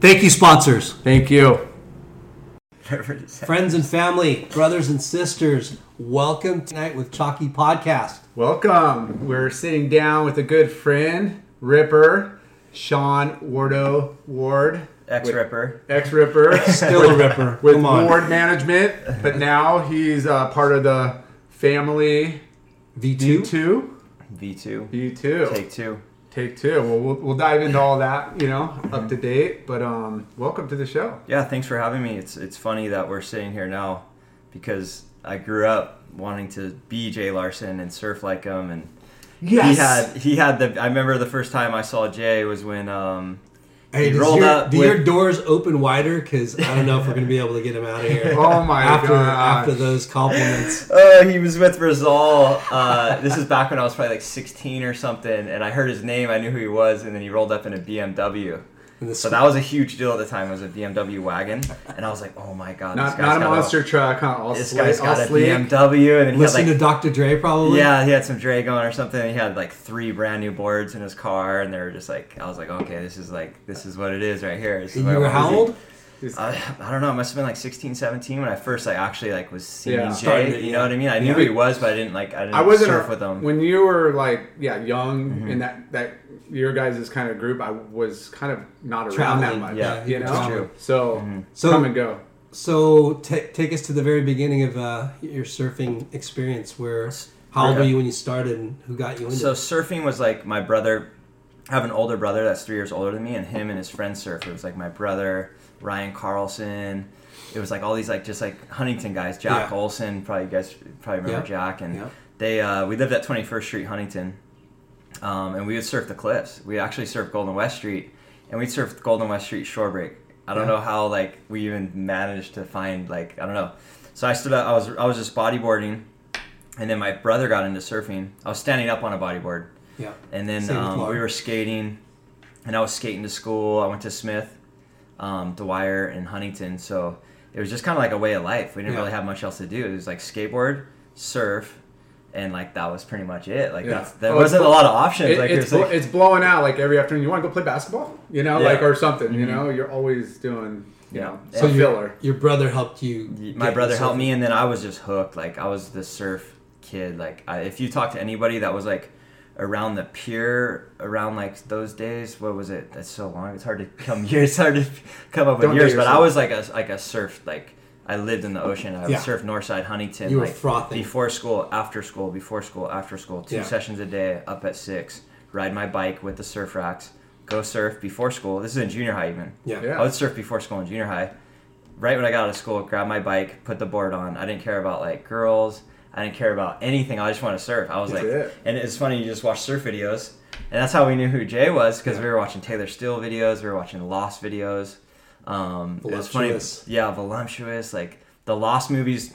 Thank you, sponsors. Thank you. Friends and family, brothers and sisters, welcome tonight with Chalky Podcast. Welcome. We're sitting down with a good friend, Ripper, Shaun Wardo Ward, Ex Ripper. ex Ripper, Still a ripper. with Come on. Ward Management, but now he's uh, part of the family V2? V2. V2. V2. Take two. Take two. Well, we'll, we'll dive into all that, you know, up to date. But um, welcome to the show. Yeah, thanks for having me. It's it's funny that we're sitting here now because I grew up wanting to be Jay Larson and surf like him and yes! he had he had the I remember the first time I saw Jay was when um Hey, he does rolled your, up do with- your doors open wider? Because I don't know if we're going to be able to get him out of here. Oh my after, gosh. After those compliments. Uh, he was with Rizal. Uh, this is back when I was probably like 16 or something, and I heard his name. I knew who he was, and then he rolled up in a BMW. And So that was a huge deal at the time. It was a BMW wagon, and I was like, "Oh my god, this Not, guy's not a monster truck, huh? All this slick, guy's all got a sleek. BMW, and he had Listen like to Dr. Dre, probably. yeah, he had some Dre going or something. He had like three brand new boards in his car, and they were just like, I was like, okay, this is like, this is what it is right here. This And you were how old? I, I don't know. It must have been like 16, 17 when I first like actually like was seeing Yeah. Jay. it, You yeah. know what I mean? I knew who he was, but I didn't like I didn't I wasn't surf a- with him. when you were like yeah young Mm-hmm. in that that your guys' kind of group. I was kind of not around that much. yeah, you that's know. true. So So- come and go. So ta take us to the very beginning of uh, your surfing experience. Where how old Okay. were you when you started, and who got you into? So it? surfing was like my brother. I have an older brother that's three years older than me, and him and his friends surf. It was like my brother, Ryan Carlson. It was like all these like just like Huntington guys. Jack Yeah. Olson, probably you guys probably remember Yeah. Jack, and Yeah. they uh, we lived at Twenty First Street, Huntington, um, and we would surf the cliffs. We actually surfed Golden West Street, and we'd surf Golden West Street shore break. I don't Yeah. know how like we even managed to find like I don't know. So I stood up. I was I was just bodyboarding, and then my brother got into surfing. I was standing up on a bodyboard, yeah. and then um, we were skating, and I was skating to school. I went to Smith, um, Dwyer, and Huntington. So it was just kind of like a way of life. We didn't Yeah. really have much else to do. It was like skateboard, surf, and like that was pretty much it. Like Yeah. that's, there Oh, wasn't a lot of options. It- like it's, it was blo- like, it's blowing out like every afternoon. You want to go play basketball? You know, Yeah. like or something. You Mhm. know, you're always doing. You Yeah. know, So So a your, filler. your brother helped you. my brother helped surfing. me, and then I was just hooked. Like I was the surf kid. Like I, if you talk to anybody that was like around the pier around like those days, what was it? That's so long. It's hard to come years. It's hard to come up with Don't years. But I was like a like a surf like. I lived in the ocean. I would Yeah. surf Northside Huntington. You were like, frothing. before school, after school, before school, after school. Two Yeah. sessions a day, up at six. Ride my bike with the surf racks. Go surf before school. This is in junior high even. Yeah. Yeah. I would surf before school in junior high. Right when I got out of school, grab my bike, put the board on. I didn't care about like girls. I didn't care about anything. I just wanted to surf. I was That's like, it. and it's funny. You just watch surf videos, and that's how we knew who Jay was because we were watching Taylor Steele videos. We were watching Lost videos. Um, it was funny. Yeah, voluptuous. Like the Lost movies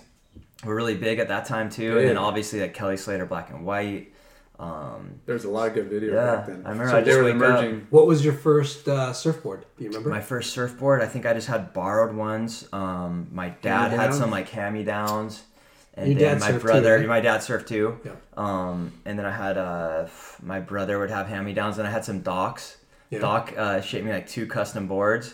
were really big at that time too, and then obviously like Kelly Slater, Black and White. Um, There's a lot of good video Yeah, back then. I remember So I they were wake up- What was your first uh, surfboard? Do you remember? My first surfboard, I think I just had borrowed ones. Um, my dad had Hand-me-downs? some like hand me downs, and Your then dad my surfed too, brother, right? my dad surfed too. Yeah. Um, and then I had uh, my brother would have hand me downs, and I had some docks. Yeah. Doc uh, shaped me like two custom boards,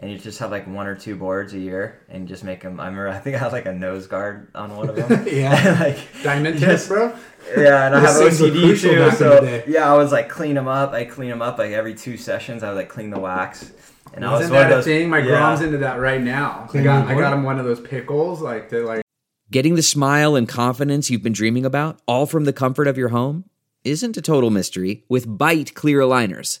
and you just have like one or two boards a year, and just make them. I remember, I think I had like a nose guard on one of them. Yeah. like Diamond Yes. test, bro. yeah, and I have Those things OCD too. So yeah, I was like clean them up. I clean them up like every two sessions. I would like clean the wax. And I was Isn't one of that a those thing? My yeah. grom's into that right now. I got I got him one of those pickles, like to like Getting the smile and confidence you've been dreaming about, all from the comfort of your home, isn't a total mystery with Byte Clear Aligners.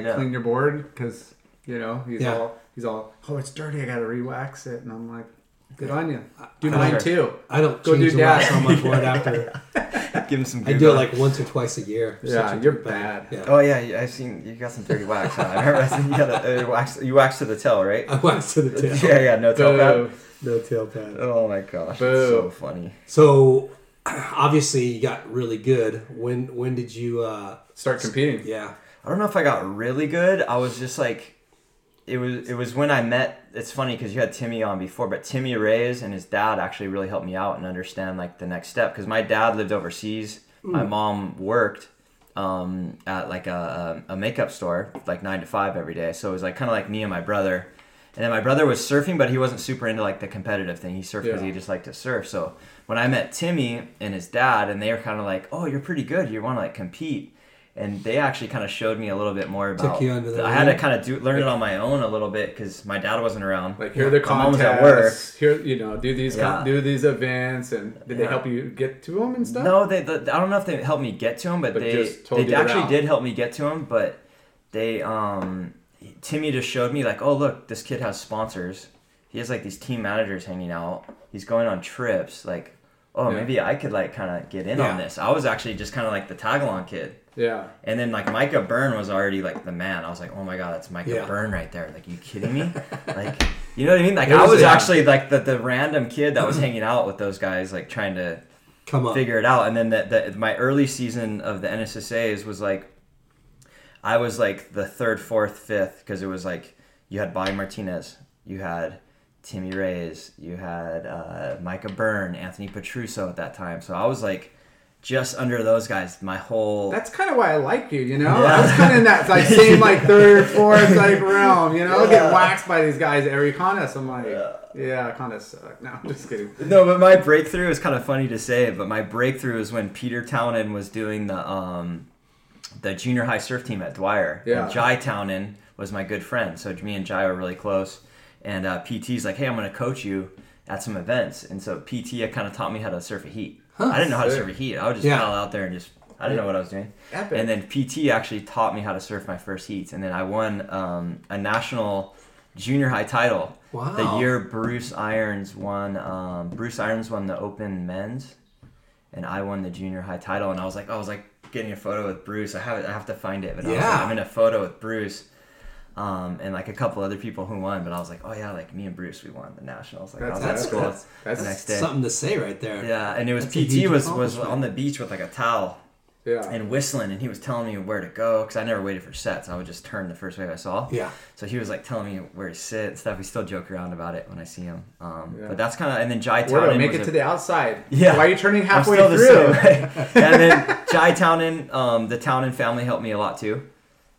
Yeah. clean your board because you know he's Yeah. all he's all oh it's dirty I gotta re-wax it and I'm like good on you do I mine don't- too I don't Go do the wax that. on my board after. Give him some. I good do it like once or twice a year. Yeah, a you're bad. Yeah. Oh yeah, yeah, I've seen you got some dirty wax. on I remember I seen you got a, uh, wax. You waxed to the tail, right? I wax to the tail. yeah, yeah, no tail Boo. pad. No tail pad. Oh my gosh, Boo. so funny. So obviously you got really good. When when did you? uh start competing Yeah. I don't know if I got really good. I was just like, it was it was when I met. It's funny because you had Timmy on before, but Timmy Reyes and his dad actually really helped me out and understand like the next step because my dad lived overseas. My mom worked um, at like a, a a makeup store, like nine to five every day. So it was like kind of like me and my brother. And then my brother was surfing, but he wasn't super into like the competitive thing. He surfed because Yeah. he just liked to surf. So when I met Timmy and his dad, and they were kind of like, "Oh, you're pretty good. You want to like compete." And they actually kind of showed me a little bit more about. you under the I had to kind of do learn it on my own a little bit because my dad wasn't around. Like here are the My mom was contests. at work. Here, you know, do these con- Yeah. do these events, and did they help you get to them and stuff? No, they. The, I don't know if they helped me get to them, but, But they they actually route. did help me get to them. But they um, Timmy just showed me like, oh look, this kid has sponsors. He has like these team managers hanging out. He's going on trips. Like, oh Yeah. maybe I could like kind of get in Yeah. on this. I was actually just kind of like the tag along kid. Yeah. And then like Micah Byrne was already like the man. I was like, oh my god, that's Micah Yeah. Byrne right there. Like, you kidding me? like, you know what I mean? Like, It I was- was actually like the, the random kid that was hanging out with those guys, like trying to Come on. figure it out. And then the, the my early season of the NSSA's was like I was like the third, fourth, fifth because it was like you had Bobby Martinez, you had Timmy Reyes, you had uh, Micah Byrne, Anthony Petruso at that time. So I was like just under those guys my whole. That's kind of why I like you, you know. Yeah. I was kind of in that like same like third, fourth like realm, you know. I get waxed by these guys every contest. I'm like, yeah, contests suck. No, I'm just kidding. No, but my breakthrough is kind of funny to say, but my breakthrough is when Peter Townend was doing the um, the junior high surf team at Dwyer. Yeah. And Jai Townend was my good friend, so me and Jai were really close. And uh, PT's like, "Hey, I'm going to coach you at some events," and so PT kind of taught me how to surf a heat. Huh, I didn't know how to surf a heat. I would just Yeah. paddle out there and just I didn't know what I was doing. Epic. And then PT actually taught me how to surf my first heats, and then I won um, a national junior high title. Wow. The year Bruce Irons won, um, Bruce Irons won the Open Men's, and I won the junior high title. And I was like, I was like getting a photo with Bruce. I have I have to find it, but I was like, Yeah. I'm in a photo with Bruce. Um, and like a couple other people who won, but I was like, oh yeah, like me and Bruce, we won the nationals. Like I That's- was at that's- school that's- that's the next day. Something to say right there. Yeah, and it was That's PT was was on the beach with like a towel Yeah. and whistling, and he was telling me where to go because I never waited for sets. I would just turn the first wave I saw. Yeah. So he was like telling me where to sit and stuff. We still joke around about it when I see him. Um, Yeah. But that's kind of and then Jai Where do make it a- to the outside? Yeah. Why are you turning I'm halfway still the through? same way. and then Jai Townend, um, the Townend family helped me a lot too.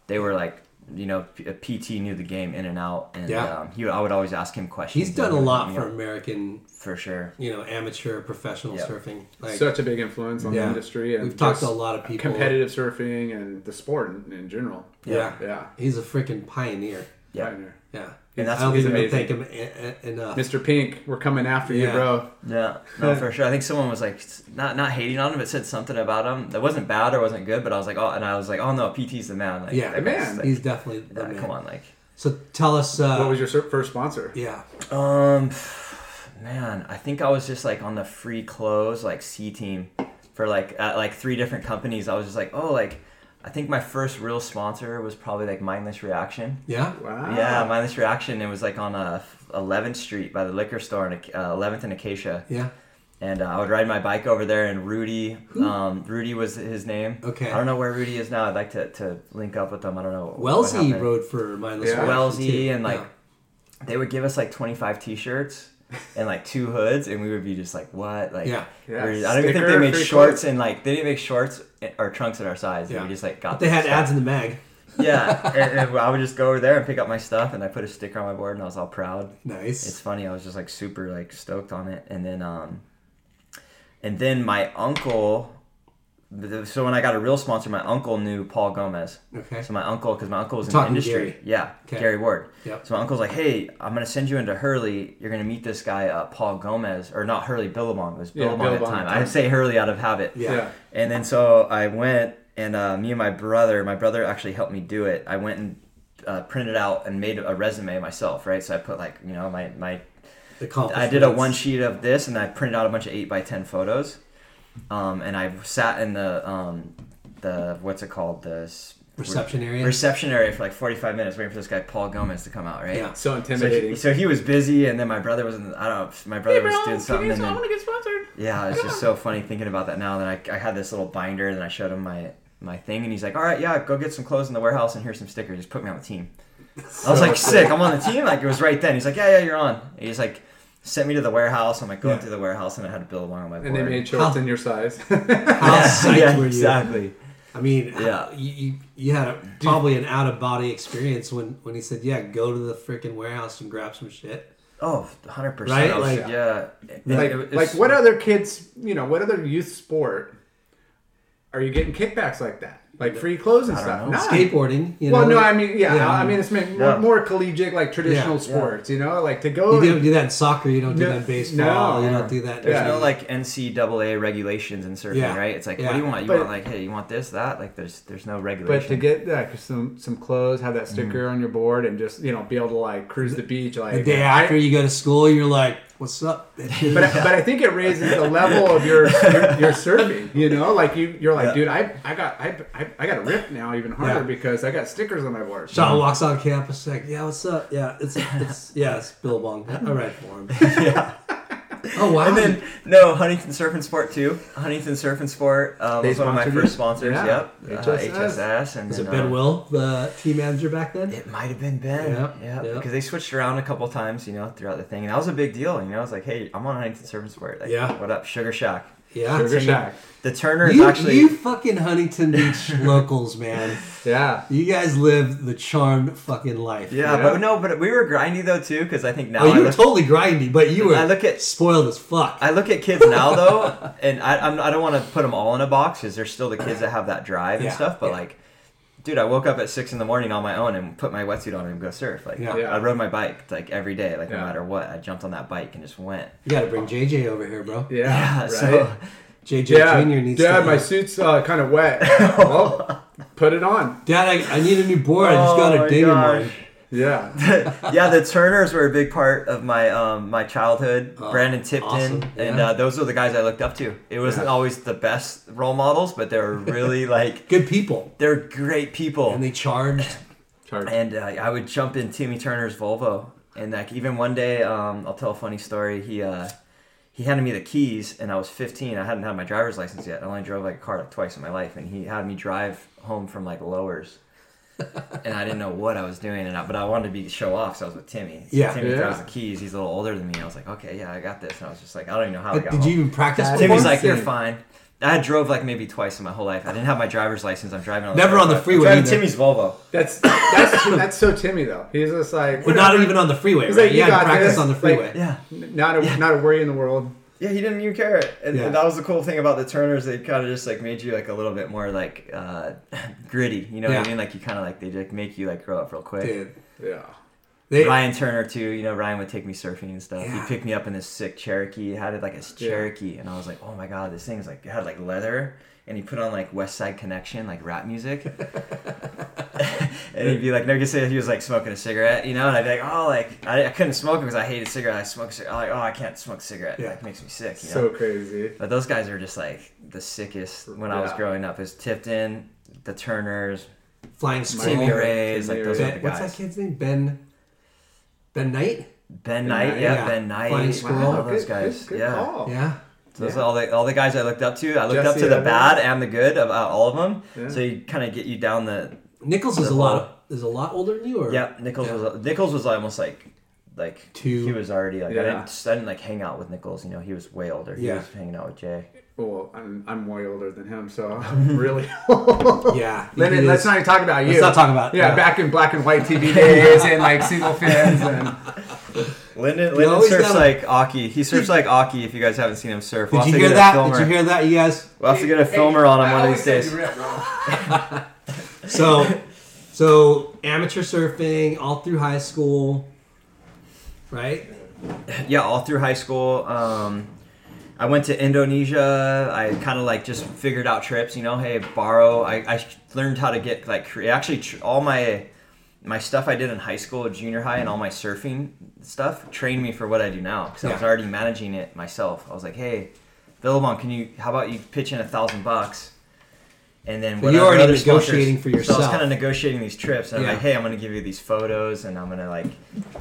They were like, you know, PT knew the game in and out, and Yeah. um, he, I would always ask him questions. He's done a lot for. American, for sure. you know, amateur, professional Yeah. surfing. Like, Such a big influence on Yeah. the industry. And We've talked to a lot of people. Competitive surfing and the sport in, in general. yeah. Yeah. He's a freaking pioneer. Yeah. Pioneer. Yeah. And that's I don't he's think we amazing. thank him e- e- enough. Mr. Pink, we're coming after you, bro. Yeah, no, for sure. I think someone was like not not hating on him, but said something about him that wasn't bad or wasn't good. But I was like, oh, and I was like, oh no, PT's the man. Like, Yeah. The man. like, He's definitely the yeah, man. come on, like, So tell us. Uh, what was your first sponsor? yeah. um, man, I think I was just like on the free clothes like C team for like at like three different companies. I was just like, oh, like I think my first real sponsor was probably like Mindless Reaction. Yeah. Wow. Yeah, Mindless Reaction. It was like on uh, 11th Street by the liquor store in uh, 11th and Acacia. Yeah. and uh, I would ride my bike over there. And Rudy, um, Rudy was his name. Okay. I don't know where Rudy is now. I'd like to, to link up with them. I don't know. what Wellesley rode for Mindless Yeah. Reaction, Wellesley too. and like Yeah. they would give us like twenty five t shirts and like two hoods, and we would be just like, what? Like, Yeah. Yeah, we're- I don't even think they made shorts clothes. and like they didn't make shorts or trunks at our size. Yeah. We just like got. But they had stuff. ads in the mag. Yeah, and, and I would just go over there and pick up my stuff, and I put a sticker on my board, and I was all proud. Nice. It's funny. I was just like super like stoked on it, and then um, and then my uncle. So when I got a real sponsor, my uncle knew Paul Gomez. Okay. So my uncle, because my uncle was in Talking the industry. Gary. Yeah, Okay. Gary Ward. Yep. So my uncle's like, "Hey, I'm gonna send you into Hurley. You're gonna meet this guy, uh, Paul Gomez, or not Hurley, Billabong. It was Yeah, Billabong at the Billabong time. at the time. I say Hurley out of habit. Yeah. Yeah. And then so I went, and uh, me and my brother, my brother actually helped me do it. I went and uh, printed out and made a resume myself, right? So I put like, you know, my my The I did a one sheet of this, and I printed out a bunch of eight by ten photos. Um, and I sat in the um, the what's it called the s- reception area. reception area for like 45 minutes waiting for this guy Paul Gomez to come out, right? Yeah. So So intimidating. he, so he was busy, and then my brother was in. The, I don't know. My brother was doing something, and then get sponsored. yeah, it's just so funny thinking about that now. that I, I had this little binder, and I showed him my my thing, and he's like, "All right, yeah, go get some clothes in the warehouse, and here's some stickers. Just put me on the team." I was like, "Sick! I'm on the team!" Like it was right then. He's like, "Yeah, yeah, you're on." And he's like, sent me to the warehouse. I'm like going Yeah. through the warehouse, and I had to build along on my board. And they made shorts How- in your size. How yeah, psyched yeah, were you? exactly. I mean, Yeah. you, you, you had a, probably an out of body experience when, when he said, "Yeah, go to the freaking warehouse and grab some shit." Oh, 100 percent. Right? Oh, like- yeah. Like, It- like what other kids, you know, what other youth sport are you getting kickbacks like that? Like free clothes and I don't stuff? know. None. Skateboarding, you know. well, no, I mean, yeah, Yeah. I mean, it's meant Yeah. more, more collegiate, like traditional Yeah. sports, you know, like to go. you don't do that in soccer. You don't do No, that in baseball. no. you don't do that. There's Yeah. no like NCAA regulations in surfing, Yeah. right? It's like, Yeah. what do you want? You But- want like, hey, you want this, that? Like, there's there's no regulation. but to get like some some clothes, have that Mm-hmm. sticker on your board, and just you know be able to like cruise the beach, like The day after you go to school, you're like, "What's up?" But, but I think it raises the level of your your, your surfing. You know, like you you're like, Yeah. dude, I I got I, I, I got to rip now even harder Yeah. because I got stickers on my board. Shaun walks on campus like, "Yeah, what's up? Yeah, it's it's yeah, it's Billabong. I read for him." yeah. Oh wow! And then no Huntington Surf and Sport too. Huntington Surf and Sport um, was one of my first sponsors. Yeah. Yep, HSS. Uh, HSS, and was it Ben uh, Will, the team manager back then? It might have been Ben. Yeah, Yeah, yeah. because they switched around a couple times, you know, throughout the thing, and that was a big deal. You know, I was like, hey, I'm on Huntington Surf and Sport. Like, Yeah. What up, Sugar Shack? Yeah, Sugar Timmy- Shack. The Turner is you, actually. you fucking Huntington Beach locals, man. Yeah. You guys live the charmed fucking life. yeah, Yeah. but no, but we were grindy though too, because I think now Oh, I you were look, totally grindy, but you were I look at spoiled as fuck. I look at kids now though, and I I'm, I don't want to put them all in a box because there's still the kids that have that drive and Yeah, stuff. But yeah. like, dude, I woke up at six in the morning on my own and put my wetsuit on and go surf. Like, Yeah. Yeah. I rode my bike like every day, like Yeah. no matter what. I jumped on that bike and just went. you got to bring JJ over here, bro. Yeah. Yeah, right. so JJ yeah, Jr. needs Dad, to. my suit's uh, kind of wet. well, put it on. Dad, I, I need a new board. I just Oh got my a ding in gosh. Mine. Yeah. yeah, the Turners were a big part of my um, my childhood. Oh, Brandon Tipton, awesome. and uh, those were the guys I looked up to. It wasn't Yeah. always the best role models, but they were really like Good people, they're great people. and they charged. Charge. and uh, I would jump in Timmy Turner's Volvo, and like even one day, um, I'll tell a funny story. He uh, he handed me the keys, and I was 15. I hadn't had my driver's license yet. I only drove like a car like twice in my life, and he had me drive home from like Lowers. And I didn't know what I was doing, and I, but I wanted to be show off, so I was with Timmy. So Yeah. Timmy Yeah. throws the keys. He's a little older than me. I was like, okay, yeah, I got this. And I was just like, I don't even know how I got Did home. you even practice? That- before? Timmy's like, you're fine. I drove like maybe twice in my whole life. I didn't have my driver's license. I'm driving on Never on the freeway. I'm freeway Driving either. Timmy's Volvo. That's that's that's so Timmy though. He's just like but not even on the freeway. He's Right? like, you you had to got practice this. on the Like- freeway. Yeah. not a not a worry in the world. Yeah, he didn't even care. And, Yeah. and that was the cool thing about the Turners. They kind of just like made you like a little bit more like uh, gritty. You know what I mean? Like you kind of like they like make you like grow up real quick. Dude, Yeah. they, Ryan Turner too. You know Ryan would take me surfing and stuff. Yeah. He picked me up in this sick Cherokee. He had it like a Yeah. Cherokee, and I was like, oh my god, this thing's like it had like leather. And he put on like Westside Connection, like rap music. and he'd be like, no, say he was like smoking a cigarette, you know? And I'd be like, oh, like, I, I couldn't smoke because I hated cigarette. I smoked a cigarette. I'm like, oh, I can't smoke a cigarette. Yeah. It like, makes me sick, you know? So crazy. But those guys are just like the sickest when I was growing up. Is Tipton, the Turners, flying Timmy Timmy. Rays, like those Ray. are the Ben, what's that kid's name? Ben. Ben Knight. Ben Knight, Knight, yeah, yeah. Ben Knight, Flying Squirrel. all those good, guys, Good, good yeah. call. Yeah. Those Yeah. are all the all the guys I looked up to. I looked up to the Evans. bad and the good about uh, all of them. Yeah. So you kind of get you down the Nichols is a lot. Is a lot older than you, or yeah. Nichols Yeah. was Nichols was almost like like Two. He was already like Yeah. I didn't I didn't like hang out with Nichols. You know he was way older. He Yeah. was hanging out with Jay. Well, I'm I'm way older than him, so I'm really. Yeah. Let he it, is- let's not even talk about you. Let's not talk about- yeah, yeah. back in black and white TV days and like single fins and Lyndon, You Lyndon always surfs gotta- like Aki. He surfs like Aki. If you guys haven't seen him surf, we'll Did you hear that? filmer. Did you hear that, you guys? We'll have to get a filmer on him I one of these days. you rip, bro. So, so amateur surfing all through high school, right? yeah, all through high school. Um, I went to Indonesia. I kind of like just figured out trips. You know, hey, borrow. I, I learned how to get like cre- actually tr- all my my stuff I did in high school, junior high, and all my surfing stuff trained me for what I do now because I was already managing it myself. I was like, hey, Billabong, can you? How about you pitch in a thousand bucks? And then So you're already negotiating for So I was kind of negotiating these trips, and Yeah. I'm like, hey, I'm gonna give you these photos, and I'm gonna like,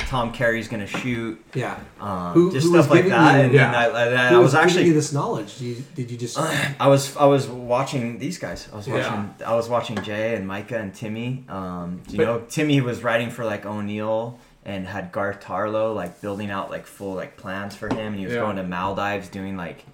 Tom Carey's gonna shoot, Yeah. um, Who- just who was stuff like that. you- and Yeah. then I, I, I, Who was actually, you this knowledge? Did you, did you just? I was, I was watching these guys. I was Yeah. watching, I was watching Jay and Micah and Timmy. Um, do you But- know Timmy was writing for like O'Neill and had Garth Tarlow like building out like full like plans for him, and he was Yeah. going to Maldives doing like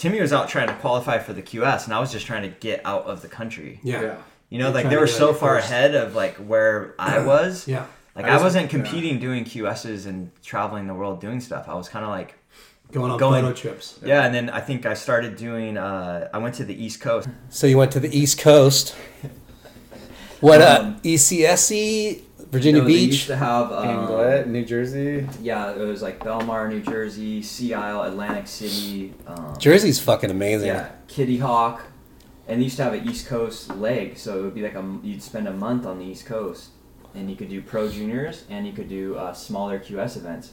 Timmy was out trying to qualify for the QS, and I was just trying to get out of the country. Yeah. Yeah. You know, You're like they were so far first. ahead of like where I was. Yeah. Like I I, was- wasn't yeah. competing doing QSs and traveling the world doing stuff. I was kind of like Going on Going- photo trips. yeah. And then I think I started doing. Uh, I went to the East Coast. So you went to the East Coast. What uh Um, ECSE, Virginia You know, they Beach. used to have um, Anglet, New Jersey. Yeah, it was like Belmar, New Jersey, Sea Isle, Atlantic City. Um, Jersey's fucking amazing. Yeah, Kitty Hawk, and they used to have an East Coast leg, so it would be like a you'd spend a month on the East Coast, and you could do pro juniors and you could do uh, smaller QS events.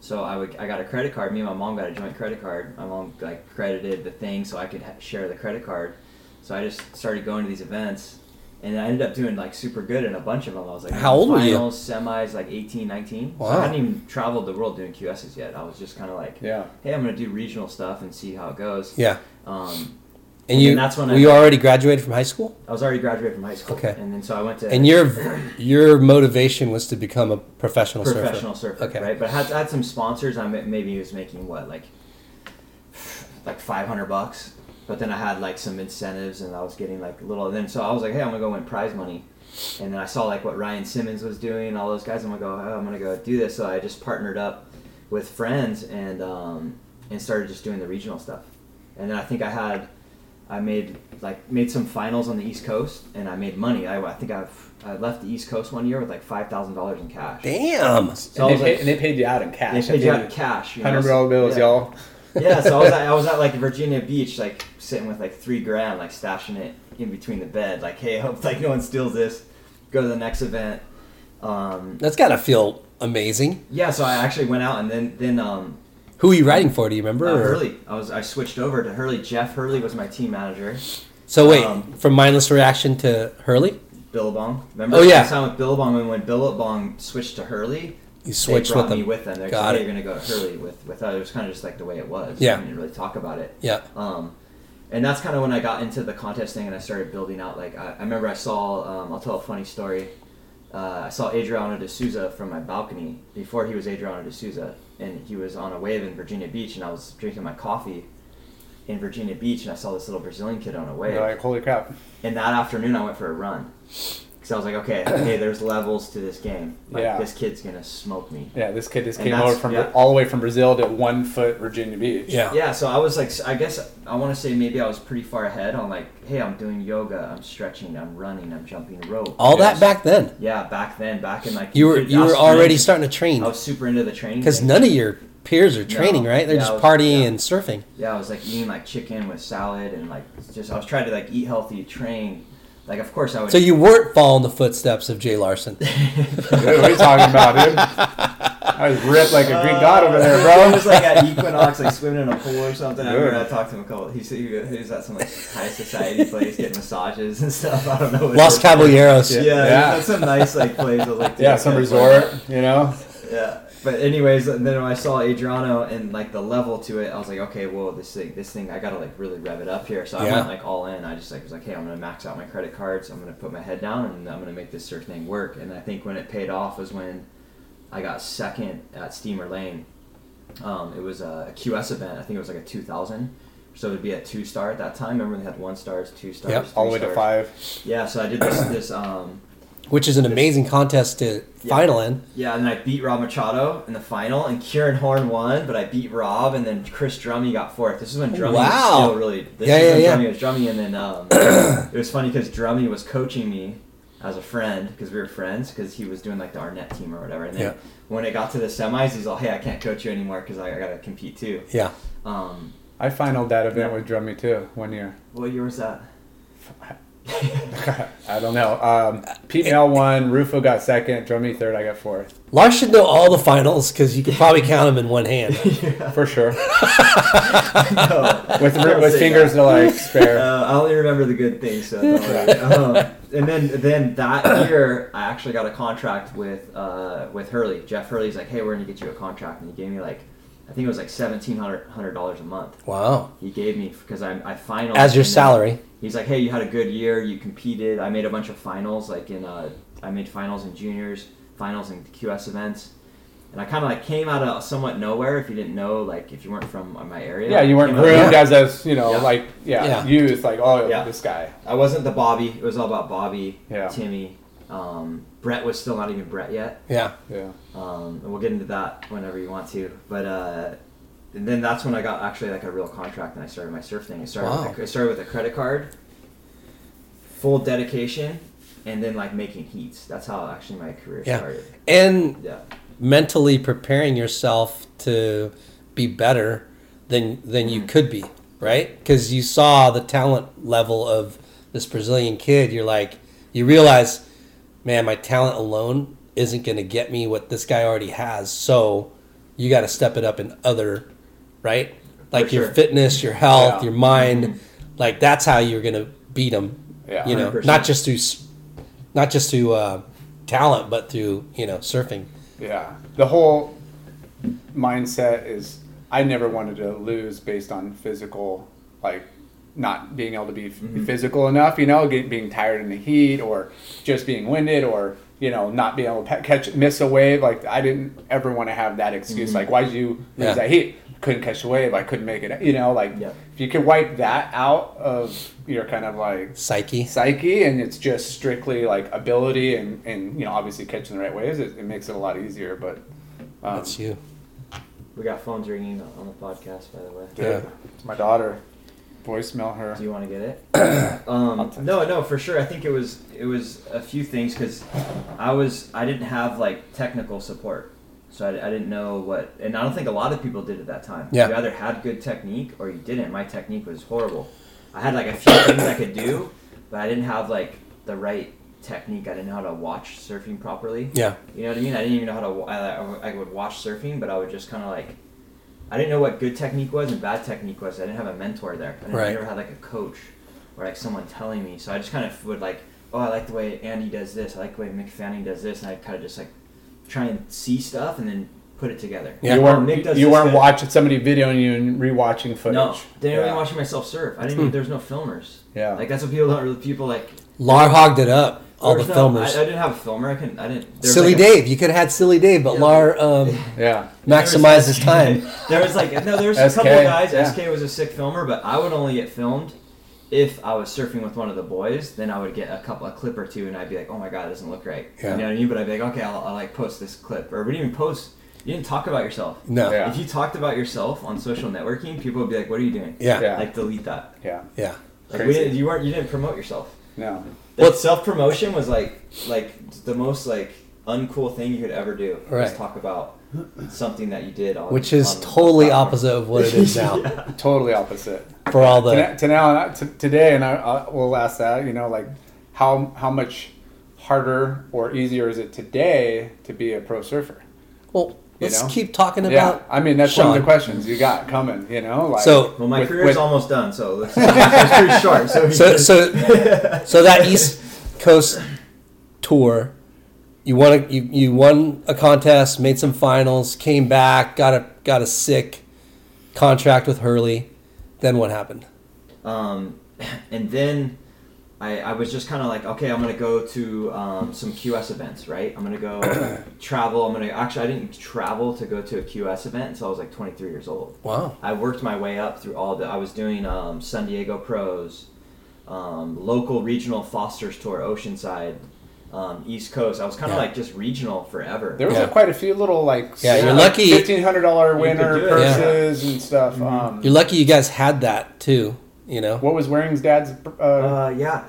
So I would I got a credit card. Me and my mom got a joint credit card. My mom like credited the thing so I could ha- share the credit card. So I just started going to these events. And I ended up doing like super good in a bunch of them. I was like How old were you? finals, semis, like 18, 19. So I hadn't even traveled the world doing QSs yet. I was just kind of like, Yeah. hey, I'm gonna do regional stuff and see how it goes. Yeah. Um, And And you that's when were I- you already graduated from high school? I was already graduated from high school. Okay. And then so I went to And your your motivation was to become a professional, professional surfer. surfer, Okay. right? But I had, I had some sponsors. I ma- maybe was making what like like 500 bucks. But then I had like some incentives, and I was getting like little. And then so I was like, hey, I'm gonna go win prize money. And then I saw like what Ryan Simmons was doing, all those guys. I'm gonna go. Oh, I'm gonna go do this. So I just partnered up with friends and um, and started just doing the regional stuff. And then I think I had I made like made some finals on the East Coast, and I made money. I, I think I've I left the East Coast one year with like five thousand dollars in cash. Damn. So I and, was they paid, like- and they paid you out in cash. They paid you out in cash. Hundred dollar bills, yeah. y'all. Yeah, so I was, at, I was at like Virginia Beach, like sitting with like three grand, like stashing it in between the bed. Like, hey, I hope like no one steals this. Go to the next event. Um, That's gotta feel amazing. yeah, so I actually went out and then then um, Who are you riding for? Do you remember? uh, Hurley. I was I switched over to Hurley. Jeff Hurley was my team manager. So wait, Um, from mindless reaction to Hurley, Billabong. Remember? Oh, yeah. I signed with Billabong when when Billabong switched to Hurley. You switched they brought with me with them. They're Got like, it. hey, you're gonna go to Hurley with with us. It was kind of just like the way it was. Yeah. I didn't really talk about it. Yeah. Um, and that's kind of when I got into the contest thing and I started building out. Like I, I remember I saw. Um, I'll tell a funny story. Uh, I saw Adriano de Souza from my balcony before he was Adriano de Souza, and he was on a wave in Virginia Beach, and I was drinking my coffee in Virginia Beach, and I saw this little Brazilian kid on a wave. You're like, holy crap. And that afternoon, I went for a run because I was like, okay, hey, there's levels to this game. Like, Yeah. this kid's gonna smoke me. Yeah, this kid just And came over from yeah. all the way from Brazil to one foot Virginia Beach. Yeah. Yeah, so I was like, I guess I want to say maybe I was pretty far ahead on like, hey, I'm doing yoga, I'm stretching, I'm running, I'm jumping rope. All Yes. that back then. Yeah, back then, back in like You were could- you were already training- starting to train I was super into the training because none of your peers are training, No. right? They're Yeah, just was- partying yeah. and surfing. Yeah, I was like eating like chicken with salad and like just I was trying to like eat healthy, train. Like of course I would. So you weren't following the footsteps of Jay Larson. Dude, what are you talking about, dude? I was ripped like a Greek god over there, I bro. was like at Equinox, like swimming in a pool or something. I remember Good. I talked to him a couple. He said he he was at some like high society place getting massages and stuff. I don't know. what it Los. Caballeros. Yeah, Yeah. that's some nice like place. I was like, Yeah, some resort, fun. you know? Yeah, but anyways, and then when I saw Adriano and like the level to it, I was like, okay, well, this thing, this thing, I gotta like really rev it up here. So I Yeah. went like all in. I just like was like, hey, I'm gonna max out my credit cards. I'm gonna put my head down and I'm gonna make this surf thing work. And I think when it paid off was when I got second at Steamer Lane. Um, it was a QS event. I think it was like a 2000. So it would be a two star at that time. Remember they had one stars, two stars, Yep. All the way to stars. five. Yeah, so I did this this um which is an amazing contest to final in. Yeah, and then I beat Rob Machado in the final, and Kieran Horn won, but I beat Rob, and then Chris Drummy got fourth. This is when Drummy Wow. was still really. This Yeah, is yeah, when yeah. Drummy was Drummy, and then um, it was funny because Drummy was coaching me as a friend because we were friends because he was doing like the Arnette team or whatever. And then Yeah. when it got to the semis, he's like, "Hey, I can't coach you anymore because I, I got to compete too." Yeah. Um, I finaled that event Yeah. with Drummy too one year. what year was that? I don't know. Um, Pete Mel won, Rufo got second, Drummy third, I got fourth. Lars should know all the finals because you could probably count them in one hand. For sure. No, With, with fingers that. to like spare. Uh, I only remember the good things. So don't um, and then then that year, I actually got a contract with uh, with Hurley. Jeff Hurley's like, "Hey, we're gonna get you a contract," and he gave me like, I think it was like seventeen hundred dollars a month. Wow. He gave me because I I finals As your salary. He's like, "Hey, you had a good year. You competed. I made a bunch of finals. Like in uh, I made finals in juniors, finals in QS events." and I kind of like came out of somewhat nowhere. If you didn't know, like if you weren't from my area, Yeah, you weren't Came out of groomed nowhere. as a you know Yeah. like yeah, Yeah. youth like oh Yeah. this guy. I wasn't the Bobby. It was all about Bobby, Yeah. Timmy. Um, Brett was still not even Brett yet. Yeah. Yeah. Um, and we'll get into that whenever you want to. But uh, and then that's when I got actually like a real contract and I started my surf thing. I started Wow. with a, I started with a credit card, full dedication, and then like making heats. That's how actually my career Yeah. started. And Yeah. mentally preparing yourself to be better than than you could be, right? Because you saw the talent level of this Brazilian kid. You're like, you realize, man, my talent alone isn't going to get me what this guy already has. So you got to step it up in other, right? Like your fitness, your health, Yeah. your mind. Like that's how you're going to beat him. Yeah. you know, 100%. not just through, not just through uh, talent, but through you know surfing. Yeah. The whole mindset is I never wanted to lose based on physical, like not being able to be f physical enough, you know, get, being tired in the heat or just being winded or, you know, not being able to pe- catch, miss a wave. Like I didn't ever want to have that excuse. Like, why'd you lose Yeah. that heat? Couldn't catch a wave. I couldn't make it, you know, like Yeah. if you could wipe that out of your kind of like Psyche. psyche and it's just strictly like ability and, and you know obviously catching the right waves it, it makes it a lot easier but um, That's you. We got phones ringing on the podcast, by the way. yeah. it's my daughter voicemail her Do you want to get it? um, no, no, for sure. I think it was it was a few things because I was I didn't have like technical support, so I, I didn't know what, and I don't think a lot of people did at that time. Yeah. You either had good technique or you didn't. My technique was horrible. I had like a few things I could do, but I didn't have like the right technique. I didn't know how to watch surfing properly. Yeah. You know what I mean? I didn't even know how to. I, I would watch surfing, but I would just kind of like. I didn't know what good technique was and bad technique was. I didn't have a mentor there. I, didn't, I Right. never had like a coach or like someone telling me. So I just kind of would like, oh, I like the way Andy does this. I like the way Mick Fanning does this, and I kind of just like try and see stuff and then put it together. Yeah. you weren't Mick does you weren't watching somebody videoing you and rewatching footage No, they didn't really yeah. watching myself surf. I didn't. even There's no filmers. Yeah. Like that's what people don't. People like. Lar hogged it up. All the there no- filmers. I, I didn't have a filmer. I couldn't. I didn't. there Silly like, a- Dave. You could have had Silly Dave, but Yeah. Lar um, yeah maximized his time. there was like no, there was a SK, couple of guys. yeah. SK was a sick filmer, but I would only get filmed if I was surfing with one of the boys. Then I would get a couple, a clip or two, and I'd be like, "Oh my god, it doesn't look right." Yeah. You know what I mean? But I'd be like, "Okay, I'll, I'll like post this clip," or we didn't even post. You didn't talk about yourself. No. Yeah. If you talked about yourself on social networking, people would be like, "What are you doing?" Yeah. Yeah. Like delete that. yeah Yeah. Like we Crazy. didn't, you weren't. You didn't promote yourself. no Like, self promotion was like like the most like uncool thing you could ever do. Right. Just talk about something that you did on Which is on- totally opposite of what it is now. totally opposite For all to, the to now to, today and I, I will ask that you know like how how much harder or easier is it today to be a pro surfer well, let's know? keep talking yeah about. I mean that's one of the questions you got coming you know like So- Well, my with- career's with- almost done, so it's pretty short. So, So so so that East Coast tour, you won a, you, you won a contest, made some finals, came back, got a got a sick contract with Hurley. Then what happened? Um, and then I, I was just kind of like, okay, I'm gonna go to um, some QS events, right? I'm gonna go travel. I'm gonna actually, I didn't travel to go to a QS event until I was like 23 years old. Wow. I worked my way up through all the. I was doing um, San Diego Pros, um, local regional Foster's Tour, Oceanside, um, East Coast. I was kind of Yeah. like just regional forever. There was Yeah. a, quite a few little like Yeah, you're like lucky- fifteen hundred dollar You winner could do it, yeah. and stuff. Um, You're lucky you guys had that too. You know. what was Waring's dad's? Uh, Uh, yeah,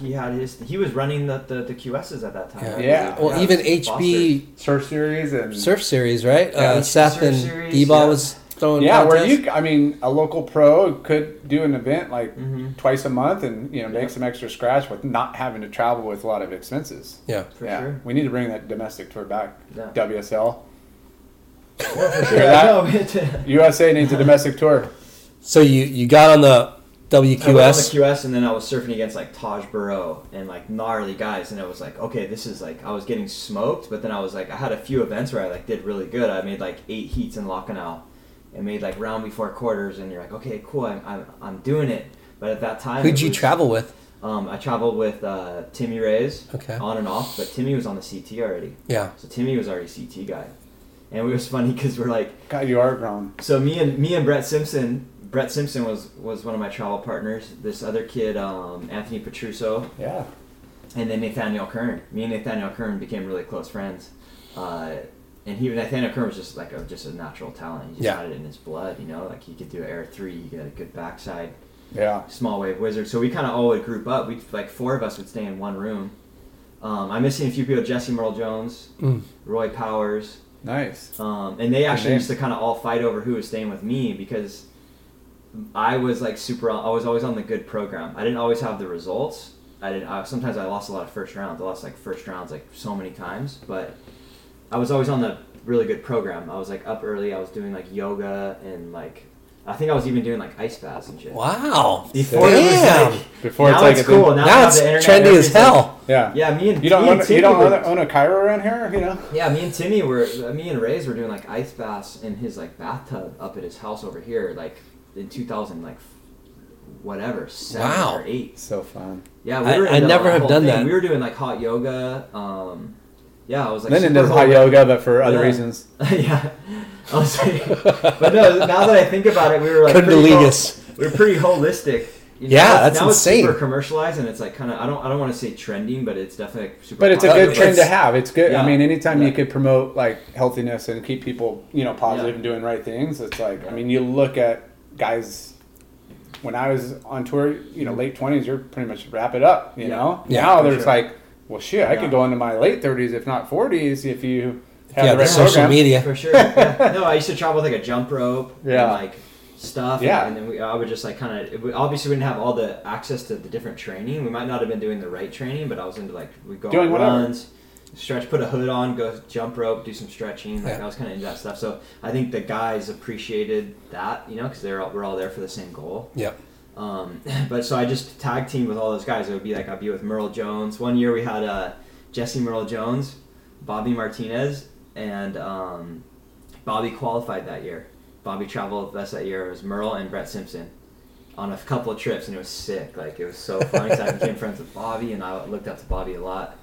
he had his. He was running the, the, the QSs at that time. Yeah. I Yeah. believe. Well, even Foster's. HB surf series and Surf Series, right? Yeah, uh, Seth Surf and Series, D-Ball yeah. was throwing. yeah, where you, I mean, a local pro could do an event like Mhm. twice a month and you know Yeah. make some extra scratch with not having to travel with a lot of expenses. Yeah. For yeah, sure. we need to bring that domestic tour back. Yeah. WSL, Yeah, Hear that? no, USA needs a domestic tour. So you you got on the I went on the WQS. QS and then I was surfing against like Taj Burrow and like gnarly guys and it was like okay this is like I was getting smoked but then I was like I had a few events where I like did really good I made like eight heats in Lacanau and made like round before quarters and you're like okay cool I'm, I'm, I'm doing it but at that time Who'd it you was- travel with? um, I traveled with uh, Timmy Reyes Okay. on and off but Timmy was on the CT already Yeah. so Timmy was already CT guy and it was funny because we're like, God, you are grown. so me and me and Brett Simpson. Brett Simpson was was one of my travel partners. This other kid, um, Anthony Petruso, Yeah. and then Nathaniel Kern. Me and Nathaniel Kern became really close friends. Uh, and he Nathaniel Kern was just like a, just a natural talent. He just Yeah. had it in his blood, you know. Like he could do air three, he had a good backside, Yeah. small wave wizard. So we kind of all would group up. We like four of us would stay in one room. Um, I'm missing a few people: Jesse Merle Jones, Mm. Roy Powers, Nice. um, and they actually used to kind of all fight over who was staying with me because I was like super. I was always on the good program. I didn't always have the results. I didn't. I, sometimes I lost a lot of first rounds. I lost like first rounds like so many times, but I was always on the really good program. I was like up early. I was doing like yoga and like I think I was even doing like ice baths and shit. Wow. Before it was like Before now it's like it's cool. Now, now it's internet, trendy as everything's like- hell. Yeah. yeah, me and You don't me own, and you don't were- own own a Cairo around here, you know? Yeah, me and Timmy were, me and Reyes were doing like ice baths in his like bathtub up at his house over here, like in 2000, like whatever, seven Wow. or eight. So fun. Yeah, we I- were. I into never have done thing. that. We were doing like hot yoga. Um, yeah, I was like. Lyndon super does hot yoga, but for other Yeah. reasons. yeah, I was like, but no. Now that I think about it, we were like pretty Kundalini's. hol- we were pretty holistic. You know, Yeah, now- that's now insane. It's super commercialized, and it's like kind of. I don't. I don't want to say trending, but it's definitely like, super. But it's a good trend to have. It's good. I mean, anytime Yeah. you could promote like healthiness and keep people, you know, positive Yeah. and doing right things, it's like, I mean, you look at guys. When I was on tour, you know, late twenties, you're pretty much wrap it up. You Yeah. know, Yeah, now there's sure. like, well, shit, I Yeah. could go into my late thirties, if not forties, if you have Yeah, the the right social program. media. For sure. Yeah. No, I used to travel with like a jump rope Yeah. and like stuff. Yeah. And then we, I would just like kind of, obviously we didn't have all the access to the different training. We might not have been doing the right training, but I was into like, we go Doing on whatever. Stretch, put a hood on, go jump rope, do some stretching. Like Yeah. I was kind of into that stuff. So I think the guys appreciated that, you know, because they're all, we're all there for the same goal. Yep. Um, but so I just tag team with all those guys. It would be like I'd be with Merle Jones. One year we had uh, Jesse Merle Jones, Bobby Martinez, and um, Bobby qualified that year. Bobby traveled with us that year. It was Merle and Brett Simpson on a couple of trips, and it was sick. Like it was so fun. 'cause I became friends with Bobby, and I looked up to Bobby a lot.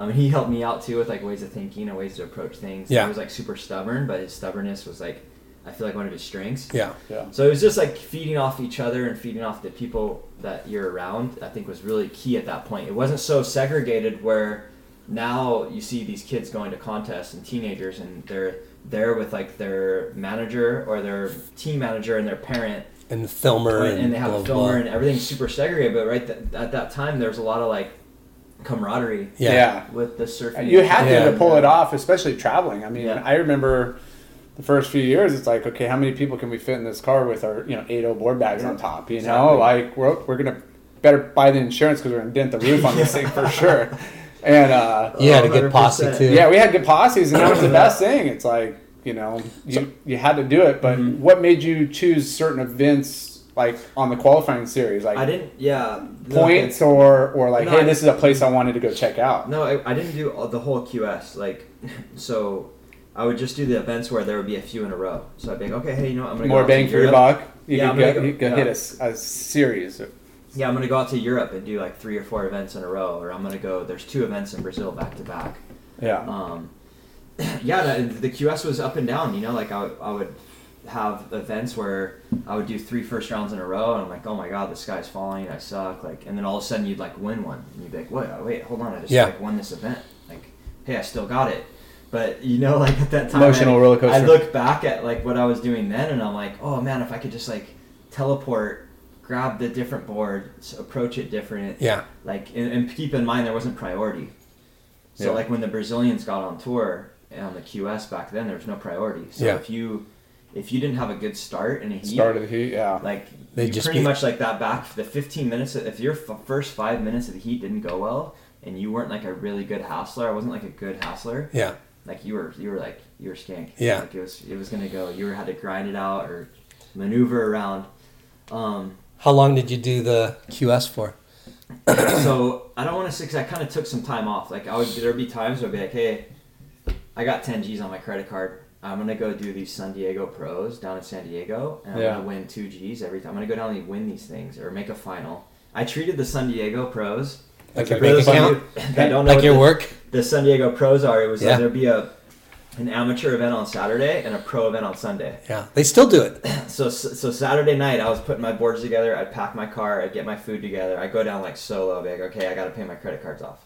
Um, he helped me out too with like ways of thinking and ways to approach things. Yeah. He was like super stubborn, but his stubbornness was like I feel like one of his strengths. Yeah. Yeah. So it was just like feeding off each other and feeding off the people that you're around. I think was really key at that point. It wasn't so segregated where now you see these kids going to contests and teenagers and they're there with like their manager or their team manager and their parent And the filmer and, and they have blah, a filmer blah. and everything's super segregated. But right th- at that time, there was a lot of like camaraderie Yeah. yeah. with the surfing. You had to, Yeah. to pull it off, especially traveling. I mean, Yeah. I remember the first few years. It's like, okay, how many people can we fit in this car with our, you know, eight O board bags on top? You Exactly. know, like we're, we're gonna better buy the insurance because we're gonna dent the roof on this thing for sure. And uh, You had a Oh, good posse too. yeah, we had good posses, and that was the best thing. It's like you know, you you had to do it. But Mm-hmm. what made you choose certain events like on the qualifying series, like I didn't. Yeah. no, points or or like, No, hey, I- this is a place I wanted to go check out. No, I, I didn't do all, the whole QS. Like, so I would just do the events where there would be a few in a row. So I'd be like, okay, hey, you know what? I'm gonna More go bang for your buck. You Yeah, could I'm go, go- yeah. hit a a, series. Yeah, I'm gonna go out to Europe and do like three or four events in a row, or I'm gonna go. There's two events in Brazil back to back. Yeah. Um, yeah, the, the QS was up and down. You know, like I I would have events where I would do three first rounds in a row, and I'm like, oh my god, the sky's falling, I suck. Like, and then all of a sudden you'd like win one, and you'd be like, wait, wait, hold on, I just Yeah. like won this event. Like, hey, I still got it. But you know, like at that time, Emotional I, roller coaster. I look back at like what I was doing then, and I'm like, oh man, if I could just like teleport, grab the different board, approach it different, Yeah. like and, and keep in mind there wasn't priority so Yeah. like when the brazilians got on tour on the qs back then there was no priority so Yeah. if you if you didn't have a good start in a heat Start of the heat. Yeah. like They you just pretty be- much like that back the 15 minutes if your f- first five minutes of the heat didn't go well and you weren't like a really good hassler i wasn't like a good hassler Yeah. like you were you were like you were skank Yeah. like it was it was gonna go you were had to grind it out or maneuver around um How long did you do the QS for? so I don't want to say because I kind of took some time off. Like I would, there'd be times where I'd be like, "Hey, I got 10 G's on my credit card. I'm gonna go do these San Diego Pros down in San Diego, and I'm Yeah. gonna win two G's every time. I'm gonna go down and win these things or make a final." I treated the San Diego Pros. Like your for bank account? you that don't know Like what your the, work? the San Diego Pros are. It was Yeah. like there'd be a an amateur event on Saturday and a pro event on Sunday. Yeah, they still do it. So so Saturday night, I was putting my boards together. I'd pack my car. I'd get my food together. I go down like solo. I'd like, okay, I got to pay my credit cards off.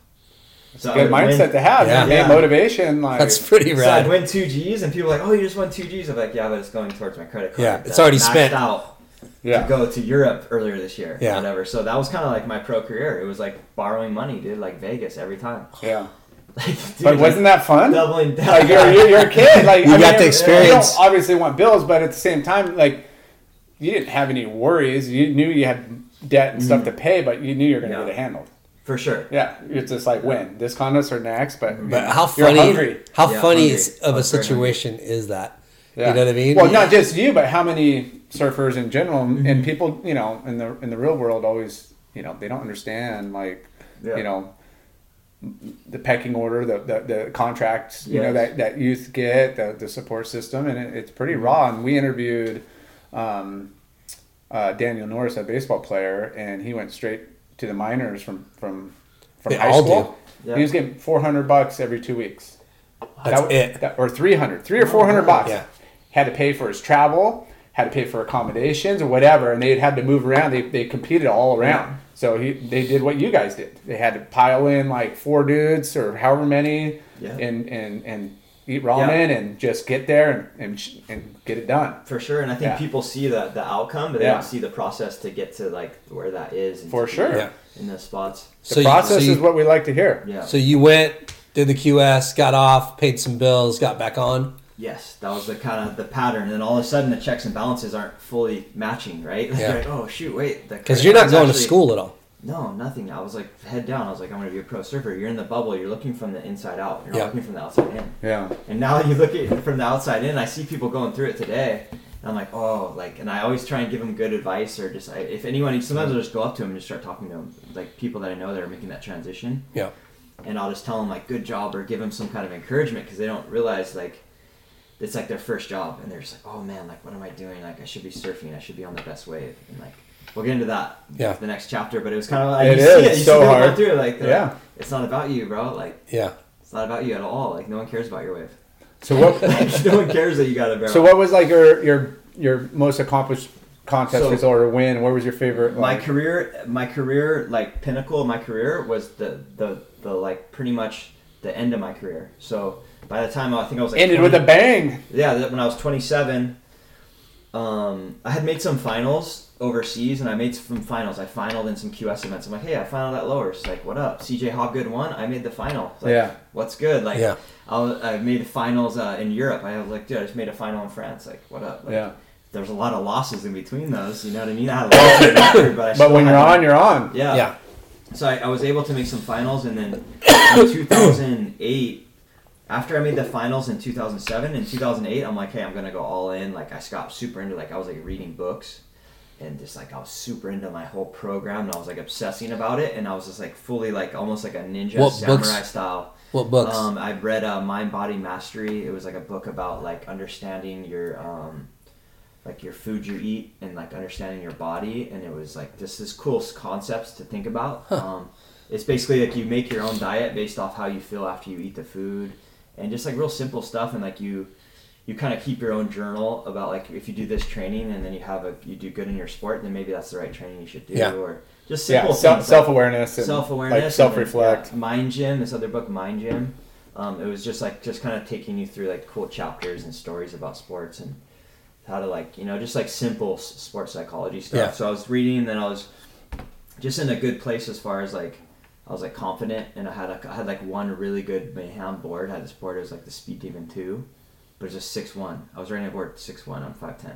So I Good would win- mindset to have. Yeah. Yeah. Yeah. motivation. Like That's pretty So I'd rad. win two G's, and people were like, "Oh, you just won two G's." I'm like, "Yeah, but it's going towards my credit card." Yeah, it's already spent. out yeah. to go to Europe earlier this year. Yeah. whatever. So that was kind of like my pro career. It was like borrowing money, dude, like Vegas every time. yeah. Like, dude, But wasn't that fun? doubling down? like you're, you're, you're a kid. Like You I got mean, the experience. You don't obviously want bills, but at the same time, like you didn't have any worries. You knew you had debt and stuff mm-hmm. to pay, but you knew you were going to Yeah. get it handled. For sure. Yeah, it's just like when this contest or next, but But how you're funny? hungry. How Yeah, funny hungry. of a was hungry. situation is that? Yeah. You know what I mean? Well, not just you, but how many surfers in general Mm-hmm. and people, you know, in the in the real world, always, you know, they don't understand like, Yeah. you know, the pecking order, the the, the contracts, you know, that that youth get, the the support system, and it, it's pretty Mm-hmm. raw. And we interviewed um, uh, Daniel Norris, a baseball player, and he went straight to the minors from from from They high school. do. He was getting four hundred bucks every two weeks. That's That- it. that- or 300 three or 400 bucks Yeah. had to pay for his travel had to pay for accommodations or whatever and they had to move around they, they competed all around so he they did what you guys did they had to pile in like four dudes or however many Yeah. and and and eat ramen and just get there and and, and get it done For sure, and I think Yeah. people see the the outcome, but they Yeah. don't see the process to get to like where that is. and For sure. Yeah. in those spots. the So you- process so you- is what we like to hear Yeah. So you went, did the QS, got off, paid some bills, got back on. Yes, that was the kind of the pattern, and then all of a sudden the checks and balances aren't fully matching, right? Like, Yeah. like, oh shoot, wait, Because you're not going to school at all. No, nothing. I was like head down. I was like, I'm gonna be a pro surfer. You're in the bubble. You're looking from the inside out. You're not Yeah. looking from the outside in. yeah And now you look at it from the outside in. I see people going through it today, and I'm like, oh, like, and I always try and give them good advice or just I, if anyone. Sometimes I'll just go up to them and just start talking to them, like people that I know that are making that transition, Yeah. and I'll just tell them like, good job, or give them some kind of encouragement because they don't realize like. It's like their first job, and they're just like, "Oh man, like, what am I doing? Like, I should be surfing. I should be on the best wave." And like, we'll get into that, Yeah. the next chapter. But it was kind of like It you is see it, you so see hard. through like, Yeah. it's not about you, bro. Like, Yeah. it's not about you at all. Like, no one cares about your wave. so what no one cares that you got a barrel. so what was like your your your most accomplished contest So- result or win What was your favorite my like, career, my career, like pinnacle of my career was the the the like pretty much the end of my career. So by the time I think I was like ended 20 with a bang yeah when I was 27, um, I had made some finals overseas, and I made some finals. I finaled in some QS events. I'm like, hey, I finaled at lowers. Like, what up? CJ Hobgood won. I made the final. Like, Yeah. What's good? Like, Yeah. I, I made the finals uh, in Europe. I was like, dude, I just made a final in France. Like, what up? Like, yeah There's a lot of losses in between those. You know what I mean? I had a lot of record, but I but when you're on you're on yeah. Yeah. So I, I was able to make some finals, and then in 2008, after I made the finals in 2007, and 2008, I'm like, hey, I'm gonna go all in. Like I got super into like I was like reading books, and just like I was super into my whole program, and I was like obsessing about it, and I was just like fully like almost like a ninja What samurai books? style. What books? Um, I read uh, Mind Body Mastery. It was like a book about like understanding your um, like your food you eat and like understanding your body, and it was like this this cool concepts to think about. Um, it's basically like you make your own diet based off how you feel after you eat the food, and just like real simple stuff, and like you you kind of keep your own journal about like if you do this training and then you have a you do good in your sport, then maybe that's the right training you should do, Yeah. or just yeah simple self, things like- self-awareness self-awareness like self-reflect then, yeah, mind gym this other book mind gym um, it was just like just kind of taking you through like cool chapters and stories about sports and how to like you know just like simple s- sports psychology stuff Yeah. so i was reading and then i was just in a good place as far as like i was like confident and i had like, I had like one really good mayhem board I had this board it was like the speed demon 2 but it was just 6-1 i was running a board 6-1 i'm 5'10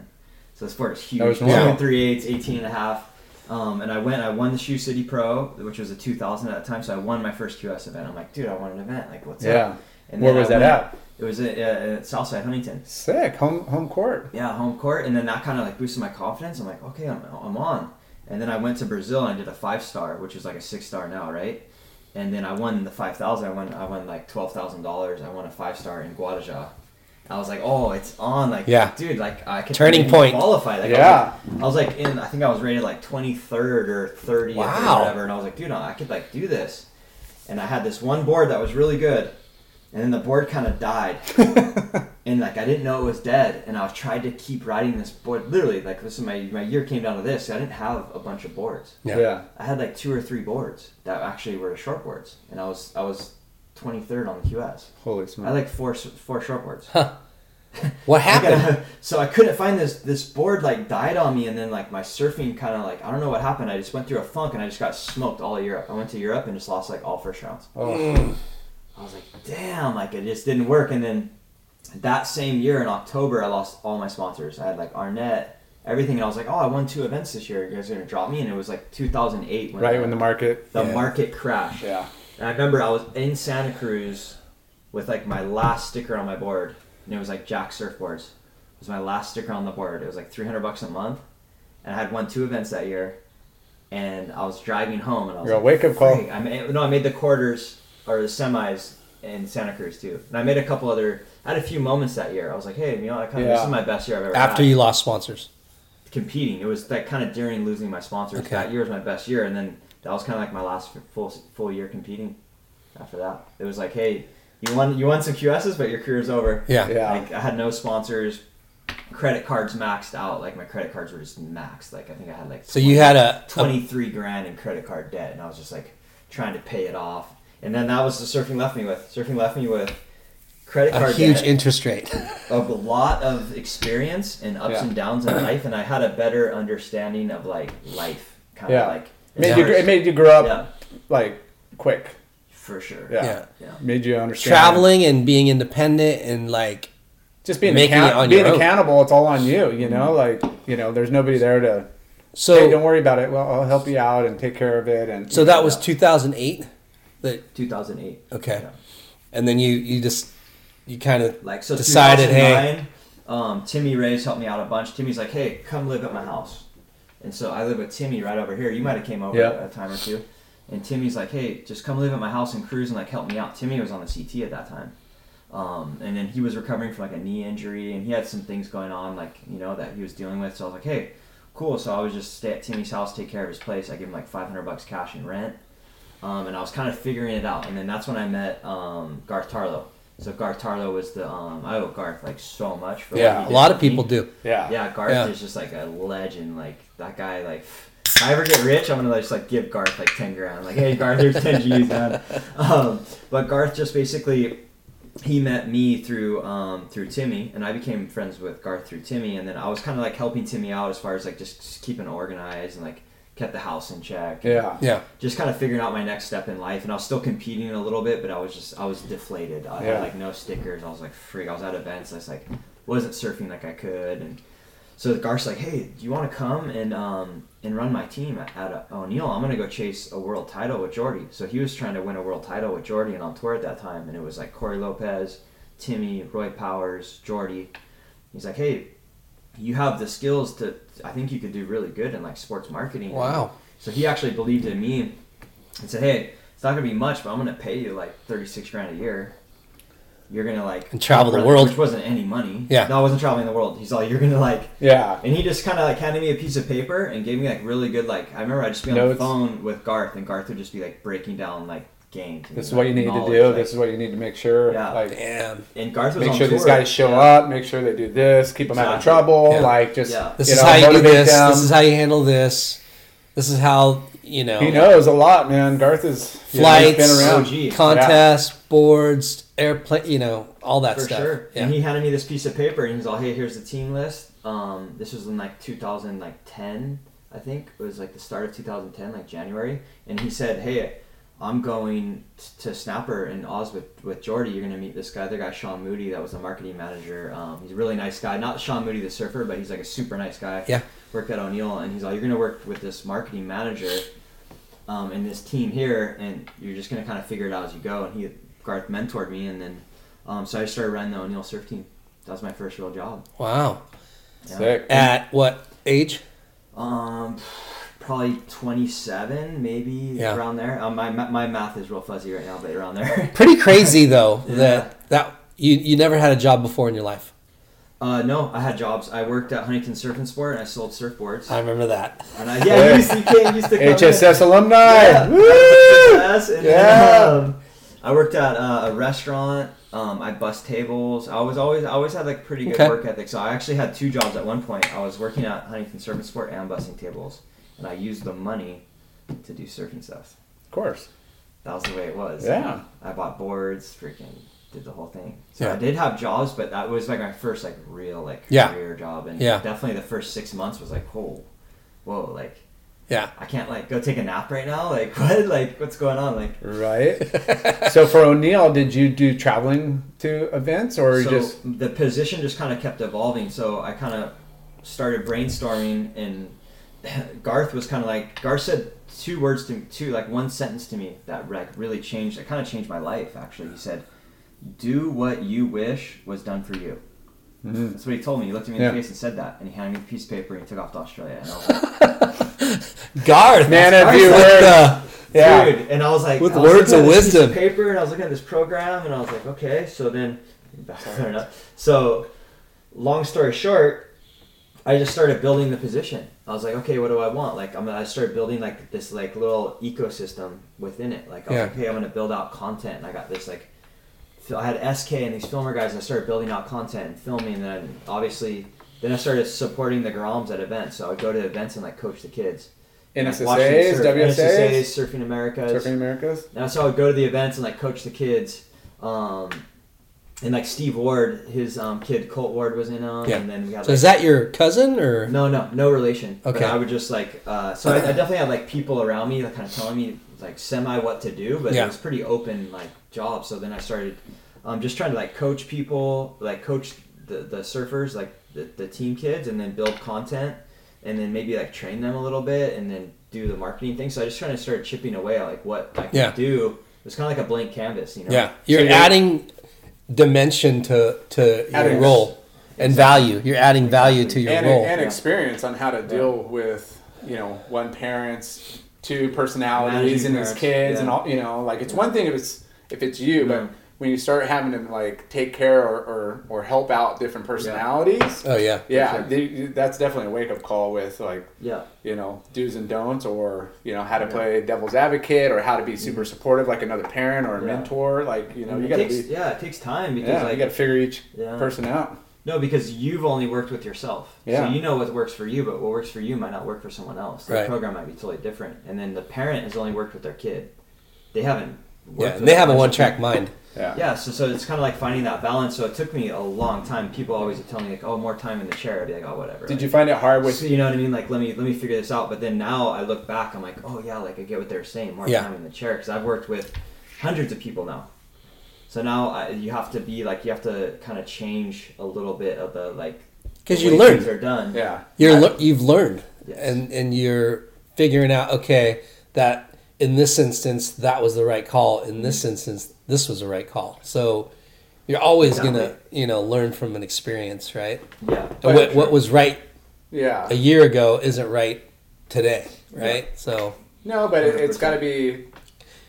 so this board is huge That was normal. three eighths, 18 and a half um, and I went, I won the Shoe City Pro, which was a 2000 at the time. So I won my first QS event. I'm like, dude, I won an event. Like, what's yeah up? And where was I that went- at It was at, uh, at Southside Huntington. sick home home court Yeah, home court. And then that kind of like boosted my confidence. I'm like, okay, I'm, I'm on. And then I went to Brazil and I did a five star, which is like a six star now, right? And then I won the 5,000. I won, I won like $12,000. I won a five star in Guarujá. I was like, oh, it's on. Like, Yeah. dude, like I could Turning point. qualify. Like, Yeah. I was, like, I was like in, I think I was rated like 23rd or 30th Wow. or whatever. And I was like, dude, I could like do this. And I had this one board that was really good. and then the board kind of died, and like I didn't know it was dead, and I was trying to keep riding this board. Literally, like this is my my year came down to this. I didn't have a bunch of boards. Yeah. Yeah. I had like two or three boards that actually were short boards, and I was I was 23rd on the QS. Holy smokes! I like four four short boards. What I happened? gotta- so I couldn't find this this board like died on me and then like my surfing kind of like I don't know what happened I just went through a funk and I just got smoked all of Europe I went to Europe and just lost like all first rounds Oh. Mm. I was like damn like it just didn't work and then that same year in October I lost all my sponsors I had like Arnette everything and I was like oh I won two events this year you guys are gonna drop me and it was like 2008 when Right the, when the market. the Yeah. market crashed Yeah. And I remember I was in Santa Cruz with like my last sticker on my board, and it was like Jack Surfboards. It was my last sticker on the board. It was like 300 bucks a month, and I had won two events that year. And I was driving home, and I was You're a like, wake-up call. "Freak." I made, no, I made the quarters or the semis in Santa Cruz too, and I made a couple other. I had a few moments that year. I was like, hey, you know, I kind of this Yeah. is my best year I've ever After had you lost sponsors. competing. It was like kind of during losing my sponsors. Okay. That year was my best year, and then that was kind of like my last full full year competing. After that, it was like, hey, you won you won some QSs, but your career's over. Yeah. Yeah. Like I had no sponsors, credit cards maxed out. Like my credit cards were just maxed. Like I think I had like So you had a, a twenty three grand in credit card debt, and I was just like trying to pay it off. And then that was the surfing left me with. Surfing left me with credit card a card huge debt interest rate. of a lot of experience and ups Yeah. and downs in life, and I had a better understanding of like life, kind Yeah. of like Made you, it made you grow up yeah, like quick. for sure. Yeah. Yeah. yeah. Made you understand. Traveling and being independent and like Just being, Making account- it on being your own. accountable, it's all on you, you know? Like, you know, there's nobody there to, so. hey, don't worry about it. Well, I'll help you out and take care of it. And so that was 2008. That 2008. okay, Yeah. and then you you just you kind of Like so, Decided, hey- um, Timmy Reyes helped me out a bunch. Timmy's like, hey, come live at my house, and so I live with Timmy right over here. You might have came over Yeah. a time or two, and Timmy's like, hey, just come live at my house and cruise and like help me out. Timmy was on the CT at that time. Um, and then he was recovering from like a knee injury, and he had some things going on, like you know, that he was dealing with. So I was like, "Hey, cool." So I was just stay at Timmy's house, take care of his place. I give him like 500 bucks cash in rent, um, and I was kind of figuring it out. And then that's when I met um, Garth Tarlow. So Garth Tarlow was the um, I owe Garth like so much. For Yeah, a lot of people me. do. yeah. Yeah, Garth Yeah. is just like a legend. Like that guy. Like if I ever get rich, I'm gonna just like give Garth like ten grand. Like, hey Garth, here's ten G's, man. Um, but Garth just basically he met me through um, through Timmy, and I became friends with Garth through Timmy, and then I was kind of like helping Timmy out as far as like just, just keeping organized and like kept the house in check. Yeah. Yeah, Just kind of figuring out my next step in life, and I was still competing a little bit, but I was just I was deflated. I Yeah. had like no stickers. I was like freak. I was at events. I was like wasn't surfing like I could, and so Garth's like, hey, do you want to come and um, and run my team at, at O'Neill? I'm gonna go chase a world title with Jordy. So he was trying to win a world title with Jordy and on tour at that time, and it was like Corey Lopez, Timmy, Roy Powers, Jordy. He's like, hey, you have the skills to. I think you could do really good in like sports marketing. wow. So he actually believed in me and said, hey, it's not gonna be much, but I'm gonna pay you like 36 grand a year. You're gonna like And travel the world. which wasn't any money. Yeah. no, I wasn't traveling the world. He's like, you're gonna like Yeah. and he just kind of like handed me a piece of paper and gave me like really good like I remember I'd just be on Notes. the phone with Garth and Garth would just be like breaking down like games. and, This is like, what you need to do. like- This is what you need to make sure. Yeah. Like, Damn. and Garth was make on sure these guys show Yeah. up. Make sure they do this. Keep them out of trouble. Yeah. Like, just Yeah. This you is know, how you do this. them. This is how you handle this. This is how you know He knows a lot, man. Garth is you know, been around. OG. contests, boards, airplane. You know all that for stuff. sure. Yeah. And he handed me this piece of paper and he's like, "Hey, here's the team list." Um, this was in like 2010, I think. It was like the start of 2010, like January. And he said, "Hey, I'm going t- to Snapper in Oz with with Jordy. You're gonna meet this guy, other guy, Sean Moody, that was the marketing manager. Um, he's a really nice guy. Not Sean Moody, the surfer, but he's like a super nice guy. Yeah. Worked at O'Neill, and he's like, "You're gonna work with this marketing manager." Um, and this team here, and you're just gonna kind of figure it out as you go. And he, Garth, mentored me, and then um, so I started running the O'Neill surf team. That was my first real job. Wow. Yeah. Sick. At what age? Um, probably 27, maybe Yeah. around there. Um, my my math is real fuzzy right now, but around there. Pretty crazy though Yeah. that that you you never had a job before in your life. uh, no, I had jobs. I worked at Huntington Surf and Sport, and I sold surfboards. I remember that. and I, yeah, you used to, you came- used to come in. HSS alumni. Yeah, Woo! HSS, and Yeah. then, um, I worked at uh, a restaurant. Um, I bust tables. I was always I always had like pretty good Okay. work ethic. So I actually had two jobs at one point. I was working at Huntington Surf and Sport and busing tables, and I used the money to do surfing stuff. Of course. That was the way it was. Yeah. I bought boards, freaking did the whole thing. So Yeah. I did have jobs, but that was like my first like real like Yeah. career job, and Yeah. definitely the first six months was like, whoa, whoa, like Yeah. I can't like go take a nap right now. Like what? Like what's going on? Like Right. so for O'Neill, did you do traveling to events or so just the position just kind of kept evolving. So I kind of started brainstorming, and Garth was kind of like Garth said two words to two like one sentence to me that like really changed. It kind of changed my life. Actually, he said, "Do what you wish was done for you." That's what he told me. He looked at me in Yeah. the face and said that, and he handed me a piece of paper and he took off to Australia. And I was like, Garth, Man, that's if you Garth, were- uh, yeah? dude. And I was like, With I was words of at piece wisdom. paper, and I was looking at this program, and I was like, okay. So then, fair enough. So, long story short, I just started building the position. I was like, okay, what do I want? Like, I'm gonna, I started building like this like little ecosystem within it. Like, Yeah. like, okay, I'm gonna build out content, and I got this like. I had SK and these filmer guys. And I started building out content and filming, and then obviously, then I started supporting the Groms at events. So I would go to events and like coach the kids. And, like, watch them NSSAs, surf. WSAs, NSSAs, Surfing Americas. Surfing Americas? And so I would go to the events and like coach the kids. Um, and like Steve Ward, his um, kid Colt Ward was in on, Yeah. and then we had So like, is that your cousin or? no, no, no relation. Okay. But I would just like, uh, so I, I definitely had like people around me, like kind of telling me like semi what to do, but Yeah. it was pretty open like job. So then I started um, just trying to like coach people, like coach the, the surfers, like the, the team kids, and then build content, and then maybe like train them a little bit, and then do the marketing thing. So I just kind of started chipping away at like what I could Yeah. do. It was kind of like a blank canvas, you know. Yeah, you're you're- adding dimension to to Adding- your role and value. You're adding value to your and, role. and Yeah. experience on how to deal with you know one parent's two personalities Managing and his parents, kids and all you know like it's one thing if it's if it's you Yeah. but when you start having to like take care or, or, or help out different personalities oh yeah, yeah, sure. they- that's definitely a wake-up call with like Yeah. you know do's and don'ts or you know how to play devil's advocate or how to be super supportive like another parent or a Mm-hmm. Yeah. mentor like you know And you gotta takes, be yeah, it takes time because yeah like you gotta figure each Yeah. person out No, because you've only worked with yourself. Yeah. So you know what works for you, but what works for you might not work for someone else. The Right. program might be totally different. And then the parent has only worked with their kid. They haven't yeah. And they have a one track mind. Yeah Yeah, so, so it's kind of like finding that balance. So it took me a long time. People always tell me like, "Oh, more time in the chair." I'd be like, "Oh, whatever." did Like, you find it hard with so, you know what I mean? Like, let me let me figure this out. But then now I look back, I'm like, oh yeah, like I get what they're saying. More Yeah. time in the chair because I've worked with hundreds of people now. So now I, you have to be like you have to kind of change a little bit of the like because you way learn. things are done. yeah You're I- lear- you've learned, Yes. and and you're figuring out okay that in this instance that was the right call. In mm-hmm. this instance, this was the right call. So you're always gonna you know learn from an experience, right? Yeah. What, what was right yeah a year ago isn't right today, right? So no but it, it's got to be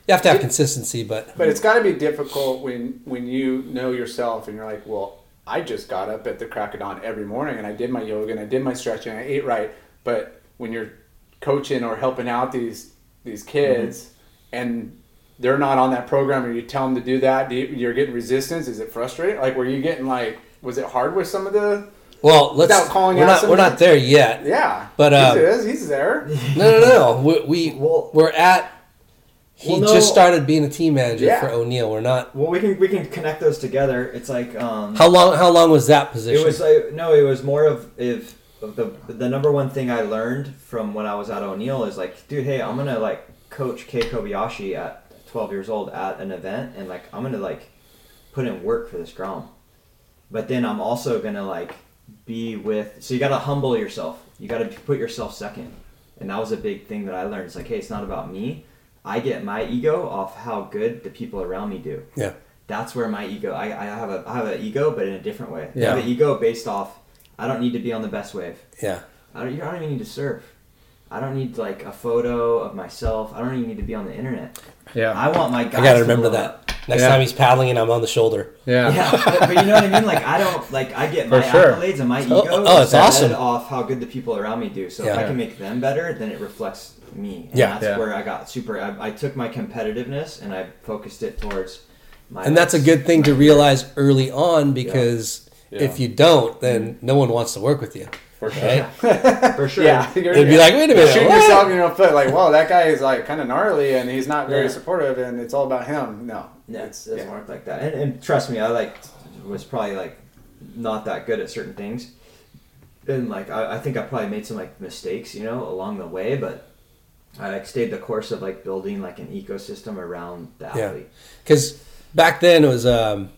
you have to have consistency, but But it's got to be difficult when when you know yourself and you're like, well, I just got up at the crack of dawn every morning and I did my yoga and I did my stretching, and I ate right. But when you're coaching or helping out these these kids and they're not on that program and you tell them to do that, do you, you're getting resistance. Is it frustrating? Like, were you getting like, was it hard with some of the? well, let's Without calling we're out not we're not there yet. Yeah, But, he um, is. He's there. No, no, no. We, we Well- we're at. He Well, no. just started being a team manager Yeah. for O'Neill. We're not. Well, we can we can connect those together. It's like um, How long? How long was that position? It was like no, it was more of if of the the number one thing I learned from when I was at O'Neill is like, dude, hey, I'm gonna like coach Kei Kobayashi at 12 years old at an event, and like I'm gonna like put in work for this grom, but then I'm also gonna like be with. So you gotta humble yourself. You gotta put yourself second, and that was a big thing that I learned. It's like, hey, it's not about me. I get my ego off how good the people around me do yeah. that's where my ego I, I have a I have an ego but in a different way. I Yeah. have an ego based off I don't need to be on the best wave. Yeah. I don't, I don't even need to surf. I don't need like a photo of myself. I don't even need to be on the internet. Yeah. I want my guys I gotta remember blow that. Next Yeah. time he's paddling and I'm on the shoulder. Yeah. Yeah, but, but you know what I mean. Like I don't like I get my For sure. accolades and my Oh, ego. oh, it's awesome. Off how good the people around me do. So if I can make them better, then it reflects me. And Yeah. that's Yeah. where I got super. I, I took my competitiveness and I focused it towards my. And that's a good thing to realize early on because Yeah. if you don't, then no one wants to work with you. For sure. Right? for sure. Yeah. You're, They'd be like, wait a minute, Shoot what? yourself in your foot. Like, whoa, that guy is like kind of gnarly and he's not very Yeah. supportive and it's all about him. No. Yeah, it's, it's yeah. more like that. And, and trust me, I like was probably like not that good at certain things, and like I, I think I probably made some like mistakes, you know, along the way. But I like stayed the course of like building like an ecosystem around the Yeah. athlete. Because back then it was um,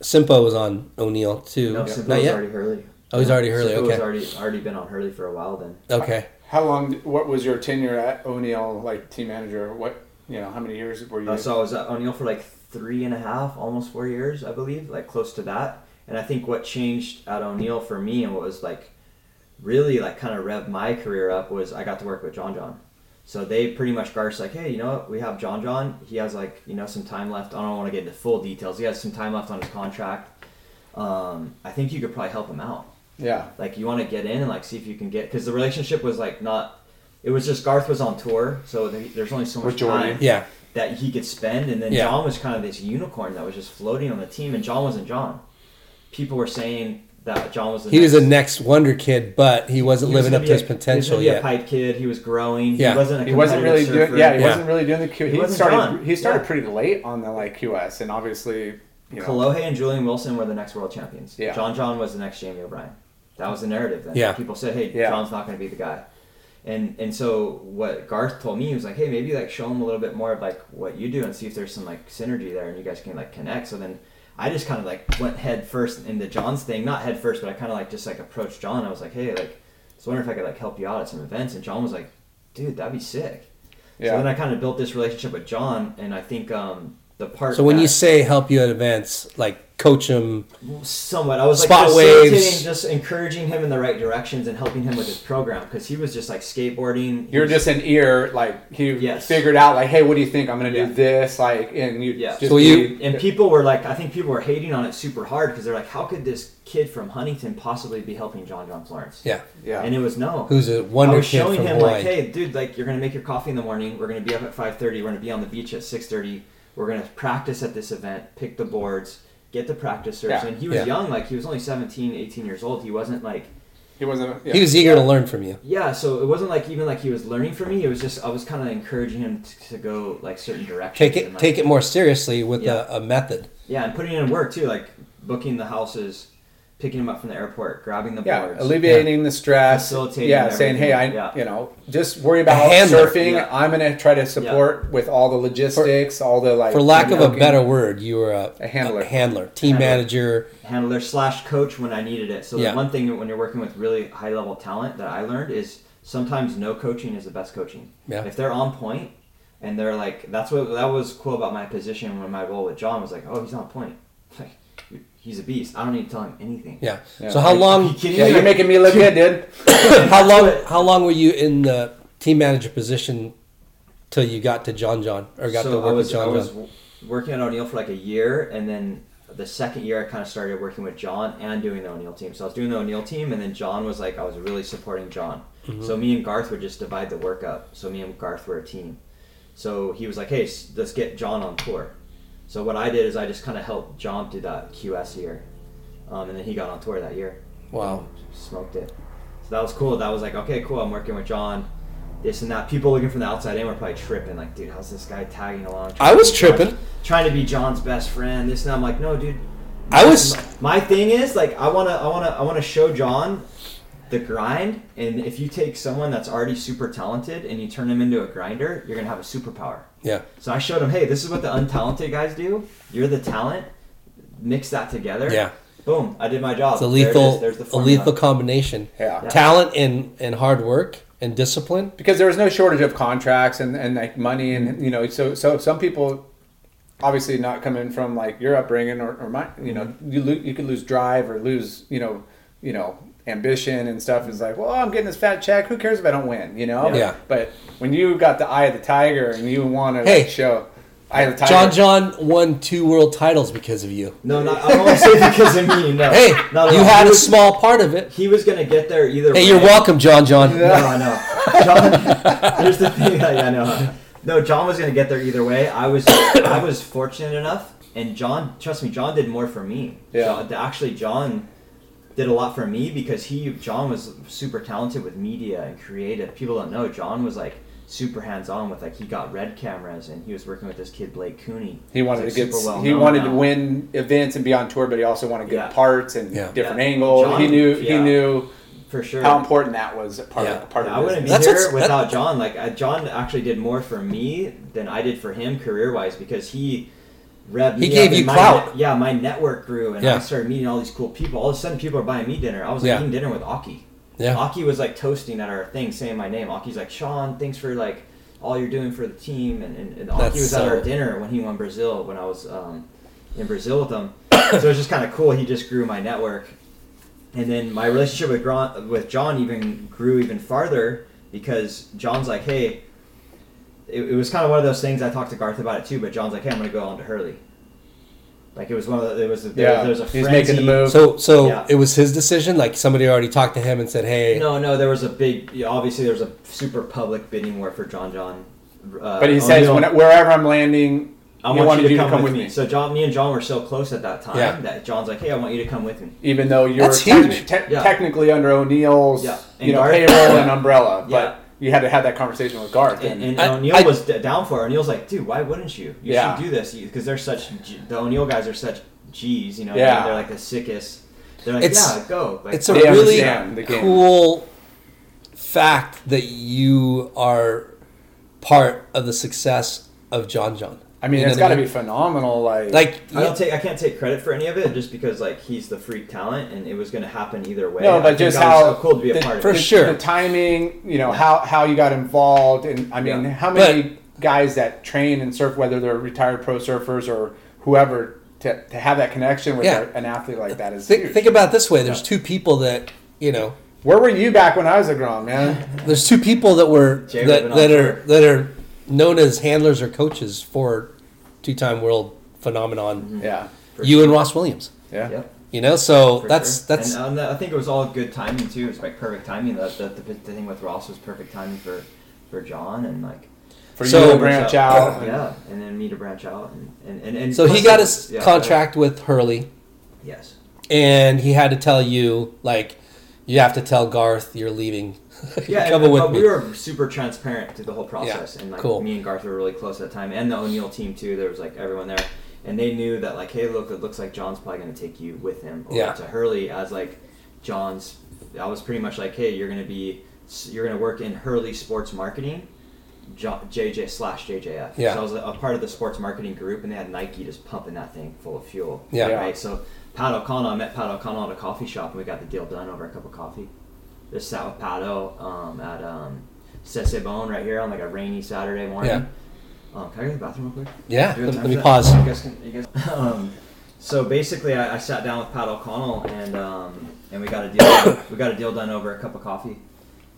Simpo was on O'Neill too. No, Not was yet. already Hurley. Oh, he's already Hurley, Simpo okay. was already already been on Hurley for a while then. Okay. How long, what was your tenure at O'Neill, like team manager? What, you know, how many years were you? Uh, so I was at O'Neill for like three and a half, almost four years, I believe, like close to that. And I think what changed at O'Neill for me and what was like really like kind of rev my career up was I got to work with John John. So they pretty much Garth's like, hey, you know what? We have John John. He has like you know some time left. I don't want to get into full details. He has some time left on his contract. Um, I think you could probably help him out. yeah. Like you want to get in and like see if you can get because the relationship was like not. It was just Garth was on tour, so there's only so much time Yeah. that he could spend, and then Yeah. John was kind of this unicorn that was just floating on the team, and John wasn't John. People were saying that John was the He was next, a next wonder kid, but he wasn't he living gonna up be to his a- potential He was yet. be a pipe kid. He was growing. Yeah. He wasn't a He wasn't really competitive doing, yeah, he surfer. wasn't really doing the Q. He, wasn't started, John. he started Yeah. pretty late on the like QS and obviously, you know. Kalohe and Julian Wilson were the next world champions. Yeah. John John was the next Jamie O'Brien. That was the narrative then. Yeah. People said, hey, Yeah. John's not going to be the guy. And and so what Garth told me he was like, hey, maybe like show him a little bit more of like what you do and see if there's some like synergy there and you guys can like connect. So then I just kind of like went head first into John's thing, not head first, but I kind of like just like approached John. I was like, hey, like, I was wondering if I could like help you out at some events. And John was like, dude, that'd be sick. So then I kind of built this relationship with John, and I think um, the part. So when that- you say help you at events, like coach him, somewhat. I was like Spot facilitating, waves. just encouraging him in the right directions and helping him with his program because he was just like skateboarding. He You're was- just an ear, like he Yes. figured out, like, hey, what do you think? I'm gonna Yeah. do this, like, and you Yeah. just So you- and people were like, I think people were hating on it super hard because they're like, how could this kid from Huntington possibly be helping John John Florence? yeah, yeah, And it was no. who's a I wonder was kid showing from him Hawaii. like, hey, dude, like you're gonna make your coffee in the morning. We're gonna be up at 5:30. We're gonna be on the beach at 6:30. We're gonna practice at this event. Pick the boards. Get the practicers. Yeah. And he was Yeah. young, like he was only 17, 18 years old. He wasn't like he wasn't. Yeah. He was eager to learn from you. Yeah, so it wasn't like even like he was learning from me. It was just I was kind of encouraging him to, to go like certain directions. Take and, it, like, take it more seriously with Yeah. a, a method. Yeah, and putting in work too, like booking the houses, picking him up from the airport, grabbing the yeah, boards. alleviating the stress. Facilitating Yeah, saying, hey, I, yeah. you know, just worry about surfing. Yeah. I'm gonna try to support with all the logistics, all the like. For lack of a better word, you were a, A handler. handler, team Handler. manager. handler slash coach when I needed it. So Yeah. the one thing when you're working with really high level talent that I learned is sometimes no coaching is the best coaching. Yeah. If they're on point and they're like that's what that was cool about my position when my role with John was like, oh, he's on point. Like he's a beast. I don't need to tell him anything. Yeah. Yeah. So how Like, long? you kidding Yeah, me? you're making me look good, dude. how long? How long were you in the team manager position till you got to John John or got so to work I was, with John I was John? working at O'Neill for like a year, and then the second year I kind of started working with John and doing the O'Neill team. So I was doing the O'Neill team, and then John was like I was really supporting John. Mm-hmm. So me and Garth would just divide the work up. So me and Garth were a team. So he was like, "Hey, let's get John on tour." So what I did is I just kind of helped John do that QS year, um, and then he got on tour that year. Wow. Smoked it. So that was cool. That was like, okay, cool. I'm working with John. This and that. People looking from the outside in were probably tripping. Like, dude, how's this guy tagging along? I was Trying to be tripping. John's- trying to be John's best friend. This and that. I'm like, no, dude. I was- My thing is like, I wanna, I wanna, I wanna show John the grind. And if you take someone that's already super talented and you turn them into a grinder, you're gonna have a superpower. Yeah. So I showed him, hey, this is what the untalented guys do. You're the talent. Mix that together. Yeah. Boom! I did my job. It's a There it lethal. There's the a lethal combination. Yeah. Yeah. Talent and and hard work and discipline. because there was no shortage of contracts and, and like money and you know so so some people obviously not coming from like your upbringing or, or my you know you lo- you could lose drive or lose you know you know ambition and stuff is like well I'm getting this fat check who cares if I don't win you know Yeah. but when you got the eye of the tiger and you want to Hey. like show I had a. John John won two world titles because of you. No, not, I don't say because of me. No. Hey, Not you all. had He a was- small part of it. He was gonna get there either way. Hey, you're welcome, John John. No, I know. John, here's the thing. Yeah, I know. No, John was gonna get there either way. I was, I was fortunate enough, and John, trust me, John did more for me. Yeah. John, actually, John did a lot for me because he, John was super talented with media and creative. People don't know John was like super hands on with like he got red cameras and he was working with this kid Blake Kueny. He wanted He's, to like, get. super well he known wanted to win events and be on tour, but he also wanted good Yeah. parts and Yeah. different Yeah. angles. John- he knew. He knew for sure. how important that was. Part Yeah. of part Yeah, of I wouldn't be. That's here what's- without John. Like uh, John actually did more for me than I did for him career wise because he revved He me gave up you clout. net- yeah, my network grew and Yeah. I started meeting all these cool people. All of a sudden, people are buying me dinner. I was like, Yeah. eating dinner with Aki. Yeah. Aki was like toasting at our thing, saying my name. Aki's like, Sean, thanks for like all you're doing for the team. And, and, and Aki was at our dinner when he won Brazil when I was um, in Brazil with him. so it was just kind of cool. He just grew my network. And then my relationship with Gron- with John even grew even farther because John's like, hey, it, it was kind of one of those things. I talked to Garth about it too, but John's like, hey, I'm gonna go on to Hurley. Like it was one of the, it was a, there, Yeah, there was a he's making the move. So so Yeah. it was his decision. Like somebody already talked to him and said, "Hey, No, no, there was a big. Obviously, there was a super public bidding war for John John. Uh, But he says, when, wherever I'm landing, I he want wanted you to come, with me. me. So John, me and John were so close at that time Yeah. that John's like, "Hey, I want you to come with me." even though you're That's techni- huge. te- Yeah. technically under O'Neill's, Yeah. You know, Garth- payroll and umbrella, Yeah. but you had to have that conversation with Garth. And, And, and I- O'Neill I- was d- down for it. O'Neill's like, "Dude, why wouldn't you? You Yeah. should do this because they're such the O'Neill guys are such G's. You know, Yeah. they're like the sickest. They're like, It's- yeah, go. Like, it's a They really understand the game. cool fact that you are part of the success of John John. I mean, You know it's what got to be phenomenal. Like, like I don't take I can't take credit for any of it just because like he's the freak talent and it was going to happen either way. No, but think just how so cool to be a the- part of for it. sure. the timing, you know, Yeah. how how you got involved, and I mean, Yeah. how many guys that train and surf, whether they're retired pro surfers or whoever, to, to have that connection with Yeah. an athlete like that is think, huge. think about it this way: there's two people that you know. Where were you back when I was a grown man? There's two people that were Jay that, that are that are known as handlers or coaches for two-time world phenomenon. yeah, You sure. and Ross Williams. yeah. Yep. You know, so For that's sure. that's And, um, I think it was all good timing too. It was like perfect timing. The, the, the, the thing with Ross was perfect timing for, for John and like For So- you to branch out. and- yeah, and then me to branch out and and, and, and so he got his yeah, contract with Hurley, Yes. and he had to tell you like you have to tell Garth you're leaving. Yeah, Come and, with me. we were super transparent through the whole process, Yeah, and like cool. me and Garth were really close at the time, and the O'Neill team too. There was like everyone there, and they knew that like, hey, look, it looks like John's probably going to take you with him over Yeah. to Hurley as like John's. I was pretty much like, hey, you're going to be, you're going to work in Hurley sports marketing. JJ slash JJF. Yeah. So I was a, a part of the sports marketing group, and they had Nike just pumping that thing full of fuel. Yeah. Right. So Pat O'Connell, I met Pat O'Connell at a coffee shop, and we got the deal done over a cup of coffee. Just sat with Pato um, at um, Cesebon right here on like a rainy Saturday morning. Yeah. Um, can I go to the bathroom real quick? Yeah, Do you have let, let me pause. You guys can, you guys, um, so basically, I, I sat down with Pat O'Connell and um, and we got a deal. we got a deal done over a cup of coffee.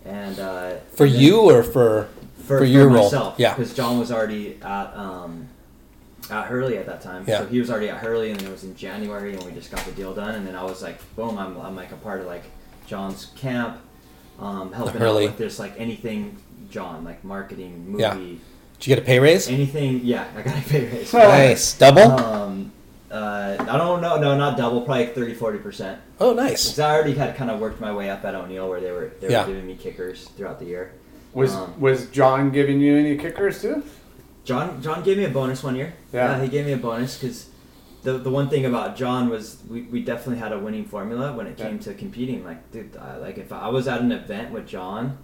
And uh, For and you or for for, for your role? myself, Yeah. because John was already at um, at Hurley at that time. Yeah. So he was already at Hurley, and then it was in January, and we just got the deal done. And then I was like, boom, I'm, I'm like a part of like John's camp, um, helping Hurley. out with just like anything John, like marketing, movie, Yeah. did you get a pay raise? anything. Yeah, I got a pay raise. Nice, double. Um, uh, I don't know, no, not double, probably like 30, 40 percent. oh, nice. Because I already had kind of worked my way up at O'Neill, where they were they Yeah. were giving me kickers throughout the year. Was Um, was John giving you any kickers too? John John gave me a bonus one year. Yeah. he gave me a bonus because the the one thing about John was we, we definitely had a winning formula when it came Yeah. to competing. Like dude, I, like if I was at an event with John,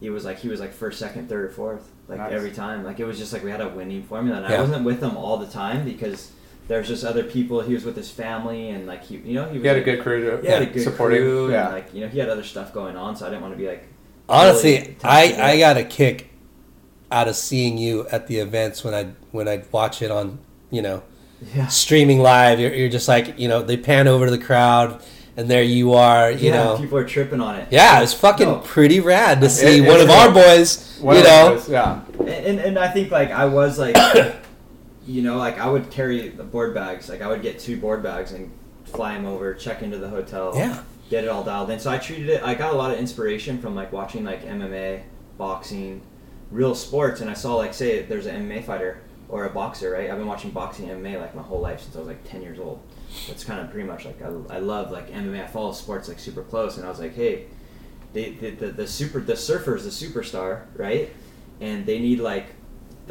he was like he was like first, second, third, or fourth, like Nice. every time. Like it was just like we had a winning formula, and Yeah. I wasn't with him all the time because there's just other people. He was with his family, and like he you know he was He had a good crew to he had a good support him. crew, Yeah. and like you know he had other stuff going on, so I didn't want to be like. Honestly, really I, I got a kick out of seeing you at the events when I when I'd watch it on you know yeah. streaming live. You're, you're just like you know they pan over to the crowd and there you are. You yeah, know, people are tripping on it. yeah, it was fucking No. pretty rad to see it one of our boys. One you know, those, yeah. and, and I think like I was like you know, like I would carry the board bags. Like I would get two board bags and fly them over, check into the hotel, Yeah. get it all dialed in. So I treated it. I got a lot of inspiration from like watching like MMA, boxing, real sports, and I saw like say there's an MMA fighter or a boxer, right? I've been watching boxing and MMA like my whole life since I was like 10 years old. That's kind of pretty much like I, I love like MMA. I follow sports like super close, and I was like, hey, they, the, the the super the surfer's the superstar, right? And they need like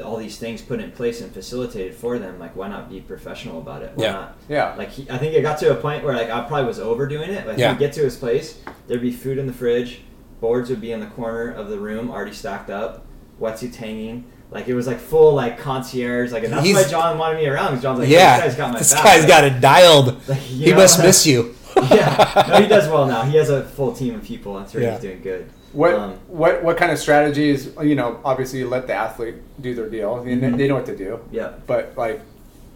all these things put in place and facilitated for them. Like, why not be professional about it? Why Yeah. not? Yeah. Like, he, I think it got to a point where like I probably was overdoing it. If Yeah. you get to his place, there'd be food in the fridge, boards would be in the corner of the room already stacked up, wetsuits hanging. Like it was like full like concierge. Like and that's He's- why John wanted me around. Because John's like, yeah, this guy's got my this back. guy's Like, got it dialed. like, he know, must miss you. yeah, no, he does well now. He has a full team of people. I'm sure Yeah. he's doing good. What Um, what what kind of strategies? You know, obviously you let the athlete do their deal. They, Mhm. they know what to do. Yeah. But like,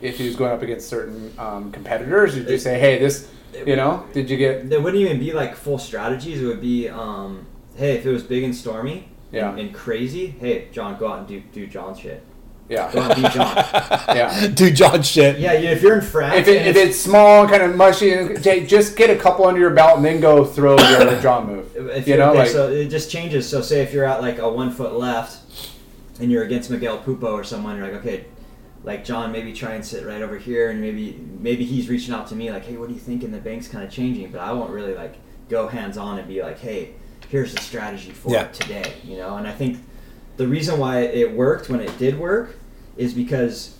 if he was going up against certain um, competitors, did you say, "Hey, this," you know, did you get? There wouldn't even be like full strategies. It would be, um, hey, if it was big and stormy Yeah. and, and crazy, hey, John, go out and do do John's shit. Yeah. Go out and be John. Yeah. Do John shit. yeah, you- if you're in France, If, it, and if it's small and kind of mushy, and Jay, just get a couple under your belt and then go throw your John move. If You you're- know, okay, like so it just changes. So say if you're at like a one foot left, and you're against Miguel Pupo or someone, you're like, okay, like John, maybe try and sit right over here, and maybe maybe he's reaching out to me like, hey, what do you think? And the bank's kind of changing, but I won't really like go hands on and be like, hey, here's the strategy for Yeah. it today, you know. And I think the reason why it worked when it did work is because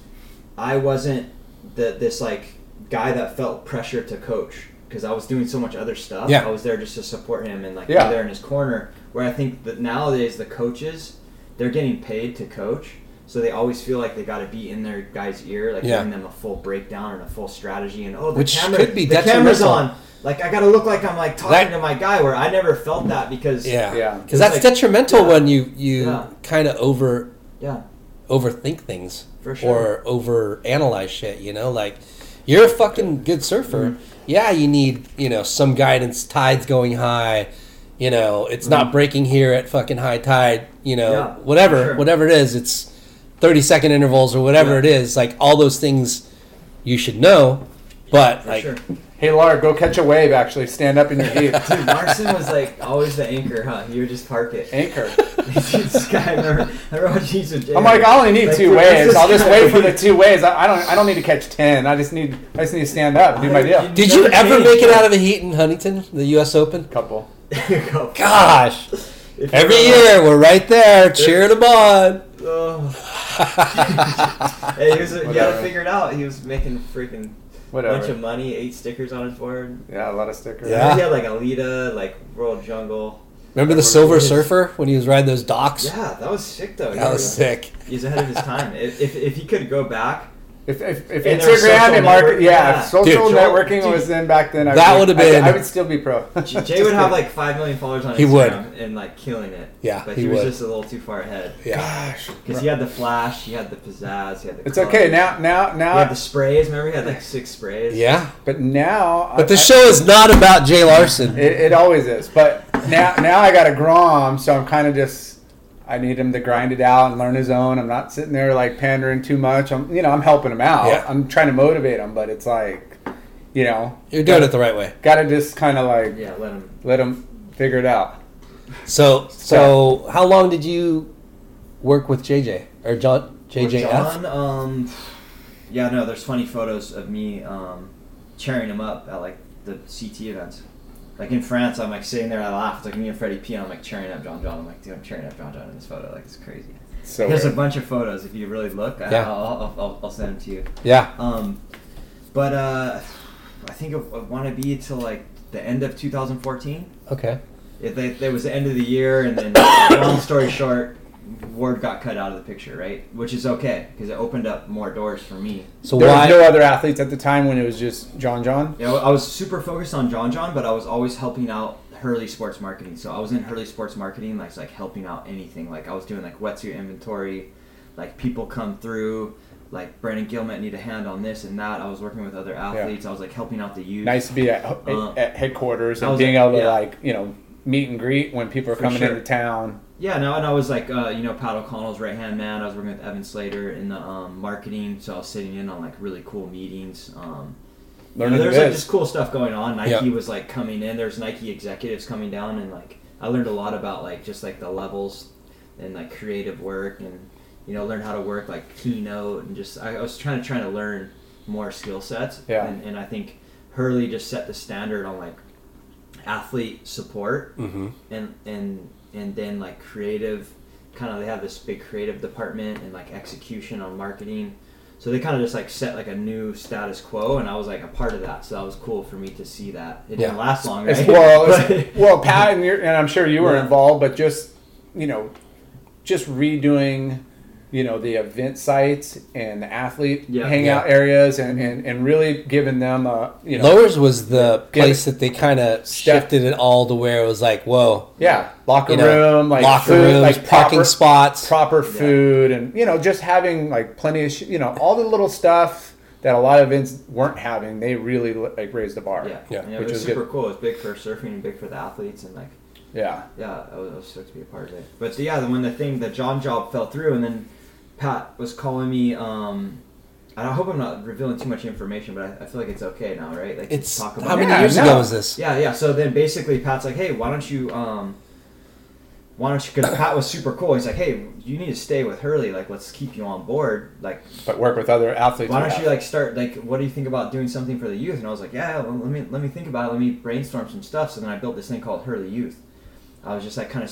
I wasn't the this like guy that felt pressure to coach because I was doing so much other stuff. Yeah. I was there just to support him and like Yeah. be there in his corner. Where I think that nowadays the coaches, they're getting paid to coach, so they always feel like they got to be in their guy's ear, like Yeah. giving them a full breakdown and a full strategy. And oh, the Which camera, could be the camera's on. Like I got to look like I'm like talking That- to my guy. Where I never felt that because Yeah, Yeah. because that's like- detrimental yeah. when you you Yeah. kind of over yeah, overthink things For sure. or over analyze shit. You know, like you're a fucking good surfer. Mm-hmm. Yeah, you need you know some guidance. Tides going high. You know, it's not breaking here at fucking high tide. You know, Mm-hmm. Yeah, whatever sure. whatever it is, it's thirty second intervals or whatever Yeah. it is. Like all those things, you should know. But for like, sure. Hey, Laura, go catch a wave. Actually, stand up in your heat. Dude, Larson was like always the anchor, huh? You would just park it. Anchor. this guy, I remember, I remember watching with Jay. I'm like, I only need Like, two dude, waves. this I'll just guy wait for the two waves. I, I don't. I don't need to catch ten. I just need. I just need to stand up and do my deal. did you ever make it out of the heat in Huntington, the U.S. Open? Couple. Go. Gosh, If every you're- year we're right there cheering them on. Oh. hey, he was, you got to Whatever. figure it out. He was making freaking Whatever. bunch of money, eight stickers on his board. yeah, a lot of stickers. Yeah. He had like Alita, like World Jungle. Remember the Silver Surfer when he was riding those docks? Yeah, that was sick though. That was sick. He's ahead of his time. If, if, if he could go back, If, if, if And there Instagram and market, yeah, yeah. if social Dude, networking dude, was in back then, I that would would've be- I- been- I, would still be pro. Jay would have like five million followers on He Instagram would. and like killing it. Yeah, but he he, was would. just a little too far ahead. Yeah. Gosh, Because he had the flash, he had the pizzazz, he had the. it's okay now. now. Now, He now, had the sprays. Remember, he had like six sprays. Yeah. but now, But the I- show is not about Jay Larson. It, it always is. But now, now I got a Grom, so I'm kind of just. I need him to grind it out and learn his own. I'm not sitting there like pandering too much. I'm, you know, I'm helping him out. Yeah. I'm trying to motivate him, but it's like, you know, You're doing it the right way. got to just kind of like Yeah, let him. let him figure it out. So, so how long did you work with JJ or John With JJF? John, um, yeah, no, there's funny photos of me um, cheering him up at like the CT events. Like in France, I'm like sitting there, I laugh. It's like me and Freddie P. I'm like cheering up John John. I'm like, dude, I'm cheering up John John in this photo. Like it's crazy. So There's a bunch of photos. If you really look, Yeah. I'll, I'll, I'll, I'll send them to you. Yeah. Um, but uh, I think I want to be till like the end of 2014. Okay. It, they, it was the end of the year, and then long story short, Ward got cut out of the picture, right? Which is okay because it opened up more doors for me. So there why? was no other athletes at the time when it was just John John. You know, I was super focused on John John, but I was always helping out Hurley Sports Marketing. So I was in Hurley Sports Marketing, like like helping out anything. Like I was doing like wetsuit inventory, like people come through. Like Brandon Gilmet need a hand on this and that. I was working with other athletes. I was like helping out the youth. Nice to be at, Uh, at headquarters I and was being like- able to yeah. like you know meet and greet when people are For coming sure. into town. Yeah, no, and I was like, uh, you know, Pat O'Connell's right hand man. I was working with Evan Slater in the um, marketing, so I was sitting in on like really cool meetings. Um, you know, there's like just cool stuff going on. Nike Yeah. was like coming in. There's Nike executives coming down, and like I learned a lot about like just like the levels and like creative work, and you know, learn how to work like Keynote, and just I, I was trying to trying to learn more skill sets. Yeah. and, and I think Hurley just set the standard on like athlete support Mm-hmm. and and and then like creative kind of they have this big creative department and like execution on marketing so they kind of just like set like a new status quo and i was like a part of that so that was cool for me to see that it didn't Yeah. last long right well, But- well, Pat, and, and I'm sure you were Yeah. involved, but just you know, just redoing, you know, the event sites and the athlete Yeah. hangout areas, and, and, and really giving them, a, you know, Lowers was the Yeah. place that they kind of Step- shifted it all to where it was like, whoa, yeah, locker you know, room, like locker food, rooms, like parking proper, spots. proper food, and you know, just having like plenty of, sh- you know, all the little stuff that a lot of events weren't having. They really like raised the bar. yeah Yeah. yeah, Which it was is super good. cool it was big for surfing and big for the athletes and like yeah. yeah, I was, I was stoked to be a part of it. But yeah, then when the thing, the John job fell through, and then Pat was calling me. Um, and I hope I'm not revealing too much information, but I, I feel like it's okay now, right? Like It's talk about it. how many Yeah, years ago was this? Yeah, yeah. So then basically, Pat's like, "Hey, why don't you, um, why don't you?" Because Pat was super cool. He's like, "Hey, you need to stay with Hurley. Like, let's keep you on board. Like, But work with other athletes. why don't you like start like what do you think about doing something for the youth and i was like yeah well, let me let me think about it let me brainstorm some stuff so then i built this thing called hurley youth i was just like kind of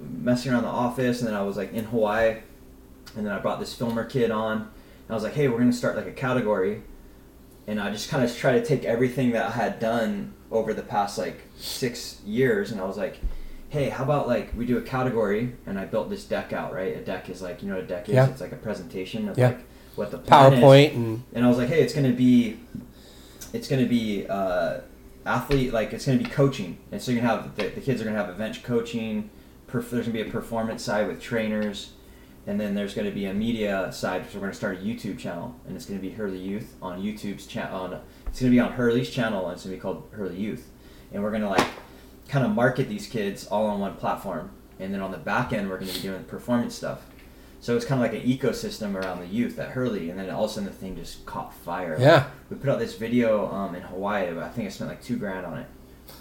messing around the office and then i was like in hawaii and then i brought this filmer kid on and i was like hey we're going to start like a category and i just kind of try to take everything that i had done over the past like six years and i was like hey how about like we do a category and i built this deck out right a deck is like you know what a deck is Yeah. it's like a presentation of Yeah. like what the. PowerPoint and And I was like, hey, it's gonna be, it's gonna be uh, athlete, like it's gonna be coaching, and so you're gonna have the, the kids are gonna have event coaching. Perf- there's gonna be a performance side with trainers, and then there's gonna be a media side. So we're gonna start a YouTube channel, and it's gonna be Hurley Youth on YouTube's channel. On it's gonna be on Hurley's channel, and it's gonna be called Hurley Youth, and we're gonna like kind of market these kids all on one platform, and then on the back end we're gonna be doing performance stuff. So it's kind of like an ecosystem around the youth at Hurley, and then all of a sudden the thing just caught fire. Yeah. We put out this video um, in Hawaii. but I think I spent like two grand on it.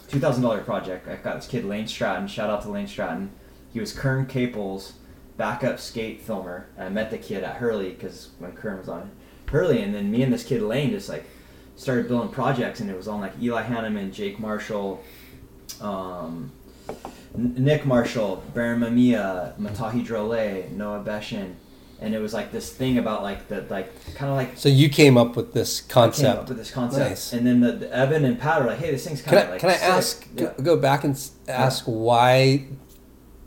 Two thousand dollar project. I got this kid Lane Stratton. Shout out to Lane Stratton. He was Curren Caples' backup skate filmer. And I met the kid at Hurley because when Curren was on Hurley, and then me and this kid Lane just like started building projects, and it was on like Eli Hanneman, Jake Marshall, um, Nick Marshall, Baron Mamiya, Matahi Drollet, Noah Beschen, and it was like this thing about like the like kind of like so you came up with this concept. came up with this concept, Nice. and then the, the Evan and Pat are like, "Hey, this thing's kind of like." can I sick." ask Yeah. go, back and ask why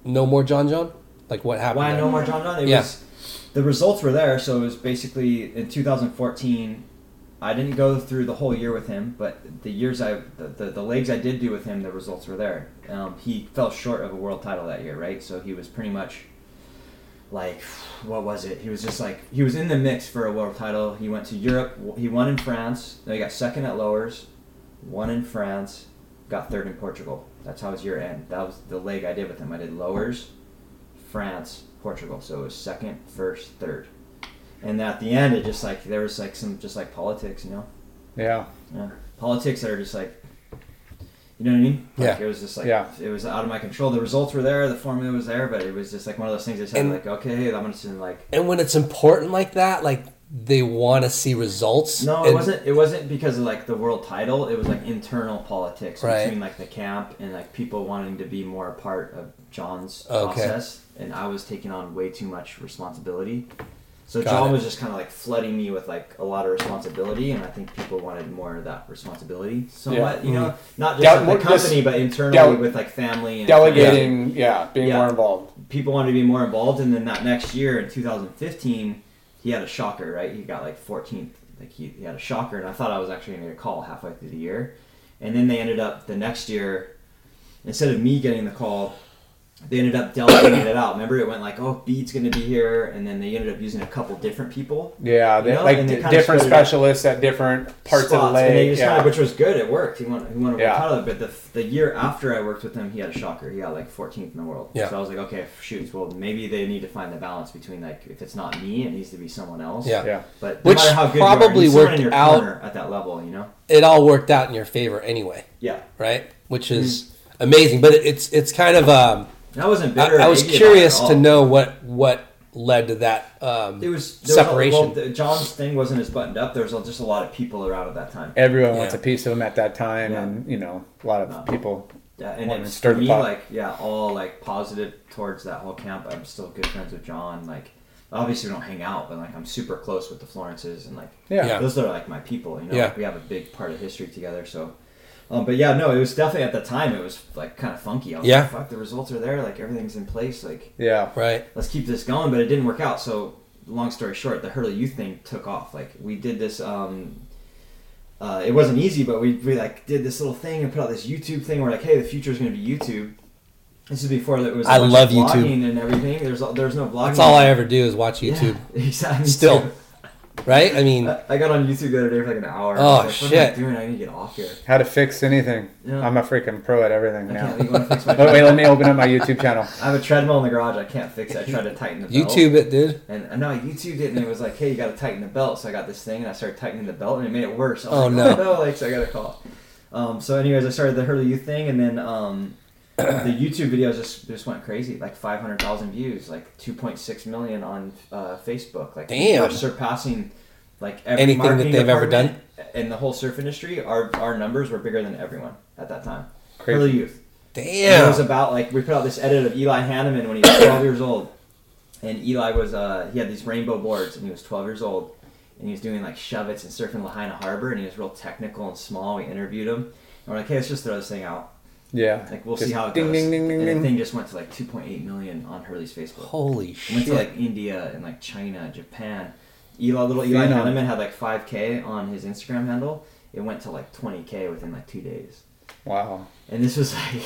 no more John John? Like what happened? Why there? no more John John? It Yeah. was the results were there, so it was basically in 2014. I didn't go through the whole year with him, but the years I the, the, the legs I did do with him, the results were there. Um, he fell short of a world title that year, right? So he was pretty much like what was it? He was just like he was in the mix for a world title. He went to Europe. He won in France. Then he got second at lowers, won in France, got third in Portugal. That's how his year ended. That was the leg I did with him. I did lowers, France, Portugal. So it was second, first, third. And at the end, it just like there was like some just like politics, you know, Yeah. yeah, politics that are just like, you know what I mean? Like, Yeah. It was just like Yeah. it was out of my control. The results were there, the formula was there, but it was just like one of those things. I said like, okay, I'm just gonna like. And when it's important like that, like they want to see results. No, it and- wasn't. It wasn't because of like the world title. It was like internal politics Right. between like the camp and like people wanting to be more a part of John's Okay. process, and I was taking on way too much responsibility. So Got John it. was just kind of like flooding me with like a lot of responsibility, and I think people wanted more of that responsibility. Somewhat, you know, mm-hmm. not just at the company, but internally with like family and Delegating, yeah, being Yeah. more involved. people wanted to be more involved and then that next year in 2015 he had a shocker right he got like 14th like he, he had a shocker and i thought i was actually going to get a call halfway through the year and then they ended up the next year instead of me getting the call they ended up delegating it out. Remember, it went like, oh, Beat's going to be here, and then they ended up using a couple different people. Yeah, You they, know, like and they d- different spread it out. specialists at different parts of the spots, and they lake. just Yeah. kinda- which was good. It worked. He won. He won a Yeah. world title. But the the year after I worked with him, he had a shocker. He got like 14th in the world. Yeah. So I was like, okay, shoot. Well, maybe they need to find the balance between like if it's not me, it needs to be someone else. Yeah. yeah. But no Which matter how good you are, probably you need someone worked in your out- at that level. You know. It all worked out in your favor anyway, Yeah. right? Which is amazing. But it's it's kind of um, And I wasn't I, bitter. I or was angry about it curious to know what what led to that um, It was there was a- separation. well, John's thing wasn't as buttoned up. There was just a lot of people around at that time. Everyone wants a piece of him at that time, Yeah. and you know, a lot of No. people. Yeah, and Wanted to it's stir for the me like yeah, all like positive towards that whole camp. I'm still good friends with John. Like obviously we don't hang out, but like I'm super close with the Florences and like Yeah. Yeah. those are like my people. You know, Yeah. like, we have a big part of history together. So, um, but yeah, no, it was definitely at the time it was like kind of funky. I was Yeah. like, fuck, the results are there. Like everything's in place. Like Yeah. right. let's keep this going. But it didn't work out. So long story short, the Hurley Youth thing took off. Like we did this. Um, uh, it wasn't easy, but we, we like did this little thing and put out this YouTube thing. We're like, hey, the future is going to be YouTube. This is before it was. I love of YouTube. and everything. There's there's no vlogging. That's all I ever do is watch Yeah, YouTube. exactly. Still. Too. Right? I mean, I I got on YouTube the other day for like an hour. Oh, I was like, what shit. Am I doing? I need to get off here. How to fix anything. Yeah. I'm a freaking pro at everything I now. can't. You fix my? Wait, let me open up my YouTube channel. I have a treadmill in the garage. I can't fix it. I tried to tighten the belt. YouTube it, dude. And and no, I YouTubed it, and it was like, "Hey, you got to tighten the belt." So I got this thing, and I started tightening the belt, and it made it worse. I was Oh, like, no. Oh no! Like, so I got a call. Um, so, anyways, I started the Hurley Youth thing, and then um, the YouTube videos just just went crazy, like five hundred thousand views, like two point six million on uh, Facebook. Like, Damn. surpassing like Anything that they've ever done in the whole surf industry. Our our numbers were bigger than everyone at that time. Crazy. Hurley Youth. And It was about like we put out this edit of Eli Hanneman when he was 12 years old, and Eli was uh, he had these rainbow boards and he was 12 years old, and he was doing like shove-its and surfing Lahaina Harbor, and he was real technical and small. We interviewed him, and we're like, hey, let's just throw this thing out. Yeah. Like we'll Just see how it ding, goes. Ding, ding, ding, and the thing just went to like 2.8 million on Hurley's Facebook. Holy It went to like India and like China, Japan. Eli, little Eli Phenom. Hanneman had like 5k on his Instagram handle. It went to like 20k within like two days. Wow. And this was like,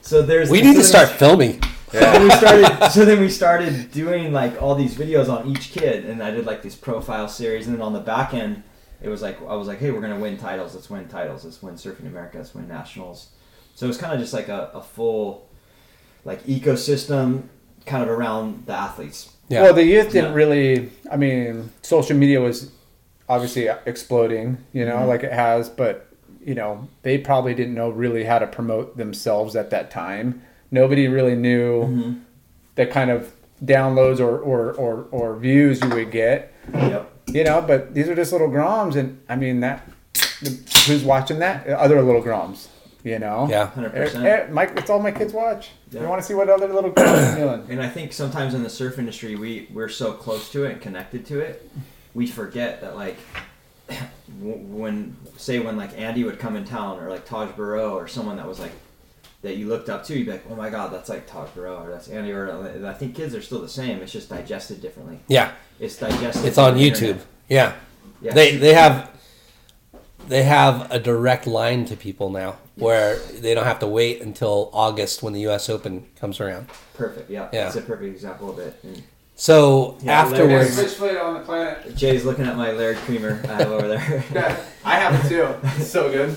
so there's. we need to then- start filming. so then we started. So then we started doing like all these videos on each kid, and I did like this profile series, and then on the back end, it was like I was like, hey, we're gonna win titles. Let's win titles. Let's win Surfing America. Let's win nationals. So it was kind of just like a, a full, like ecosystem, kind of around the athletes. Yeah. Well, the youth didn't Yeah. really. I mean, social media was obviously exploding, you know, Mhm. like it has, but you know, they probably didn't know really how to promote themselves at that time. Nobody really knew Mm-hmm. the kind of downloads or, or, or, or views you would get, Yep. you know, but these are just little groms. And I mean, that who's watching that? Other little groms, you know? Yeah. Hundred Eh, percent. eh, Mike, it's all my kids watch. Yeah. They want to see what other little groms are doing. And I think sometimes in the surf industry, we we're so close to it and connected to it, we forget that like when say when like Andy would come in town or like Taj Burrow or someone that was like that you looked up to, you'd be like, oh my god, that's like Taj Burrow or that's Andy. Or and I think kids are still the same. It's just digested differently. Yeah. It's digested. It's on YouTube. internet. Yeah. Yeah. They they have they have a direct line to people now where they don't have to wait until August when the US Open comes around. perfect. Yeah. Yeah. It's a perfect example of it. And So Yeah, afterwards Fish plate on the planet. Jay's looking at my Laird creamer I uh, have over there. Yeah, I have it too. It's so good.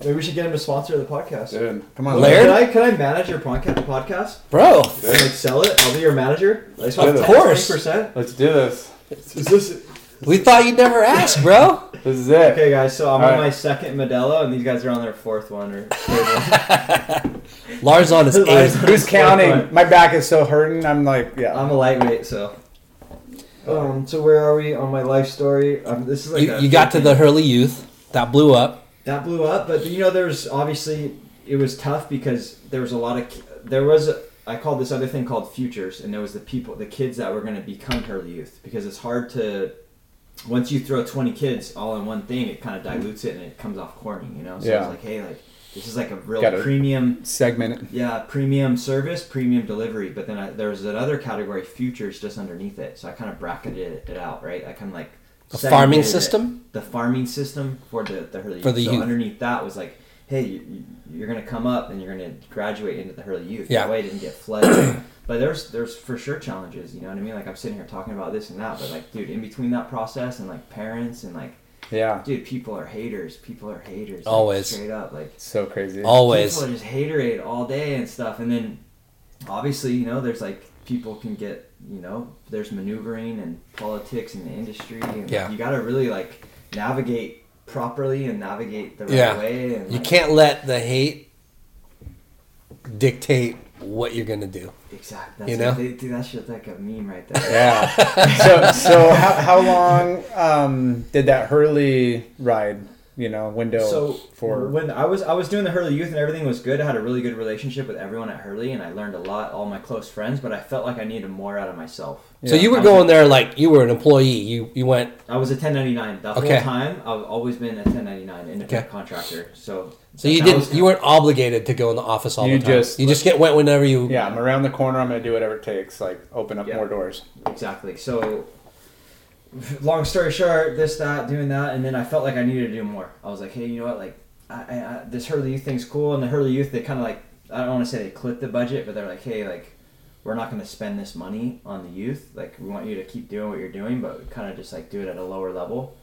Maybe we should get him to sponsor the podcast. Dude, come on. Laird? Can I can I manage your podca- podcast? bro, and like sell it. I'll be your manager. I just Of want course. percent. Let's do this. Is this we thought you'd never ask, bro. This is it. okay, guys? So I'm All on right. my second Modelo, and these guys are on their fourth one or third one. Lars on his eighth. Who's counting? Fine. My back is so hurting. I'm like, yeah. I'm a lightweight, so. Um. So where are we on my life story? Um. This is like You, you got to the Hurley Youth that blew up. that blew up, but you know, there's obviously it was tough because there was a lot of there was. I called this other thing called futures, and there was the people, the kids that were going to become Hurley Youth because it's hard to once you throw 20 kids all in one thing, it kind of dilutes it and it comes off corny, you know? So Yeah. it's like, hey, like, this is like a real Gotta- premium, Segment yeah, premium service, premium delivery. But then I, there's another category, futures, just underneath it. So I kind of bracketed it out, right? I kind of like A farming segregated it. system? The farming system for the, the Hurley For the so youth. underneath that was like, hey, you, you're gonna come up and you're gonna graduate into the Hurley Youth. Yeah. That way, I didn't get flooded. But there's there's for sure challenges. You know what I mean? Like I'm sitting here talking about this and that, but like, dude, in between that process and like parents and like, Yeah. dude, people are haters. People are haters. like, Always. straight up, like So crazy. Always. people are just haterade all day and stuff and then obviously you know there's like people can get you know there's maneuvering and politics in the industry and Yeah. you got to really like navigate properly and navigate the right Yeah. way and You like, can't let the hate dictate what you're gonna do. exactly that's you you know? know they, dude, that shit's like a meme right there Yeah. so so how, how long um, did that Hurley ride? You know, window so for when I was I was doing the Hurley Youth and everything was good. I had a really good relationship with everyone at Hurley, and I learned a lot. All my close friends, but I felt like I needed more out of myself. So you were I was going there like you were an employee. You you went I was a 1099 the Okay. whole time. I've always been a 1099 independent Okay. contractor. So so you didn't was- you weren't obligated to go in the office all You the time. just- you just get went whenever you yeah, I'm around the corner. I'm gonna do whatever it takes. Like open up Yeah. more doors. exactly. So long story short, this that doing that, and then I felt like I needed to do more. I was like, hey, you know what? Like I, I, I, this Hurley Youth thing's cool, and the Hurley Youth they kind of like I don't want to say they clipped the budget, but they're like, hey, like we're not going to spend this money on the youth. Like we want you to keep doing what you're doing, but kind of just like do it at a lower level.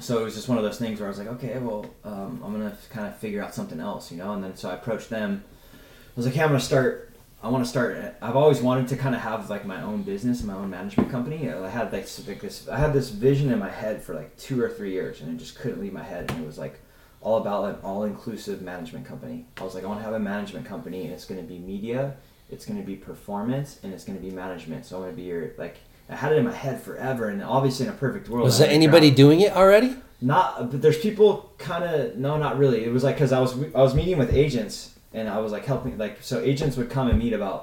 So it was just one of those things where I was like, okay, well, um, I'm gonna kind of figure out something else, you know. And then so I approached them. I was like, hey, I'm gonna start. I want to start. I've always wanted to kind of have like my own business, my own management company. I had like, like this. I had this vision in my head for like two or three years, and it just couldn't leave my head. And it was like all about an all-inclusive management company. I was like, I want to have a management company, and it's going to be media, it's going to be performance, and it's going to be management. So I'm going to be your like. I had it in my head forever, and obviously in a perfect world. was there anybody grab- doing it already? not, but there's people kind of no, not really. It was like because I was I was meeting with agents and I was like helping like so agents would come and meet about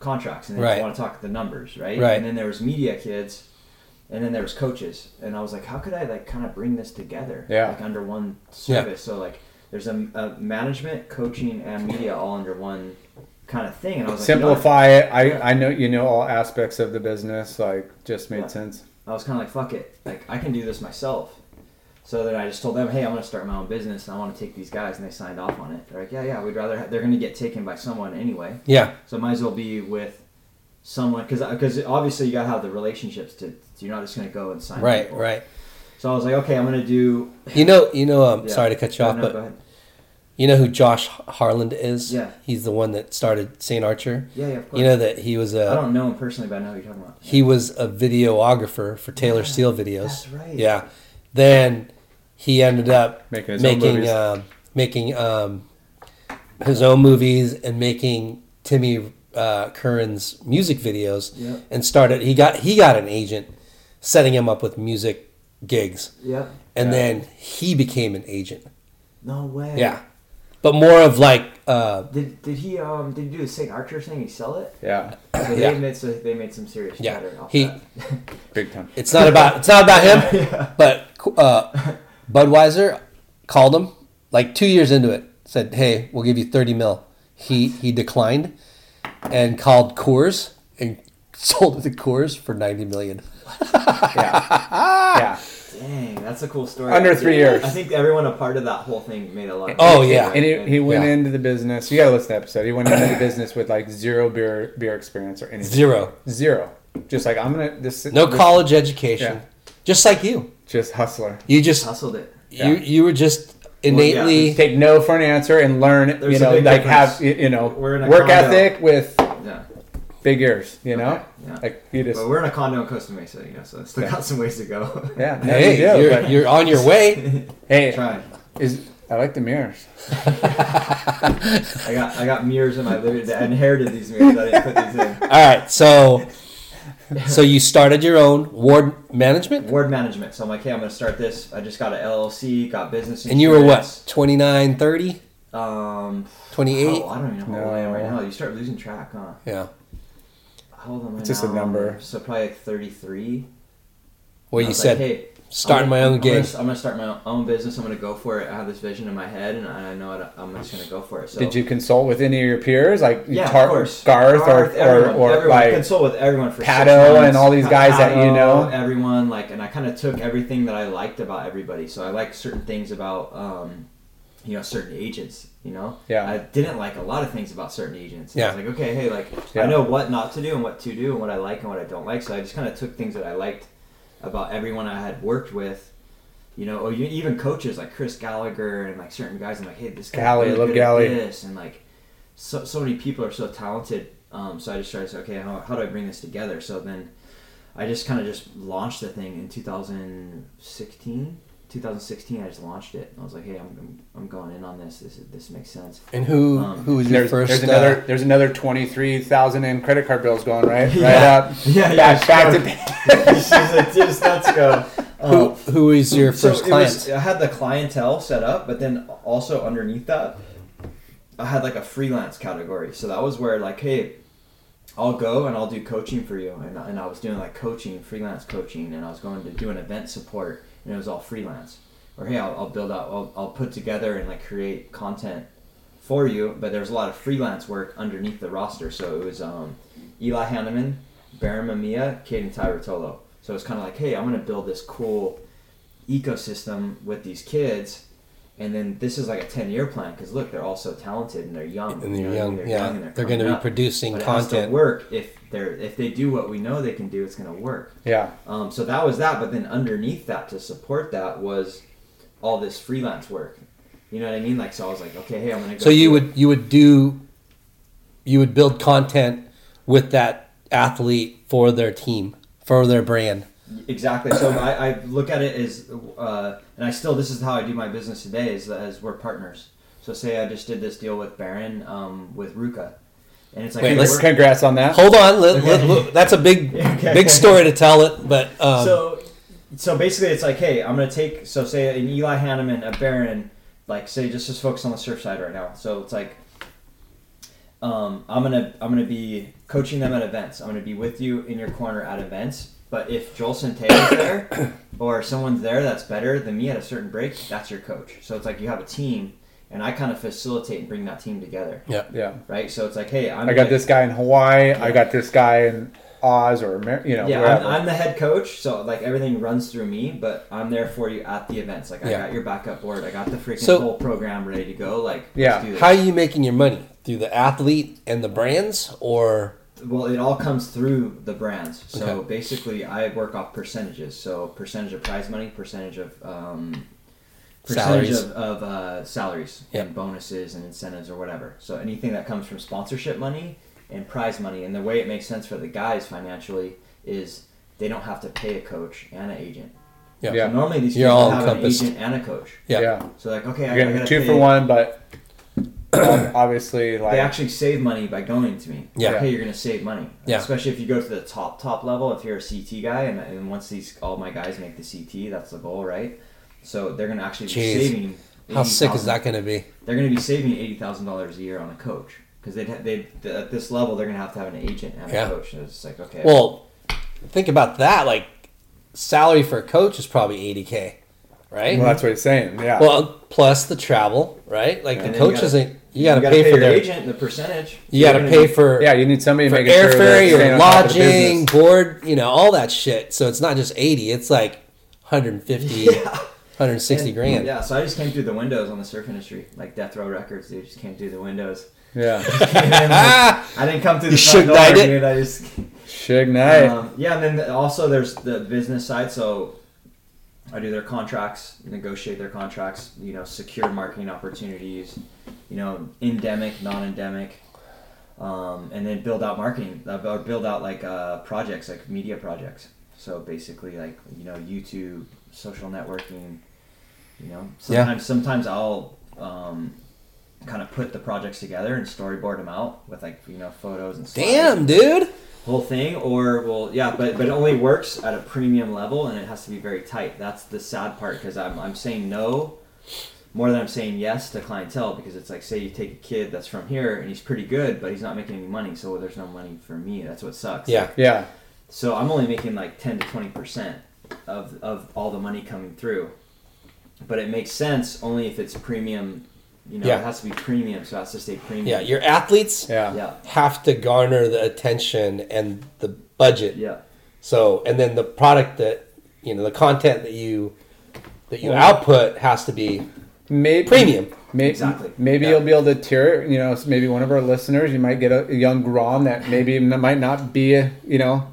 contracts and they Right. want to talk the numbers, right? Right. And then there was media kids, and then there was coaches, and I was like, how could I like kind of bring this together, Yeah. like under one service Yeah. So like there's a, a management, coaching, and media all under one kind of thing, and I was like, you? Simplify it. I, I know you know all aspects of the business. Like just made Yeah. sense. I was kind of like, fuck it, like I can do this myself. So then I just told them, hey, I'm going to start my own business and I want to take these guys, and they signed off on it. They're like, yeah, yeah, we'd rather. Ha- they're going to get taken by someone anyway, Yeah. so might as well be with someone because because obviously you got to have the relationships to. You're not just going to go and sign. Right. people. Right. So I was like, okay, I'm going to do. You know. You know. Um, Yeah. Sorry to cut you No, off, no, but go ahead. You know who Josh Harland is? Yeah. He's the one that started St. Archer. Yeah, yeah, of course. You know that he was a I don't know him personally, but I know who you're talking about. he was a videographer for Taylor Yeah, Steele videos. that's right. Yeah. Then he ended up Making his own making movies. um, making um, his own movies and making Timmy uh, Curran's music videos. Yeah. And started he got he got an agent setting him up with music gigs, Yeah. and Yeah. then he became an agent. No way. Yeah. But more of like uh, Did, did he um did he do the St. Archer thing? He sell it? Yeah, So Yeah. they made so they made some serious Yeah. cheddar off He- that. big time. It's not about it's not about him, but uh, Budweiser called him like two years into it. Said, "Hey, we'll give you thirty mil." He he declined and called Coors and sold it to Coors for ninety million. Yeah, yeah. Dang, that's a cool story. Under three years. I think everyone a part of that whole thing made a lot. Of Oh, yeah. And he, he went Yeah. into the business. You gotta listen to the episode. He went into the business with like zero beer beer experience or anything. Zero, Zero. Just like I'm gonna this. no this- college education, Yeah. just like you. Just hustler. You just hustled it. you you were just innately Take no for an answer and learn. There's you know, like difference. have you you know We're in a work condo. ethic with Yeah. Big ears. You know, Okay, yeah. like you just But we're in a condo in Costa Mesa, you know, so it's still Yeah. got some ways to go. yeah. hey, you do, you're, but- you're on your way. hey, Trying. is I like the mirrors. I got I got mirrors in my living. I inherited these mirrors. I didn't put these in. All right, so so you started your own ward management, Ward management. So I'm like, hey, I'm gonna start this. I just got an LLC, got business. and you were what insurance. 29, 30, Um, 28? oh, I don't even know how old I am right now. You start losing track, huh? Yeah. How old am I It's just a now? number. So probably like 33. Where I you said like, hey, starting I'm my gonna- own I'm gonna- I'm gonna start my own business. I'm gonna go for it. I have this vision in my head, and I know it, I'm just gonna go for it. So Did you consult with any of your peers, like Yeah, Tar- of course. Garth, or, everyone, or, or everyone. like consult with everyone for six Pato and all these guys that you know? Everyone like, and I kind of took everything that I liked about everybody. So I like certain things about um, you know certain agents. You know, Yeah. I didn't like a lot of things about certain agents. And I Yeah. was like, okay, hey, like Yeah. I know what not to do and what to do and what I like and what I don't like. So I just kind of took things that I liked about everyone I had worked with. You know, or you, even coaches like Chris Gallagher and like certain guys. I'm like, hey, this guy really love good at this, and like so so many people are so talented. Um, so I just started to say, okay, how, how do I bring this together? So then I just kind of just launched the thing in 2016. 2016, I just launched it. I was like, hey, I'm, I'm, I'm going in on this. This this makes sense. And who Um, who was your There's, first? there's uh, another there's another twenty three thousand in credit card bills going right right up Yeah, yeah, back, back sure. to She's like, just let's go. who, Um, who was your first it client? was- I had the clientele set up, but then also underneath that, I had like a freelance category. So that was where like, hey, I'll go and I'll do coaching for you, and, and I was doing like coaching, freelance coaching, and I was going to do an event support, and it was all freelance. Or hey, I'll, I'll build out, I'll, I'll put together and like create content for you, but there's a lot of freelance work underneath the roster. So it was um, Eli Hanneman, Baron Mamiya, Caden Tyrotolo. So it's kind of like, hey, I'm going to build this cool ecosystem with these kids. And then this is like a 10 year plan because look, they're all so talented and they're young. And they're know what I young, mean? yeah. and They're coming gonna be up. producing But it has to content. work if they're if they do what we know they can do, it's going to work. yeah Um, so that was that, but then underneath that to support that was all this freelance work. You know what I mean? Like, so I was like, okay, hey, I'm gonna go. So you would you would do you would build content with that athlete for their team for their brand. Exactly. So I, I look at it as, uh, and I still this is how I do my business today is as we're partners. So say I just did this deal with Baron um, with Ruka, and it's like, Wait, hey, let's- congrats on that Hold on, let, Okay. let- let- that's a big Okay. big story to tell it, but um, so so basically it's like hey i'm gonna take so say an eli hanneman a baron like say just just focus on the surf side right now so it's like um, i'm gonna i'm gonna be coaching them at events i'm gonna be with you in your corner at events but if joel Centeio's there or someone's there that's better than me at a certain break that's your coach so it's like you have a team and i kind of facilitate and bring that team together yeah. yeah right so it's like hey i'm I got gonna- this guy in Hawaii I got this guy in Oz or Amer- you know yeah, wherever I'm, I'm the head coach, so like everything runs through me, but I'm there for you at the events. Like I Yeah. got your backup board, I got the freaking So- whole program ready to go. Like Yeah. let's do this. How are you making your money through the athlete and the brands, or well, it all comes through the brands. So Okay. basically, I work off percentages. So percentage of prize money, percentage of um, percentage Salaries. of, of uh, salaries Yeah. and bonuses and incentives or whatever. So anything that comes from sponsorship money and prize money, and the way it makes sense for the guys financially is they don't have to pay a coach and an agent. yeah, Yeah. So normally these You're people have an agent and a coach. yeah, yeah, So like, okay, I, you're I getting gotta two pay- for one but ob- obviously like They actually save money by going to me. Yeah. Okay, you're gonna save money. Yeah. Especially if you go to the top top level. If you're a CT guy, and, and once these all my guys make the CT, that's the goal, right? So they're gonna actually be Jeez. saving. how sick is that going to be? They're gonna be saving eighty thousand dollars a year on a coach because they they at this level they're gonna have to have an agent and Yeah. a coach. And it's like okay. Well, think about that. Like, salary for a coach is probably eighty k, right? well that's what he's saying yeah Well, plus the travel, right? Like And the then you coach gotta- isn't. You got to gotta pay, for your their. agent and the percentage. You got to pay gonna for yeah you need somebody for making sure airfare, staying your on top of the lodging, board, you know, all that shit. So it's not just eighty; it's like 150, Yeah. 160 And- grand. Yeah, so I just came through the windows on the surf industry, like Death Row Records. Dude, just came through the windows. yeah Ah, I didn't come through You the front Suge door, it? dude. I just Suge Knight um, yeah, and then also there's the business side. So I do their contracts, negotiate their contracts. You know, secure marketing opportunities. You know, endemic, non-endemic, um, and then build out marketing. uh, Or build out like uh, projects, like media projects. So basically, like you know, YouTube, social networking. You know, Yeah. sometimes sometimes I'll um, kind of put the projects together and storyboard them out with like you know photos and damn, dude. Whole thing or well yeah but but it only works at a premium level and it has to be very tight. That's the sad part because I'm, I'm saying no more than i'm saying yes to clientele because it's like say you take a kid that's from here and he's pretty good but he's not making any money so there's no money for me. That's what sucks. Yeah. yeah. So i'm only making like 10 to 20 percent of of all the money coming through. But it makes sense only if it's premium you know Yeah. it has to be premium so it has to stay premium Yeah, your athletes yeah yeah have to garner the attention and the budget. yeah So, and then the product that you know, the content that you that you Well- output has to be maybe premium. Maybe, Exactly. Maybe Yeah. you'll be able to tier it. You know, maybe one of our listeners, you might get a, a young Grom that maybe might not be, a, you know,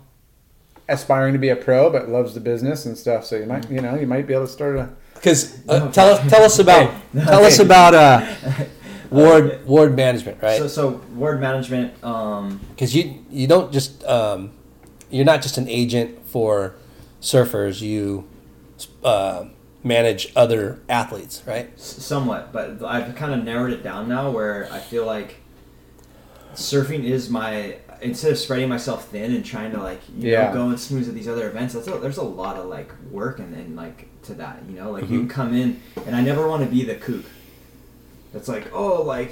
aspiring to be a pro, but loves the business and stuff. So you might, mm. you know, you might be able to start a. Because uh, tell us tell us about tell us about uh, ward ward management, right? So, so ward management. Um, Because you you don't just um, you're not just an agent for surfers. You uh, manage other athletes, right? Somewhat, but I've kind of narrowed it down now where I feel like surfing is my instead of spreading myself thin and trying to like you Yeah. know go and smooth at these other events. That's a, there's a lot of like work and, then like to that. You know, like you can come in and I never want to be the kook. That's like oh like.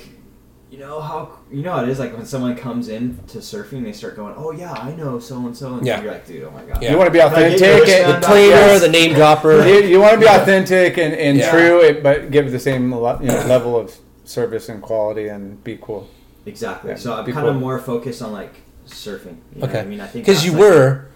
You know how you know how it is like when someone comes in to surfing, they start going, "Oh yeah, I know so and so," and Yeah. you're like, "Dude, oh my god." Yeah. You want to be Can I get authentic. and- The back? cleaner, Yes. the name dropper. you, you want to be authentic and, and Yeah. true, but give the same le- you know, level of service and quality and be cool. Exactly. Yeah, so I'm kind of more focused on like surfing. You know Okay. I mean, I think Because you like, were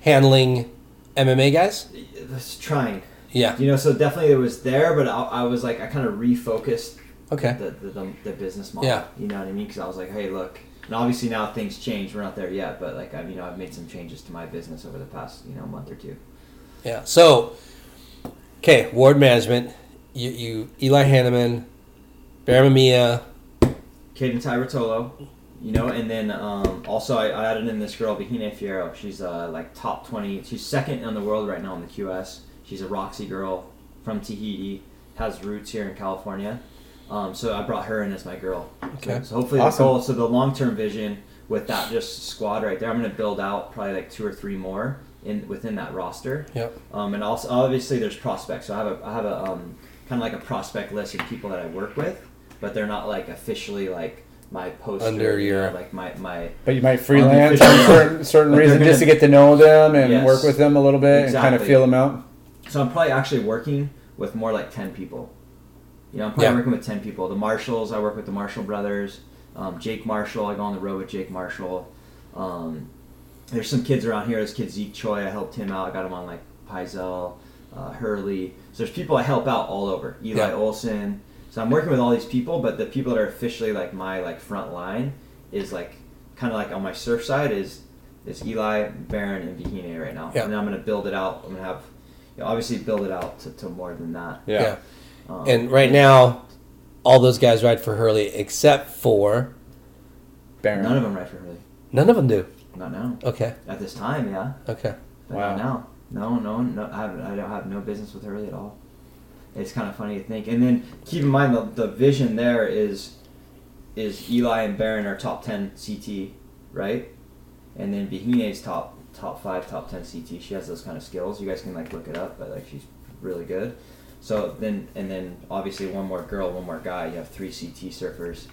handling MMA guys. was trying. Yeah. You know, so definitely it was there, but I, I was like, I kind of refocused Okay. the, the, the, the business model. Yeah. You know what I mean? Because I was like, hey, look, and obviously now things change. We're not there yet, but like I've you know I've made some changes to my business over the past you know month or two. Yeah. So, okay, ward management. You, you Eli Hanneman, Bear Caden Tyrotolo, you know, and then um, also I, I added in this girl, Vahine Fierro. She's uh, like top 20. She's second in the world right now in the QS. She's a Roxy girl from Tahiti, has roots here in California. Um, so I brought her in as my girl. Okay. So, so hopefully Awesome. the goal, so the long term vision with that just squad right there, I'm going to build out probably like two or three more in within that roster. Yep. Um, and also, obviously, there's prospects. So I have a, I have a um, kind of like a prospect list of people that I work with, but they're not like officially like my poster Under you know, your- like my my. But you might freelance for certain, certain But reason just to gonna- get to know them and Yes. work with them a little bit and kind of feel them out. So I'm probably actually working with more like ten people. You know, I'm probably Yeah. working with ten people. The Marshalls, I work with the Marshall brothers. Um, Jake Marshall, I go on the road with Jake Marshall. Um, there's some kids around here. There's kid Zeke Choi. I helped him out. I got him on like Pizel, uh, Hurley. So there's people I help out all over. Eli Yeah. Olson. So I'm working with all these people, but the people that are officially like my like front line is like kind of like on my surf side is is Eli, Baron, and Vahine right now. Yeah. And then I'm gonna build it out. I'm gonna have you know, obviously build it out to, to more than that. Yeah. Um, And right now, all those guys ride for Hurley except for Baron. none of them ride for Hurley. none of them do. Not now. Okay. At this time, yeah. Okay. But Wow. not now. No, no, no. I, have, I don't have no business with Hurley at all. It's kind of funny to think. And then keep in mind the, the vision there is is Eli and Baron are top ten CT, right? And then Vahine's top top five, top ten CT. She has those kind of skills. You guys can like look it up, but like she's really good. So then and then obviously one more girl, one more guy. You have three CT surfers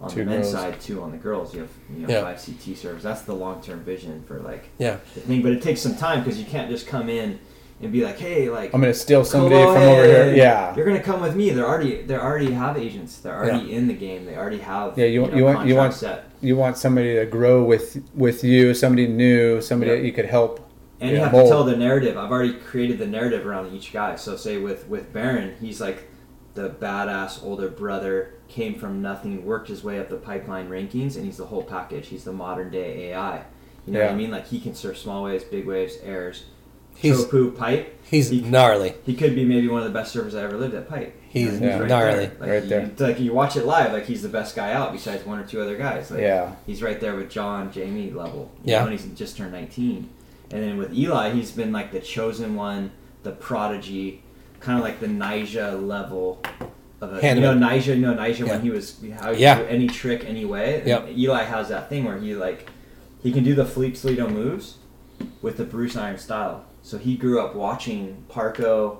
on Two the men's girls. side, two on the girls. You have you know Yeah. five CT surfers. That's the long term vision for like Yeah. the thing. But it takes some time because you can't just come in and be like, hey, like I'm gonna steal somebody from over here. Yeah. you're gonna come with me. They're already they already have agents. They're already in the game. They already have Yeah, you- know, you want- you want- set. You want somebody to grow with with you, somebody new, somebody Yeah. that you could help. And you Yeah, have mold. to tell the narrative. I've already created the narrative around each guy. So say with with Baron, he's like the badass older brother, came from nothing, worked his way up the pipeline rankings, and he's the whole package. He's the modern day AI. You know what I mean? Like he can surf small waves, big waves, airs, He's chopu, pipe. he's he, gnarly. he could be maybe one of the best surfers I ever lived at pipe. He's Yeah. gnarly. Like, Right you, there. Like you watch it live, like he's the best guy out besides one or two other guys. Like, Yeah. He's right there with John, Jamie level. Yeah. know, and he's just turned 19. And then with Eli, he's been like the chosen one, the prodigy, kind of like the Nyjah level of a, you know, Hanneman. Nyjah, you know, Nyjah Yeah. when he was, how he Yeah. do any trick, any way. And Yep. Eli has that thing where he like, he can do the Filipe Toledo moves with the Bruce Irons style. So he grew up watching Parko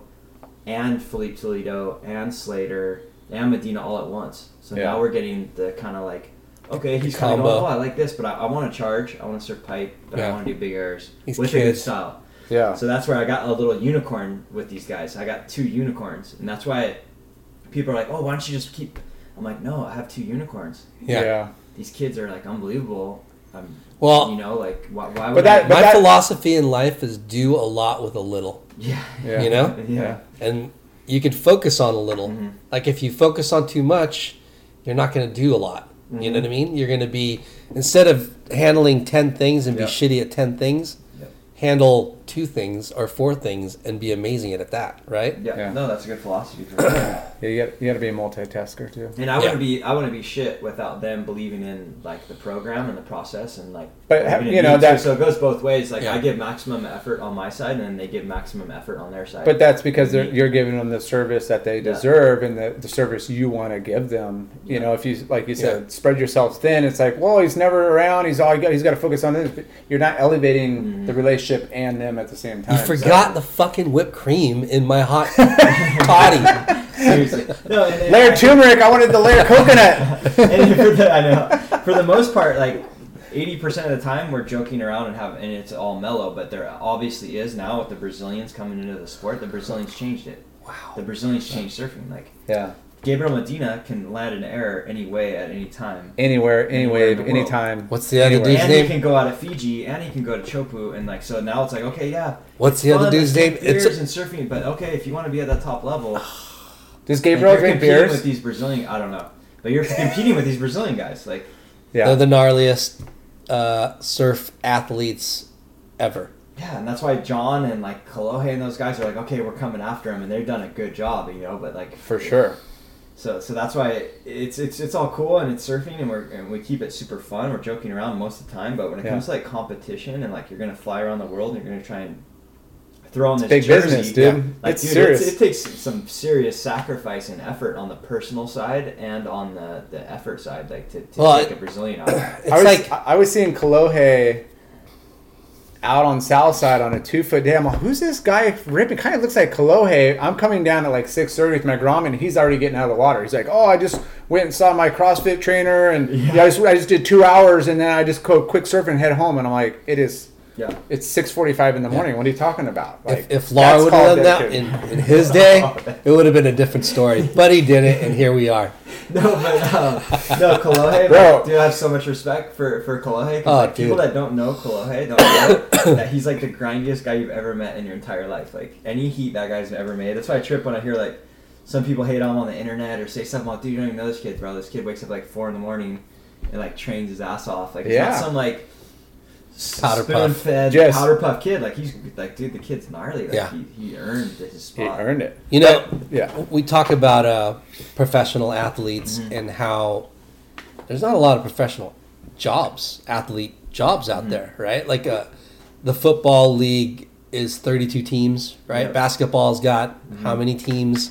and Filipe Toledo and Slater and Medina all at once. So Yeah. now we're getting the kind of like, okay, he's kind of oh, I like this, but I, I want to charge, I want to surf pipe, but I want to do big airs These with a good style. Yeah. So that's where I got a little unicorn with these guys. I got two unicorns, and that's why people are like, oh, why don't you just keep? I'm like, no, I have two unicorns. Yeah. These kids are like unbelievable. I'm, Well, you know, like why, why would But that- I? but my that- philosophy in life is do a lot with a little. yeah, Yeah. You know? yeah. And you can focus on a little. Mm-hmm. Like if you focus on too much, you're not going to do a lot. You Mm-hmm. know what I mean? You're going to be instead of handling 10 things and be shitty at 10 things, Yep. handle two things or four things and be amazing at that, right? Yeah, Yeah. no, that's a good philosophy for sure. Yeah, you got you got to be a multitasker too. And I wouldn't Yeah. be I wouldn't be shit without them believing in like the program and the process and like. But, you know, that- so it goes both ways. Like Yeah. I give maximum effort on my side, and then they give maximum effort on their side. But that's because they're, you're giving them the service that they Yeah. deserve and the, the service you want to give them. You know, if you like you said, Yeah. spread yourself thin. It's like, well, he's never around. He's all got. He's got to focus on this. But you're not elevating mm-hmm. the relationship and them at the same time. You So- forgot the fucking whipped cream in my hot toddy. seriously, no. And, and Laird I- turmeric. I wanted the Laird coconut. and for the, I know for the most part, like eighty percent of the time, we're joking around and have, and it's all mellow. But there obviously is now with the Brazilians coming into the sport. The Brazilians changed it. Wow. The Brazilians changed surfing. Like Yeah. Gabriel Medina can land an error any way at any time. Anywhere, any Anywhere wave, anytime. What's the other anywhere. dude's and he can go out of Fiji, and he can go to Chopu, and like so now it's like okay, yeah. What's the other dude's name? drink It's a- and surfing, but okay, if you want to be at that top level, Does Gabriel you're drink competing beers? with these Brazilian, I don't know, but you're competing with these Brazilian guys, like yeah. They're the gnarliest uh, surf athletes ever. yeah, and that's why John and like Kolohe and those guys are like, okay, we're coming after him, and they've done a good job, you know, but like for sure. So, so that's why it's it's it's all cool and it's surfing and we're and we keep it super fun. We're joking around most of the time, but when it Yeah. comes to like competition and like you're gonna fly around the world and you're gonna try and throw on this big jersey, business, dude. Like, It's dude, serious. it takes some serious sacrifice and effort on the personal side and on the, the effort side, like to, to Well, take I- a Brazilian out. It's I was, like I I was seeing Kolohe out on South Side on a two foot day. I'm like, who's this guy ripping? Kind of looks like Kolohe. I'm coming down at like six thirty with my Grom, and he's already getting out of the water. He's like, oh, I just went and saw my CrossFit trainer, and yeah. I, just, I just did two hours, and then I just go quick surf and head home. And I'm like, it is. Yeah. It's six forty-five in the morning. What are you talking about? Like, if, if Laura would have done that in, in his day, it would have been a different story. But he did it, and here we are. No, but um, no, Kolohe, Bro. like, dude, I have so much respect for for Kolohe. Oh, like, people that don't know Kolohe don't know that he's like the grindiest guy you've ever met in your entire life. Like any heat that guy's ever made. That's why I trip when I hear like some people hate on him on the internet or say something like, "Dude, you don't even know this kid, bro. This kid wakes up like four in the morning and like trains his ass off. Like it's Yeah. not some like." Powder puff. spoon-fed Yes. powder puff kid. Like he's like, dude, the kid's gnarly. Like, Yeah. he, he earned his he spot. earned it. You know, Yeah. we talk about uh, professional athletes Mm-hmm. and how there's not a lot of professional jobs, athlete jobs Mm-hmm. out there, right? Like uh, the football league is 32 teams, right? Yeah. Mm-hmm. Basketball's got how many teams?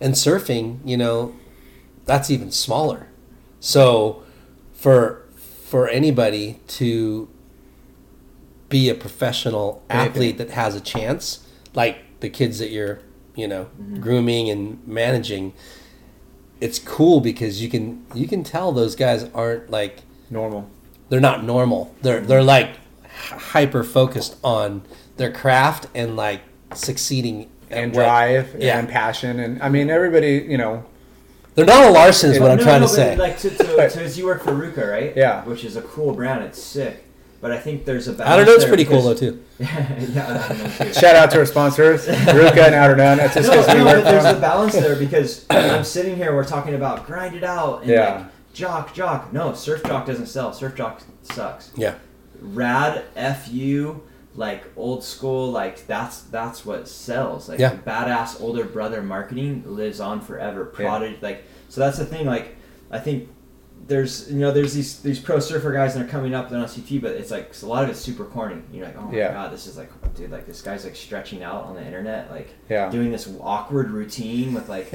And surfing, you know, that's even smaller. So for for anybody to be a professional athlete that has a chance, like the kids that you're, you know, mm-hmm. grooming and managing, it's cool because you can you can tell those guys aren't like Normal. they're not normal. They're they're mm-hmm. like hyper focused on their craft and like succeeding And what- drive Yeah. and passion. And I mean, everybody, you know, They're not a Larson is what I'm No, trying no, to but, say. Like to, to, to, as you work for RVCA, right? Yeah. Which is a cool brand. It's sick. But I think there's a balance I don't know. It's pretty cool though too. yeah, I don't know too. shout out to our sponsors, RVCA and Outerknown. That's just no, because we no, work but there's for a balance there because I'm sitting here, we're talking about grind it out and Yeah. like jock, jock. No, surf jock doesn't sell. Surf jock sucks. Yeah. Rad, fu, like old school, like that's that's what sells. Like Yeah. badass older brother marketing lives on forever. Product, like so that's the thing. Like I think there's you know there's these these pro surfer guys that are coming up they're on CT, but it's like a lot of it's super corny. You're like, oh my Yeah. god, this is like, dude, like this guy's like stretching out on the internet, like Yeah. doing this awkward routine with like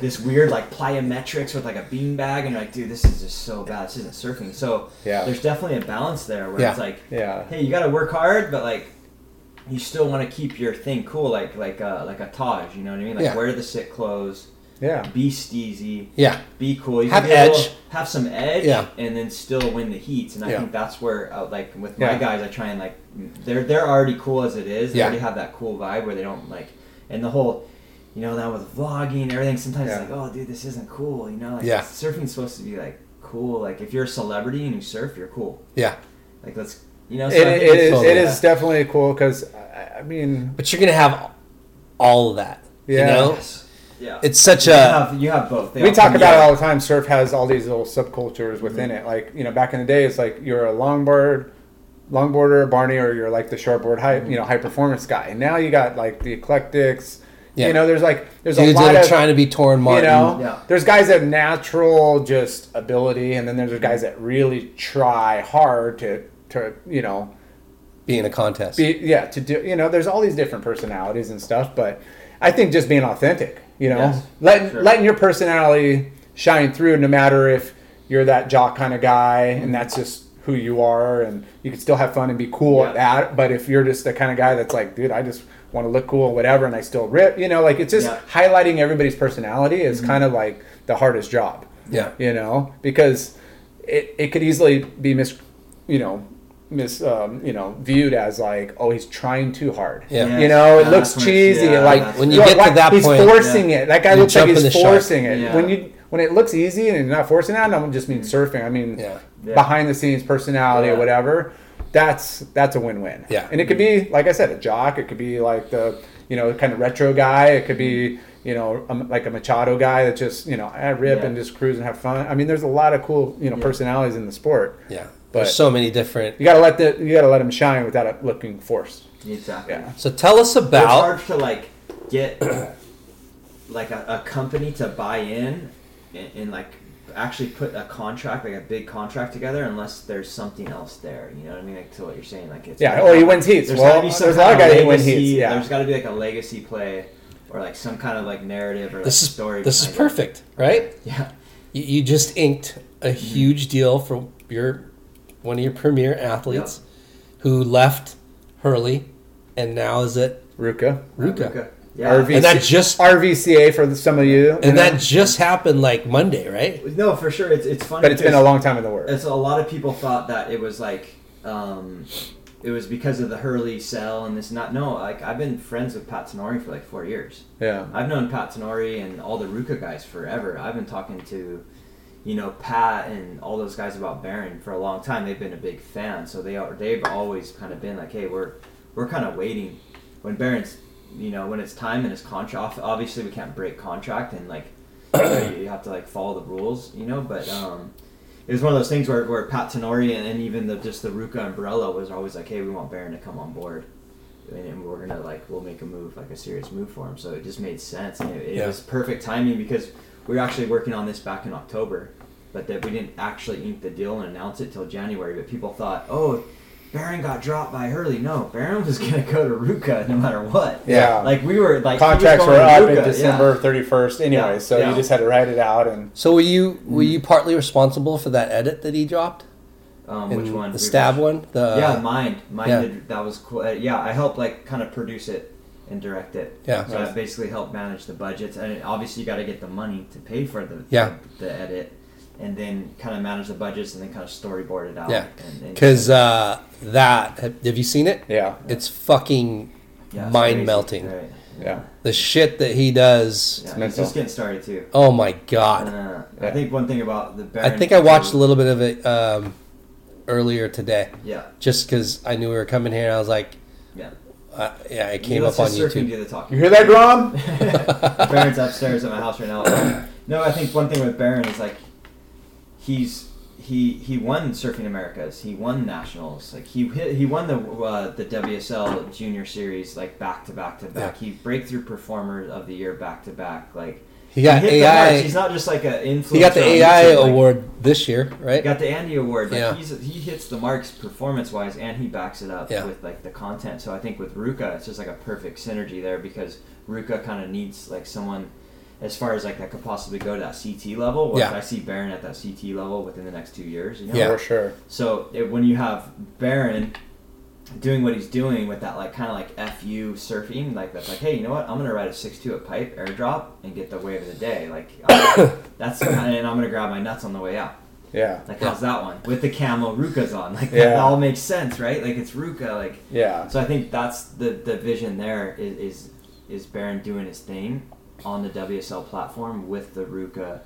this weird like plyometrics with like a beanbag, and like, dude, this is just so bad. This isn't surfing. So Yeah. there's definitely a balance there where Yeah. it's like, Yeah. hey, you got to work hard, but like. You still want to keep your thing cool, like like uh, like a Taj, you know what I mean? Like wear the sit clothes, Yeah. be steezy, Yeah. be cool. You Have can be a little- edge. have some edge, Yeah. and then still win the heats. And I Yeah. think that's where, uh, like with my Yeah. guys, I try and like they're they're already cool as it is. They Yeah. already have that cool vibe where they don't like, and the whole, you know, now with vlogging and everything. Sometimes Yeah. it's like, oh, dude, this isn't cool. You know, like Yeah. surfing's supposed to be like cool. Like if you're a celebrity and you surf, you're cool. Yeah. Like let's, you know, so It, I think it, it's is, totally it is definitely cool because, I, I mean, But you're gonna have all of that. Yeah. You know? Yes. Yeah. it's such you a have, you have both. They we talk come about it all the time. Surf has all these little subcultures within Mm-hmm. it. Like you know, back in the day, it's like you're a longboard, longboarder, Barney, or you're like the shortboard high, you know, high performance guy. And now you got like the eclectics. Yeah. You know, there's like there's dudes a lot that are of trying to be torn you know, Yeah. there's guys that have natural just ability, and then there's guys that really try hard to to you know be in a contest. be yeah to do you know there's all these different personalities and stuff but i think just being authentic you know? Yes, letting sure. letting your personality shine through no matter if you're that jock kind of guy and that's just who you are and you can still have fun and be cool at that but if you're just the kind of guy that's like dude i just want to look cool whatever and i still rip you know? Like it's just Yeah. highlighting everybody's personality is mm-hmm. kind of like the hardest job. Yeah. you know, because it, it could easily be mis, you know, mis, um, you know, viewed as like, oh, he's trying too hard. Yeah. You know, it Yeah, looks that's when it's- cheesy. yeah, like When you you're get like, to that he's point, forcing it. That guy You looks like he's the shark. forcing it. Yeah. When you when it looks easy and you're not forcing it, I don't just mean surfing. I mean Yeah. Yeah. behind the scenes personality or whatever. That's that's a win win. Yeah. and it could be like I said, a jock. It could be like the you know kind of retro guy. It could be you know like a Machado guy that just you know I rip Yeah. and just cruise and have fun. I mean, there's a lot of cool you know personalities in the sport. Yeah. But- There's so many different. You gotta let the you gotta let them shine without it looking forced. Exactly. Yeah. So tell us But it's about. hard to like get like a, a company to buy in and, and like actually put a contract like a big contract together unless there's something else there you know what i mean like to what you're saying like it's Yeah, gotta or he have- wins heats. there's Well, gotta be some there's a lot of guys of that win legacy- heats, yeah. there's got to be like a legacy play or like some kind of like narrative or like This is story this is behind it. perfect, right? yeah You, you just inked a Mm-hmm. huge deal for your one of your premier athletes who left Hurley and now is at RVCA. RVCA. yeah RV. And that just RVCA for some of you. you and know? that just happened like Monday, right? no for sure it's, it's funny but it's been a long time in the works. It's a lot of people thought that it was like um, it was because of the Hurley cell and this not no like I've been friends with Pat Tenore for like four years. Yeah. I've known Pat Tenore and all the RVCA guys forever. I've been talking to you know Pat and all those guys about Barron for a long time. They've been a big fan, so they are they've always kind of been like, hey, we're we're kind of waiting when Barron's you know when it's time and his contract. Obviously, we can't break contract and like you, know, you have to like follow the rules, you know. But um, it was one of those things where, where Pat Tenore and, and even the just the RVCA umbrella was always like, hey, we want Barron to come on board. And, and we're gonna like we'll make a move like a serious move for him. So it just made sense, and it, it Yeah. was perfect timing because we were actually working on this back in October, but that we didn't actually ink the deal and announce it till January. But people thought, oh, Barron got dropped by Hurley. No, Barron was gonna go to RVCA no matter what. Yeah. like we were like Contracts were up in December yeah. 31st anyway, Yeah, so yeah. you just had to write it out and So were you were you partly responsible for that edit that he dropped? Um, which one? The stab one? The yeah, mind, mind. yeah. did. That was cool. Uh, yeah, I helped like kind of produce it and direct it. Yeah. So I basically help manage the budgets, and obviously you got to get the money to pay for the Yeah. the, the edit, and then kind of manage the budgets, and then kind of storyboard it out. Yeah. and- and- Because uh, that have have you seen it? yeah, It's fucking Yeah, it's mind crazy. melting. Right. yeah. The shit that he does. Yeah, he's just getting started too. Oh my god. Uh, Yeah. I think one thing about the I think I watched a little bit of it um, earlier today, Yeah, just because I knew we were coming here. and I was like, yeah. Uh, yeah, it came Let's up on YouTube. do the talking. You hear that, Grom? Barron's upstairs at my house right now. Um, no, I think one thing with Barron is like he's he he won Surfing Americas. He won nationals. Like he he won the uh, the WSL Junior Series like back to back to back. He breakthrough performer of the year back to back. Like He got hit the. AI. He's not just like an influencer. He got the AI YouTube, like- award this year, He right? got the Andy Award. Like Yeah. he's, he hits the marks performance wise, and he backs it up Yeah. with like the content. So I think with RVCA, it's just like a perfect synergy there because RVCA kind of needs like someone as far as like that could possibly go to that CT level. Which Yeah. I see Barron at that CT level within the next two years. You know? Yeah. For sure. So it, when you have Barron doing what he's doing with that like kind of like fu surfing, like that's like, hey, you know what? I'm gonna ride a six two at pipe airdrop and get the wave of the day. Like that's and I'm gonna grab my nuts on the way out. Yeah. Like how's that one with the camo RVCA's on? Like Yeah. that all makes sense, right? Like it's RVCA. Like Yeah. so, I think that's the the vision there is is, is Barron doing his thing on the WSL platform with the RVCA